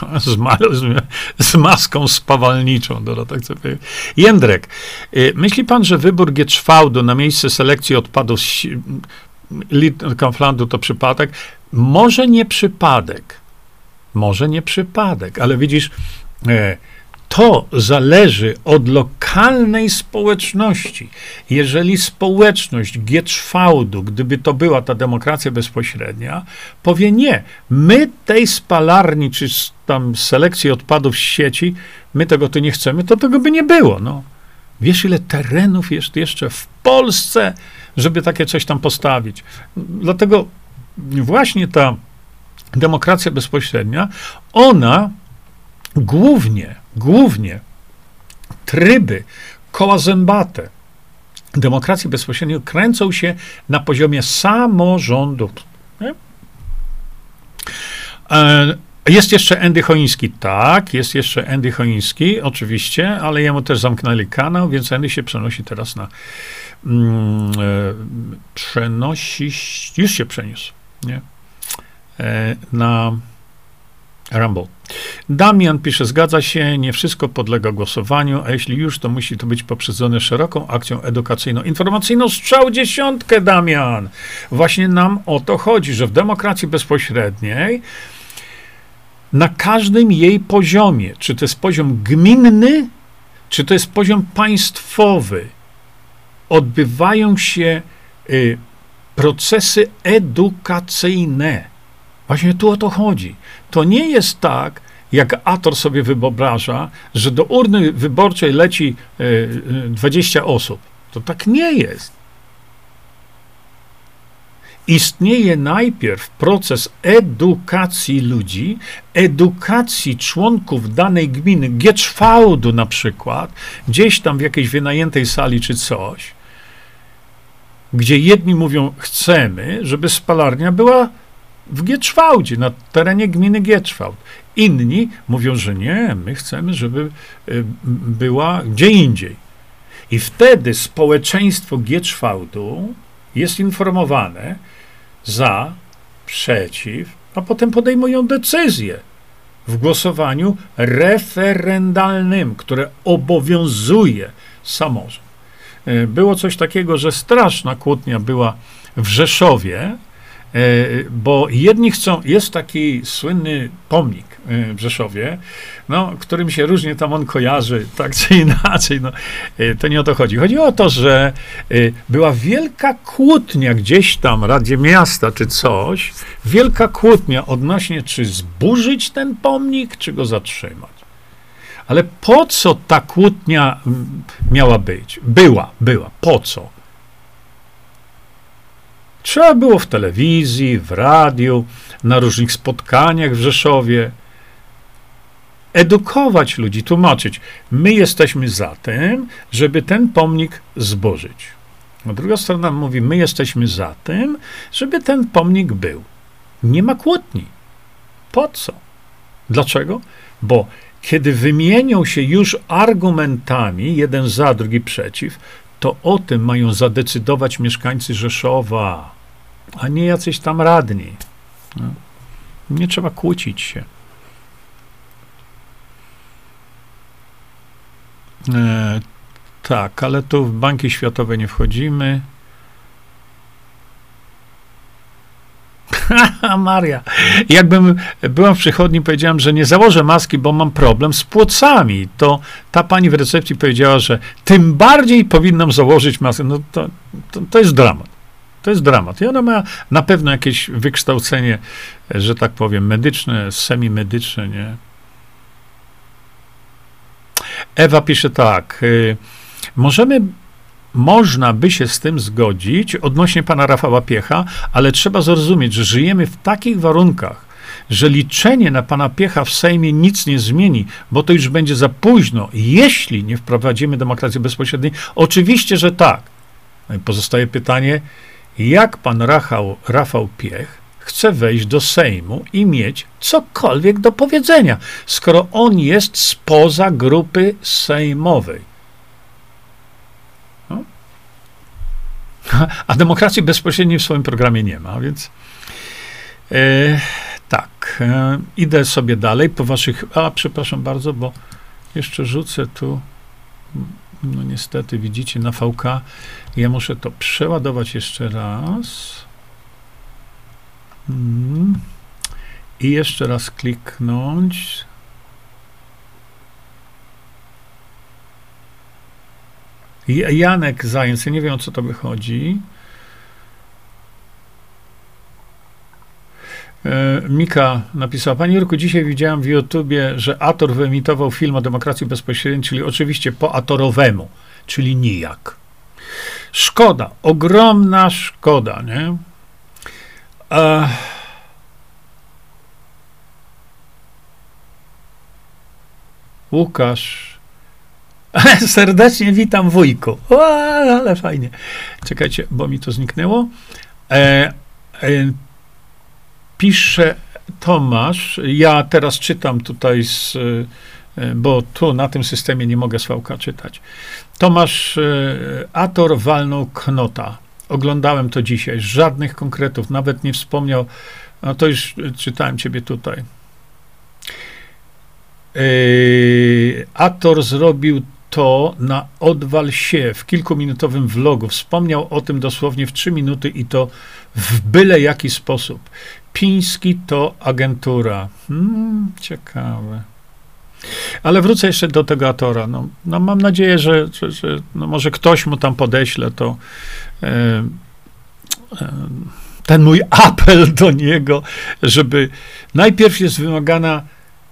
[LAUGHS] Z, z, z, maską spawalniczą, tak sobie. Jędrek, y, myśli pan, że wybór Gietrzwałdu na miejsce selekcji odpadów Kauflandu to przypadek? Może nie przypadek. Może nie przypadek, ale widzisz, e, to zależy od lokalnej społeczności. Jeżeli społeczność Gietrzwałdu, gdyby to była ta demokracja bezpośrednia, powie nie, my tej spalarni czy tam selekcji odpadów z sieci, my tego tu nie chcemy, to tego by nie było. No. Wiesz, ile terenów jest jeszcze w Polsce, żeby takie coś tam postawić. Dlatego właśnie ta demokracja bezpośrednia, ona głównie, głównie tryby koła zębate demokracji bezpośredniej kręcą się na poziomie samorządu. Nie? E, jest jeszcze Andy Choiński, tak, jest jeszcze Andy Choiński, oczywiście, ale jemu też zamknęli kanał, więc Andy się przenosi teraz na, mm, e, przenosi, już się przeniósł, nie, na Rumble. Damian pisze, zgadza się, nie wszystko podlega głosowaniu, a jeśli już, to musi to być poprzedzone szeroką akcją edukacyjną, informacyjną. Strzał dziesiątkę, Damian! Właśnie nam o to chodzi, że w demokracji bezpośredniej na każdym jej poziomie, czy to jest poziom gminny, czy to jest poziom państwowy, odbywają się y, procesy edukacyjne. Właśnie tu o to chodzi. To nie jest tak, jak Ator sobie wyobraża, że do urny wyborczej leci 20 e, e, osób. To tak nie jest. Istnieje najpierw proces edukacji ludzi, edukacji członków danej gminy, Gieczwałdu na przykład, gdzieś tam w jakiejś wynajętej sali czy coś, gdzie jedni mówią, chcemy, żeby spalarnia była w Gietrzwałdzie, na terenie gminy Gietrzwałd. Inni mówią, że nie, my chcemy, żeby y, była gdzie indziej. I wtedy społeczeństwo Gietrzwałdu jest informowane za, przeciw, a potem podejmują decyzję w głosowaniu referendalnym, które obowiązuje samorząd. Y, było coś takiego, że straszna kłótnia była w Rzeszowie, bo jedni chcą, jest taki słynny pomnik e, w Rzeszowie, no, którym się różnie tam on kojarzy, [LAUGHS] tak czy inaczej, no, e, to nie o to chodzi. Chodzi o to, że była wielka kłótnia gdzieś tam, Radzie Miasta czy coś, wielka kłótnia odnośnie, czy zburzyć ten pomnik, czy go zatrzymać. Ale po co ta kłótnia miała być? Była, była. Po co? Trzeba było w telewizji, w radiu, na różnych spotkaniach w Rzeszowie edukować ludzi, tłumaczyć. My jesteśmy za tym, żeby ten pomnik zburzyć. A druga strona mówi, my jesteśmy za tym, żeby ten pomnik był. Nie ma kłótni. Po co? Dlaczego? Bo kiedy wymienią się już argumentami, jeden za, drugi przeciw, to o tym mają zadecydować mieszkańcy Rzeszowa, a nie jacyś tam radni. No. Nie trzeba kłócić się. E, tak, ale tu w banki światowe nie wchodzimy. [LAUGHS] Maria, jakbym była w przychodni, powiedziałem, że nie założę maski, bo mam problem z płocami. To ta pani w recepcji powiedziała, że tym bardziej powinnam założyć maskę. No to, to, to jest dramat. To jest dramat. I ona ma na pewno jakieś wykształcenie, że tak powiem, medyczne, semimedyczne, nie? Ewa pisze tak. Y, możemy można by się z tym zgodzić odnośnie pana Rafała Piecha, ale trzeba zrozumieć, że żyjemy w takich warunkach, że liczenie na pana Piecha w Sejmie nic nie zmieni, bo to już będzie za późno, jeśli nie wprowadzimy demokracji bezpośredniej. Oczywiście, że tak. No pozostaje pytanie, jak pan Rafał, Rafał Piech chce wejść do Sejmu i mieć cokolwiek do powiedzenia, skoro on jest spoza grupy sejmowej. A demokracji bezpośredniej w swoim programie nie ma, więc e, tak, e, idę sobie dalej po waszych. A, przepraszam bardzo, bo jeszcze rzucę tu. No niestety, widzicie na VK. Ja muszę to przeładować jeszcze raz. Mm. I jeszcze raz kliknąć. Janek Zając, ja nie wiem o co to wychodzi. E, Mika napisała, Panie Jurku, dzisiaj widziałem w YouTubie, że Ator wyemitował film o demokracji bezpośredniej, czyli oczywiście po Atorowemu, czyli nijak. Szkoda, ogromna szkoda, nie? E... Łukasz. Serdecznie witam wujku. O, ale fajnie. Czekajcie, bo mi to zniknęło. E, e, pisze Tomasz. Ja teraz czytam tutaj z, e, bo tu na tym systemie nie mogę Sławka czytać. Tomasz e, Ator walnął knota. Oglądałem to dzisiaj. Żadnych konkretów, nawet nie wspomniał. No to już czytałem ciebie tutaj. Yy, Ator zrobił to na Odwal się w kilkuminutowym vlogu. Wspomniał o tym dosłownie w trzy minuty i to w byle jaki sposób. Piński to agentura. Hmm, ciekawe. Ale wrócę jeszcze do tego Atora. No, no mam nadzieję, że, że, że no może ktoś mu tam podeśle to e, e, ten mój apel do niego, żeby najpierw jest wymagana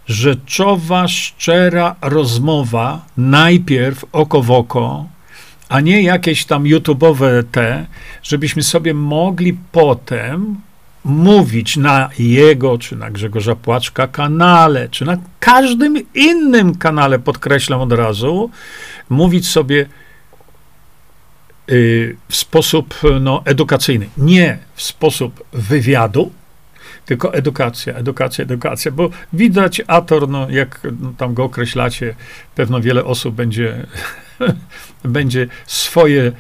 rzeczowa, szczera rozmowa, najpierw oko w oko, a nie jakieś tam YouTube'owe te, żebyśmy sobie mogli potem mówić na jego, czy na Grzegorza Płaczka kanale, czy na każdym innym kanale, podkreślam od razu, mówić sobie y, w sposób no, edukacyjny, nie w sposób wywiadu, tylko edukacja, edukacja, edukacja, bo widać Ator, no, jak no, tam go określacie, pewno wiele osób będzie, [LAUGHS] będzie swoje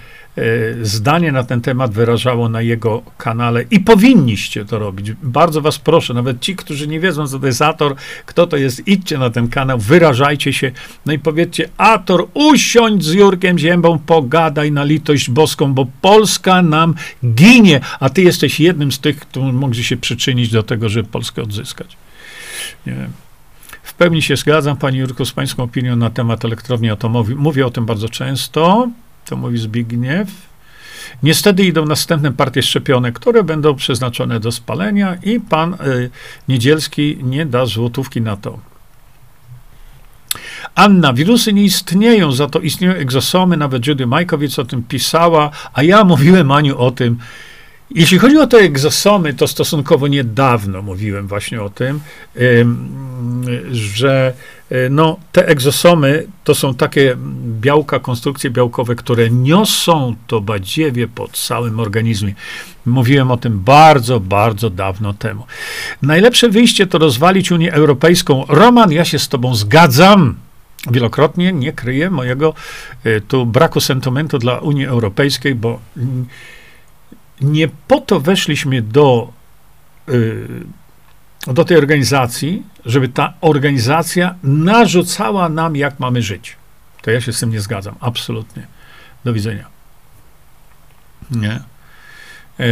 zdanie na ten temat wyrażało na jego kanale i powinniście to robić. Bardzo was proszę, nawet ci, którzy nie wiedzą, co to jest Ator, kto to jest, idźcie na ten kanał, wyrażajcie się, no i powiedzcie, Ator, usiądź z Jurkiem Ziębą, pogadaj na litość boską, bo Polska nam ginie, a ty jesteś jednym z tych, którzy mogli się przyczynić do tego, żeby Polskę odzyskać. Nie wiem. W pełni się zgadzam, Pani Jurku, z Pańską opinią na temat elektrowni atomowej. Mówię o tym bardzo często to mówi Zbigniew. Niestety idą następne partie szczepionek, które będą przeznaczone do spalenia i pan y, Niedzielski nie da złotówki na to. Anna, wirusy nie istnieją, za to istnieją egzosomy, nawet Judy Majkowic o tym pisała, a ja mówiłem Aniu o tym, Jeśli chodzi o te egzosomy, to stosunkowo niedawno mówiłem właśnie o tym, że e, no, te egzosomy to są takie białka, konstrukcje białkowe, które niosą to badziewie po całym organizmie. Mówiłem o tym bardzo, bardzo dawno temu. Najlepsze wyjście to rozwalić Unię Europejską. Roman, ja się z tobą zgadzam. Wielokrotnie nie kryję mojego e, tu braku sentymentu dla Unii Europejskiej, bo nie po to weszliśmy do, y, do tej organizacji, żeby ta organizacja narzucała nam, jak mamy żyć. To ja się z tym nie zgadzam. Absolutnie. Do widzenia. Nie. E,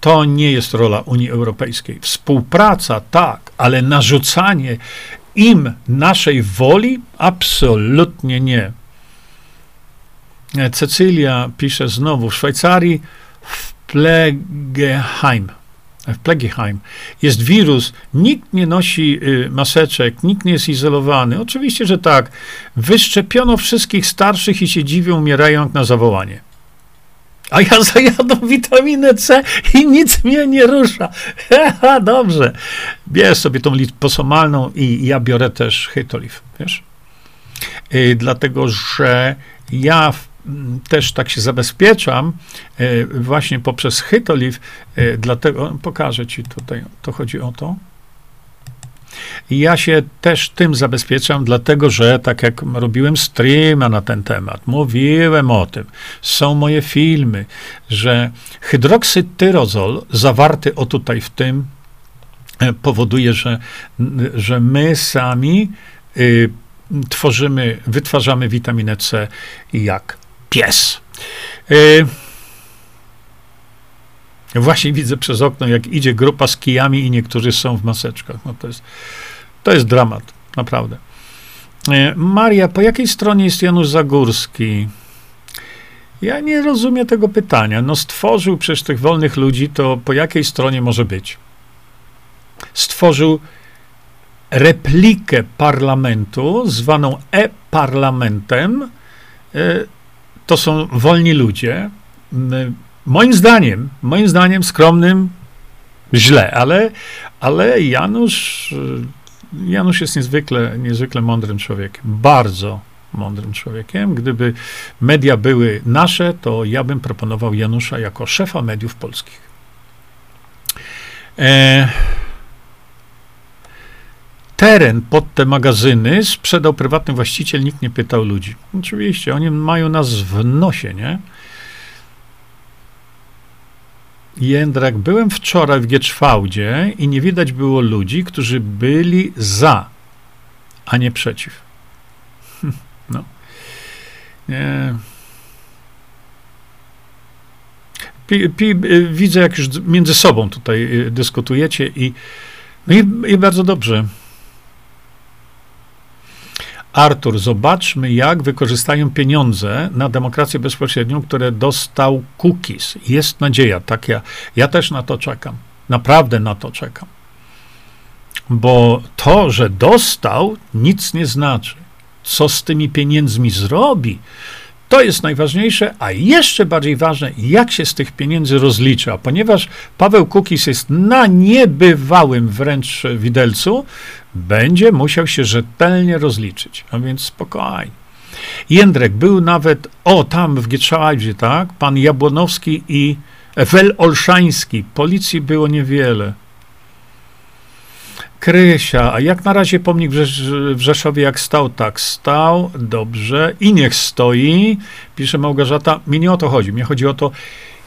to nie jest rola Unii Europejskiej. Współpraca, tak, ale narzucanie im naszej woli? Absolutnie nie. E, Cecylia pisze znowu, w Szwajcarii w Plegeheim. W Plegeheim jest wirus, nikt nie nosi y, maseczek, nikt nie jest izolowany. Oczywiście, że tak. Wyszczepiono wszystkich starszych i się dziwią, umierają jak na zawołanie. A ja [LAUGHS] zajadam witaminę C i nic mnie nie rusza. Haha, dobrze. Bierz sobie tą liposomalną i ja biorę też Hytoliv, wiesz? Yy, dlatego, że ja w też tak się zabezpieczam e, właśnie poprzez Hytoliv, e, dlatego pokażę ci tutaj, to chodzi o to. ja się też tym zabezpieczam, dlatego że tak jak robiłem streama na ten temat, mówiłem o tym, są moje filmy, że hydroksytyrozol zawarty o tutaj w tym e, powoduje, że, że my sami y, tworzymy, wytwarzamy witaminę C jak pies. Yy, właśnie widzę przez okno, jak idzie grupa z kijami i niektórzy są w maseczkach. No to, jest, to jest dramat, naprawdę. Yy, Maria, po jakiej stronie jest Janusz Zagórski? Ja nie rozumiem tego pytania. No stworzył przez tych wolnych ludzi, to po jakiej stronie może być? Stworzył replikę parlamentu, zwaną e-parlamentem, yy, to są wolni ludzie. Moim zdaniem, moim zdaniem skromnym, źle, ale, ale Janusz, y, Janusz jest niezwykle, niezwykle mądrym człowiekiem. Bardzo mądrym człowiekiem. Gdyby media były nasze, to ja bym proponował Janusza jako szefa mediów polskich. E, teren pod te magazyny sprzedał prywatny właściciel, nikt nie pytał ludzi. Oczywiście, oni mają nas w nosie, nie? Jędrak, byłem wczoraj w Gieczwałdzie i nie widać było ludzi, którzy byli za, a nie przeciw. [LAUGHS] No. Nie. Pi, pi, widzę, jak już między sobą tutaj y, dyskutujecie i, no i, i bardzo dobrze. Artur, zobaczmy, jak wykorzystają pieniądze na demokrację bezpośrednią, które dostał Cookies. Jest nadzieja, tak ja, ja też na to czekam. Naprawdę na to czekam. Bo to, że dostał, nic nie znaczy. Co z tymi pieniędzmi zrobi, to jest najważniejsze, a jeszcze bardziej ważne, jak się z tych pieniędzy rozlicza. Ponieważ Paweł Kukis jest na niebywałym wręcz widelcu, będzie musiał się rzetelnie rozliczyć. A więc spokojnie. Jędrek był nawet, o tam w Gietrzałajdzie, tak? Pan Jabłonowski i Wel Olszański. Policji było niewiele. Krysia, a jak na razie pomnik w, Rzesz w Rzeszowie jak stał, tak stał, dobrze i niech stoi, pisze Małgorzata. Mnie nie o to chodzi, mnie chodzi o to,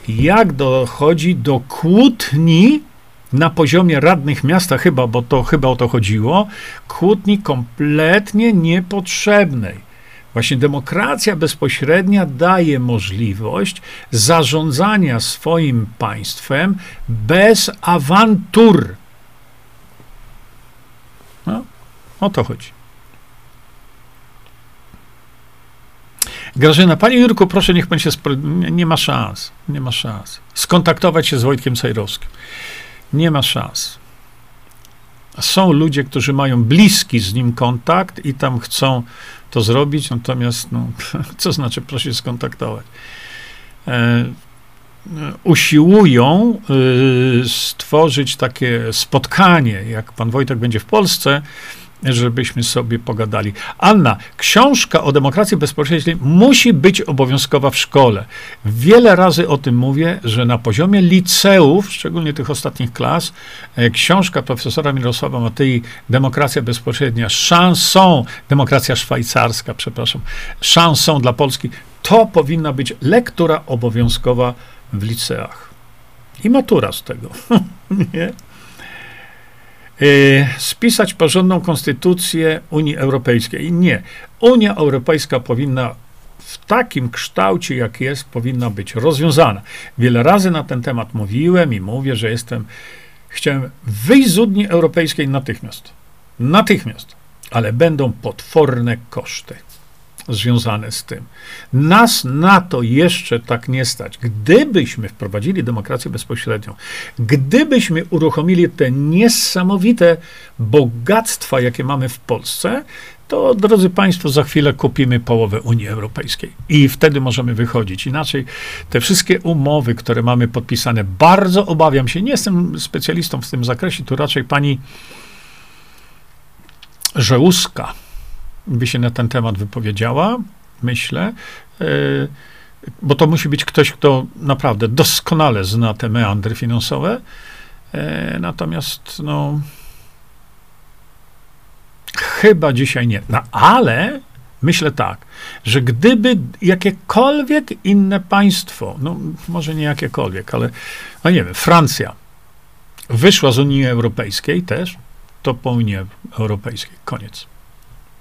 jak dochodzi do kłótni na poziomie radnych miasta chyba, bo to chyba o to chodziło, kłótni kompletnie niepotrzebnej. Właśnie demokracja bezpośrednia daje możliwość zarządzania swoim państwem bez awantur. No, o to chodzi. Grażyna, panie Jurku, proszę, niech pan się. Nie, nie ma szans. Nie ma szans. Skontaktować się z Wojtkiem Sajrowskim. Nie ma szans. Są ludzie, którzy mają bliski z nim kontakt i tam chcą to zrobić, natomiast, no, [LAUGHS] co znaczy, proszę się skontaktować. E, usiłują y, stworzyć takie spotkanie, jak pan Wojtek będzie w Polsce, żebyśmy sobie pogadali. Anna, książka o demokracji bezpośredniej musi być obowiązkowa w szkole. Wiele razy o tym mówię, że na poziomie liceów, szczególnie tych ostatnich klas, e, książka profesora Mirosława Matyi, Demokracja bezpośrednia, szansą, demokracja szwajcarska, przepraszam, szansą dla Polski, to powinna być lektura obowiązkowa w liceach. I matura z tego. [LAUGHS] Nie? Y, spisać porządną konstytucję Unii Europejskiej. Nie. Unia Europejska powinna w takim kształcie, jak jest, powinna być rozwiązana. Wiele razy na ten temat mówiłem i mówię, że jestem, chciałem wyjść z Unii Europejskiej natychmiast. Natychmiast. Ale będą potworne koszty związane z tym. Nas na to jeszcze tak nie stać. Gdybyśmy wprowadzili demokrację bezpośrednią, gdybyśmy uruchomili te niesamowite bogactwa, jakie mamy w Polsce, to drodzy Państwo, za chwilę kupimy połowę Unii Europejskiej i wtedy możemy wychodzić. Inaczej te wszystkie umowy, które mamy podpisane, bardzo obawiam się, nie jestem specjalistą w tym zakresie, tu raczej pani Żełuska, by się na ten temat wypowiedziała, myślę, e, bo to musi być ktoś, kto naprawdę doskonale zna te meandry finansowe. E, natomiast, no, chyba dzisiaj nie. No, ale myślę tak, że gdyby jakiekolwiek inne państwo, no może nie jakiekolwiek, ale, no nie wiem, Francja wyszła z Unii Europejskiej też, to po Unii Europejskiej. Koniec.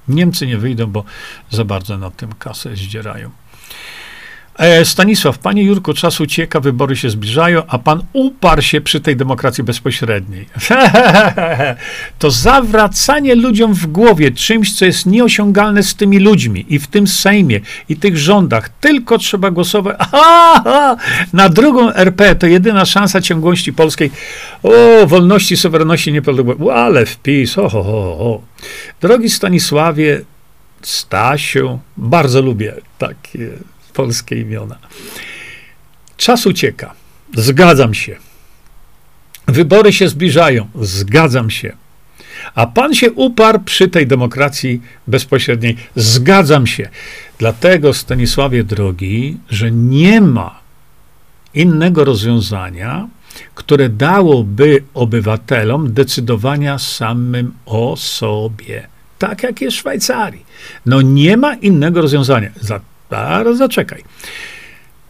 Niemcy nie wyjdą, bo za bardzo na tym kasę zdzierają. E, Stanisław, panie Jurku, czas ucieka, wybory się zbliżają, a pan uparł się przy tej demokracji bezpośredniej. [LAUGHS] to zawracanie ludziom w głowie czymś, co jest nieosiągalne z tymi ludźmi i w tym Sejmie i tych rządach. Tylko trzeba głosować [LAUGHS] aha, na drugą RP. To jedyna szansa ciągłości polskiej. O, wolności, suwerenności, niepodległości. Ale wpis, o, o, o. Drogi Stanisławie, Stasiu, bardzo lubię takie polskie imiona. Czas ucieka. Zgadzam się. Wybory się zbliżają. Zgadzam się. A pan się uparł przy tej demokracji bezpośredniej. Zgadzam się. Dlatego, Stanisławie drogi, że nie ma innego rozwiązania, które dałoby obywatelom decydowania samym o sobie. Tak jak jest w Szwajcarii. No nie ma innego rozwiązania. Za Zaraz zaczekaj.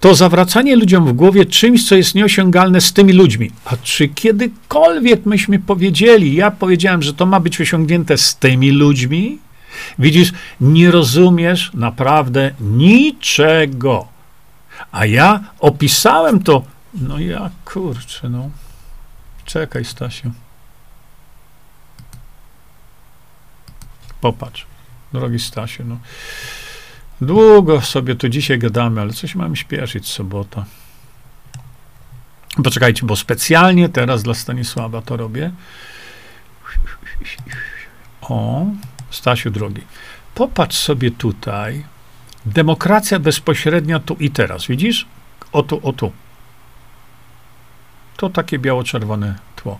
To zawracanie ludziom w głowie czymś, co jest nieosiągalne z tymi ludźmi. A czy kiedykolwiek myśmy powiedzieli, ja powiedziałem, że to ma być osiągnięte z tymi ludźmi? Widzisz, nie rozumiesz naprawdę niczego. A ja opisałem to. No ja kurczę, no. Czekaj, Stasiu. Popatrz, drogi Stasiu, no. Długo sobie tu dzisiaj gadamy, ale coś mamy śpieszyć, sobota. Poczekajcie, bo specjalnie teraz dla Stanisława to robię. O, Stasiu drogi, popatrz sobie tutaj. Demokracja bezpośrednia tu i teraz. Widzisz? O tu, o tu. To takie biało-czerwone tło.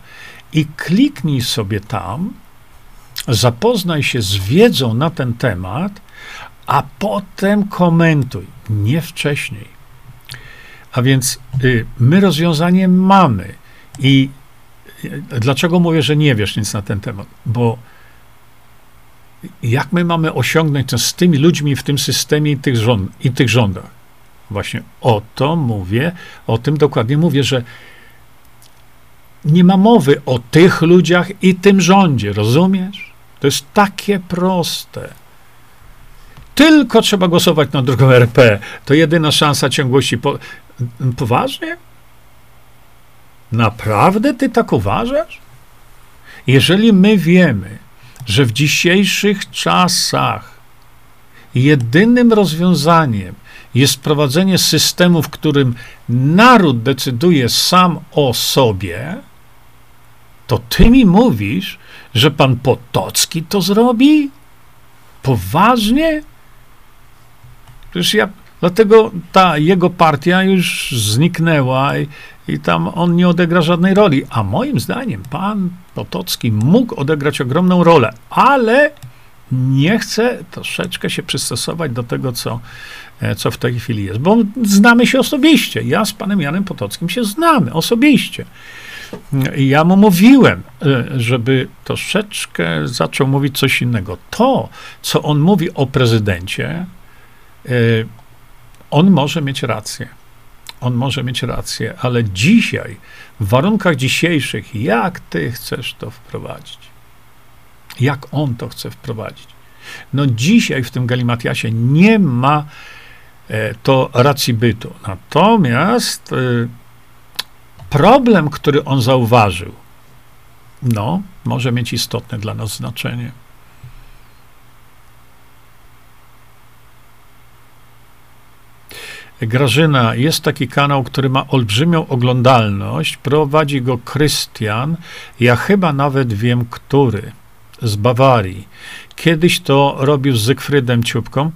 I kliknij sobie tam, zapoznaj się z wiedzą na ten temat, a potem komentuj, nie wcześniej. A więc y, my rozwiązanie mamy. I y, dlaczego mówię, że nie wiesz nic na ten temat? Bo jak my mamy osiągnąć to z tymi ludźmi w tym systemie i tych, rząd, i tych rządach? Właśnie o to mówię, o tym dokładnie mówię, że nie ma mowy o tych ludziach i tym rządzie, rozumiesz? To jest takie proste. Tylko trzeba głosować na drugą RP. To jedyna szansa ciągłości. Po... Poważnie? Naprawdę ty tak uważasz? Jeżeli my wiemy, że w dzisiejszych czasach jedynym rozwiązaniem jest prowadzenie systemu, w którym naród decyduje sam o sobie, to ty mi mówisz, że pan Potocki to zrobi? Poważnie? Przecież ja Dlatego ta jego partia już zniknęła i, i tam on nie odegra żadnej roli. A moim zdaniem pan Potocki mógł odegrać ogromną rolę, ale nie chce troszeczkę się przystosować do tego, co, e, co w tej chwili jest. Bo znamy się osobiście. Ja z panem Janem Potockim się znamy osobiście. Ja mu mówiłem, e, żeby troszeczkę zaczął mówić coś innego. To, co on mówi o prezydencie, on może mieć rację. On może mieć rację, ale dzisiaj, w warunkach dzisiejszych, jak ty chcesz to wprowadzić? Jak on to chce wprowadzić? No dzisiaj w tym galimatiasie nie ma e, to racji bytu. Natomiast e, problem, który on zauważył, no, może mieć istotne dla nas znaczenie. Grażyna, jest taki kanał, który ma olbrzymią oglądalność. Prowadzi go Krystian. Ja chyba nawet wiem, który. Z Bawarii. Kiedyś to robił z Zygfrydem Ciupką.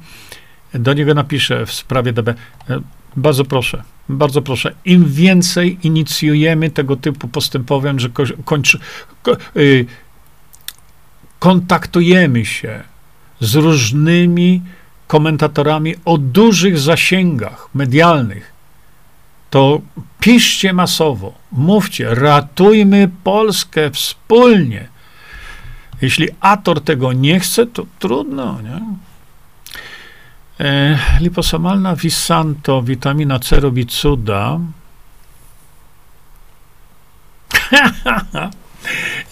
Do niego napiszę w sprawie DB. E, bardzo proszę, bardzo proszę. Im więcej inicjujemy tego typu postępowań, że kończy, ko, y, kontaktujemy się z różnymi komentatorami o dużych zasięgach medialnych, to piszcie masowo, mówcie, ratujmy Polskę wspólnie. Jeśli Ator tego nie chce, to trudno, nie? E, liposomalna Visanto, witamina C robi cuda. [LAUGHS]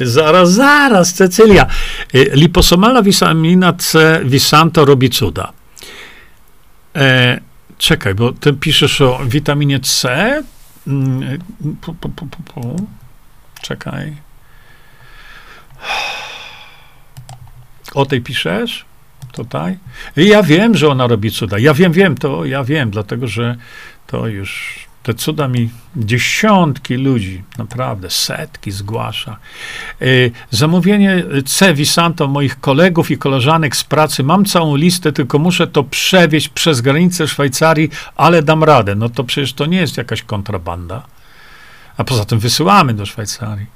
zaraz, zaraz, Cecylia. E, liposomalna witamina C Visanto robi cuda. E, czekaj, bo ty piszesz o witaminie C. Mm, czekaj. O tej piszesz? Tutaj? I ja wiem, że ona robi cuda. Ja wiem, wiem to, ja wiem, dlatego że to już te cuda mi dziesiątki ludzi, naprawdę setki zgłasza. Y, zamówienie C. Visanto moich kolegów i koleżanek z pracy. Mam całą listę, tylko muszę to przewieźć przez granicę Szwajcarii, ale dam radę. No to przecież to nie jest jakaś kontrabanda. A poza tym wysyłamy do Szwajcarii.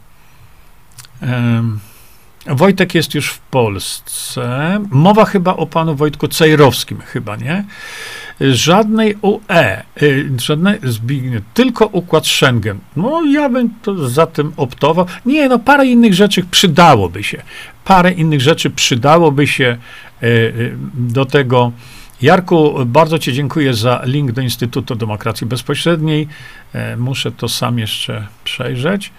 Um, Wojtek jest już w Polsce. Mowa chyba o panu Wojtku Cejrowskim, chyba, nie? Żadnej UE, y, żadnej tylko układ Schengen. No, ja bym to za tym optował. Nie, no, parę innych rzeczy przydałoby się. Parę innych rzeczy przydałoby się y, y, do tego. Jarku, bardzo Ci dziękuję za link do Instytutu Demokracji Bezpośredniej. Muszę to sam jeszcze przejrzeć.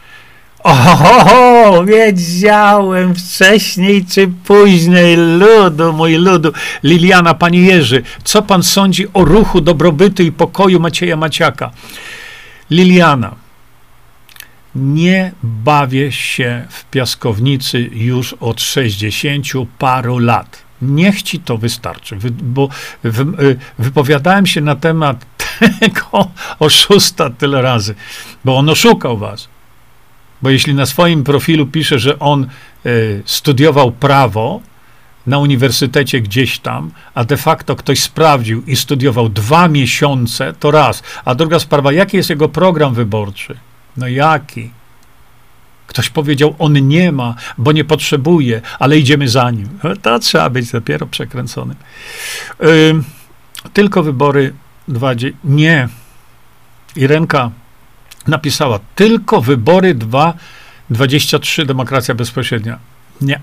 O, wiedziałem wcześniej czy później, ludu, mój ludu. Liliana, panie Jerzy, co pan sądzi o ruchu dobrobytu i pokoju Macieja Maciaka? Liliana, nie bawię się w piaskownicy już od 60 paru lat. Niech ci to wystarczy, bo y, wypowiadałem się na temat [LAUGHS] tego oszusta tyle razy, bo on oszukał was. Bo jeśli na swoim profilu pisze, że on y, studiował prawo na uniwersytecie gdzieś tam, a de facto ktoś sprawdził i studiował dwa miesiące, to raz. A druga sprawa, jaki jest jego program wyborczy? No jaki? Ktoś powiedział, on nie ma, bo nie potrzebuje, ale idziemy za nim. No to trzeba być dopiero przekręconym. Yy, tylko wybory dwa. Nie. Irenka, napisała tylko wybory 2.23 demokracja bezpośrednia. Nie.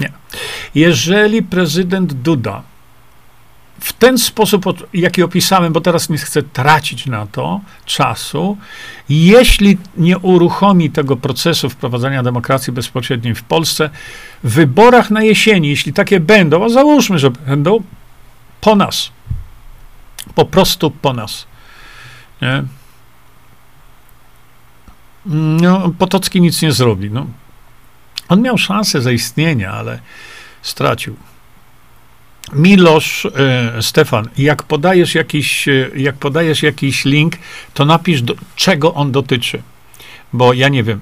Nie. Jeżeli prezydent Duda w ten sposób, jaki opisałem, bo teraz nie chcę tracić na to czasu, jeśli nie uruchomi tego procesu wprowadzania demokracji bezpośredniej w Polsce, w wyborach na jesieni, jeśli takie będą, a załóżmy, że będą, po nas. Po prostu po nas. Nie? No, Potocki nic nie zrobi. No. On miał szansę zaistnienia, ale stracił. Milosz, e, Stefan, jak podajesz, jakiś, e, jak podajesz jakiś link, to napisz, do, czego on dotyczy, bo ja nie wiem.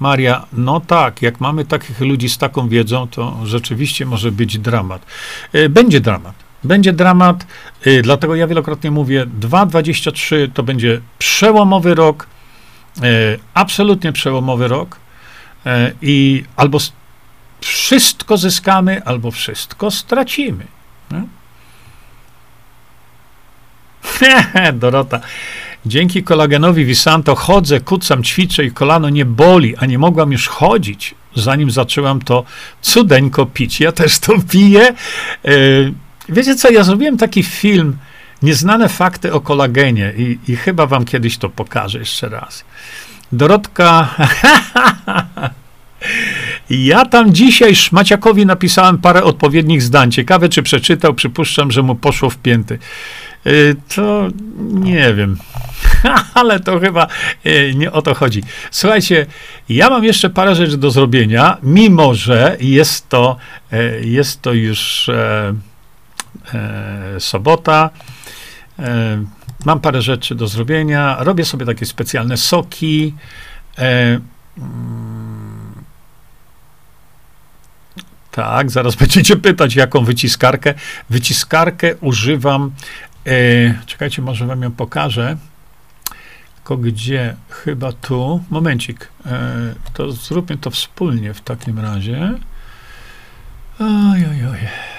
Maria, no tak, jak mamy takich ludzi z taką wiedzą, to rzeczywiście może być dramat. E, będzie dramat. Będzie dramat, y, dlatego ja wielokrotnie mówię, 2023 to będzie przełomowy rok, y, absolutnie przełomowy rok y, i albo wszystko zyskamy, albo wszystko stracimy. [LAUGHS] Dorota. Dzięki kolagenowi Visanto chodzę, kucam, ćwiczę i kolano nie boli, a nie mogłam już chodzić, zanim zaczęłam to cudeńko pić. Ja też to piję. Wiecie co, ja zrobiłem taki film, Nieznane fakty o kolagenie i, i chyba wam kiedyś to pokażę jeszcze raz. Dorotka, [LAUGHS] ja tam dzisiaj Szmaciakowi napisałem parę odpowiednich zdań. Ciekawe, czy przeczytał, przypuszczam, że mu poszło w pięty. Y, to nie wiem, [LAUGHS] ale to chyba y, nie o to chodzi. Słuchajcie, ja mam jeszcze parę rzeczy do zrobienia, mimo że jest to, y, jest to już e, sobota. E, mam parę rzeczy do zrobienia. Robię sobie takie specjalne soki. E, mm, tak, zaraz [LAUGHS] będziecie pytać, jaką wyciskarkę. Wyciskarkę używam. E, czekajcie, może wam ją pokażę. Tylko gdzie? Chyba tu. Momencik. E, to zróbmy to wspólnie w takim razie. Oj, oj, oj.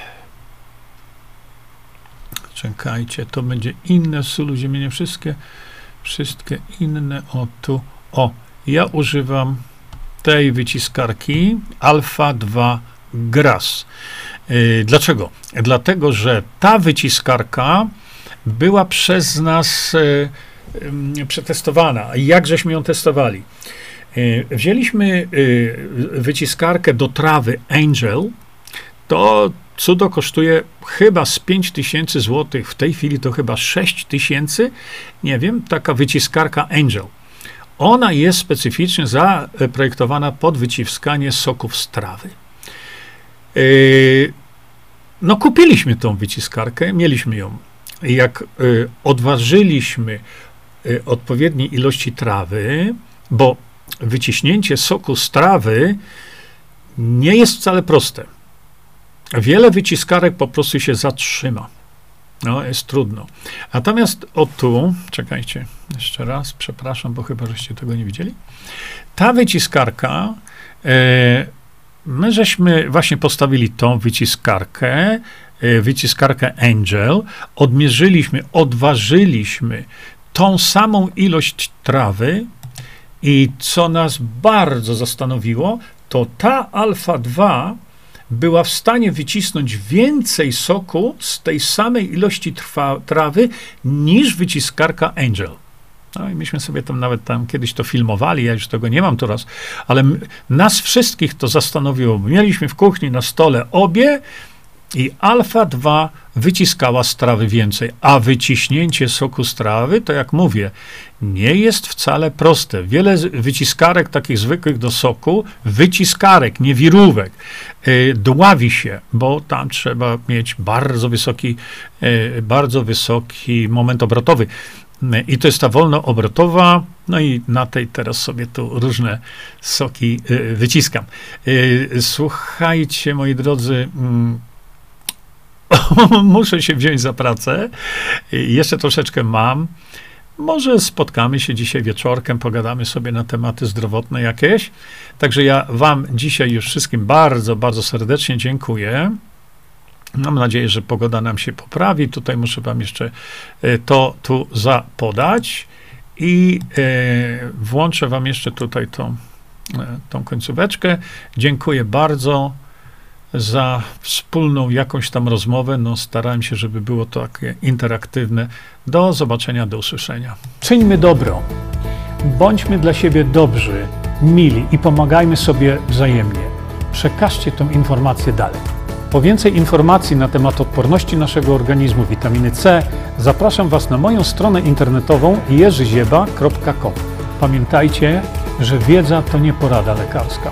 Czekajcie, to będzie inne sulu ziemienie, wszystkie, wszystkie inne, o tu, o, ja używam tej wyciskarki Alpha 2 Gras. Yy, dlaczego? Dlatego, że ta wyciskarka była przez nas yy, yy, przetestowana. Jak żeśmy ją testowali? Y, wzięliśmy y, wyciskarkę do trawy Angel, to cudo kosztuje chyba z 5 tysięcy złotych, w tej chwili to chyba 6 tysięcy, nie wiem, taka wyciskarka Angel. Ona jest specyficznie zaprojektowana pod wyciskanie soków z trawy. Yy, no, kupiliśmy tą wyciskarkę, mieliśmy ją. Jak yy, odważyliśmy yy, odpowiedniej ilości trawy, bo wyciśnięcie soku z trawy nie jest wcale proste wiele wyciskarek po prostu się zatrzyma. No, jest trudno. Natomiast o tu, czekajcie, jeszcze raz, przepraszam, bo chyba żeście tego nie widzieli. Ta wyciskarka, e, my żeśmy właśnie postawili tą wyciskarkę, e, wyciskarkę Angel, odmierzyliśmy, odważyliśmy tą samą ilość trawy i co nas bardzo zastanowiło, to ta alfa 2 była w stanie wycisnąć więcej soku z tej samej ilości trwa, trawy niż wyciskarka Angel. No i myśmy sobie tam nawet tam kiedyś to filmowali, ja już tego nie mam teraz, ale nas wszystkich to zastanowiło. Mieliśmy w kuchni na stole obie i alfa 2 wyciskała strawy więcej, a wyciśnięcie soku strawy, to jak mówię, nie jest wcale proste. Wiele wyciskarek takich zwykłych do soku, wyciskarek, nie wirówek, yy, dławi się, bo tam trzeba mieć bardzo wysoki, yy, bardzo wysoki moment obrotowy. I to jest ta wolnoobrotowa, no i na tej teraz sobie tu różne soki yy, wyciskam. Y, słuchajcie, moi drodzy, mm, [LAUGHS] muszę się wziąć za pracę. Jeszcze troszeczkę mam. Może spotkamy się dzisiaj wieczorkiem, pogadamy sobie na tematy zdrowotne jakieś. Także ja Wam dzisiaj już wszystkim bardzo, bardzo serdecznie dziękuję. Mam nadzieję, że pogoda nam się poprawi. Tutaj muszę Wam jeszcze e, to tu zapodać i e, włączę Wam jeszcze tutaj tą, e, tą końcóweczkę. Dziękuję bardzo za wspólną jakąś tam rozmowę. No, starałem się, żeby było to takie interaktywne. Do zobaczenia, do usłyszenia. Czyńmy dobro. Bądźmy dla siebie dobrzy, mili i pomagajmy sobie wzajemnie. Przekażcie tę informację dalej. Po więcej informacji na temat odporności naszego organizmu witaminy C zapraszam Was na moją stronę internetową jerzyzieba.com. Pamiętajcie, że wiedza to nie porada lekarska.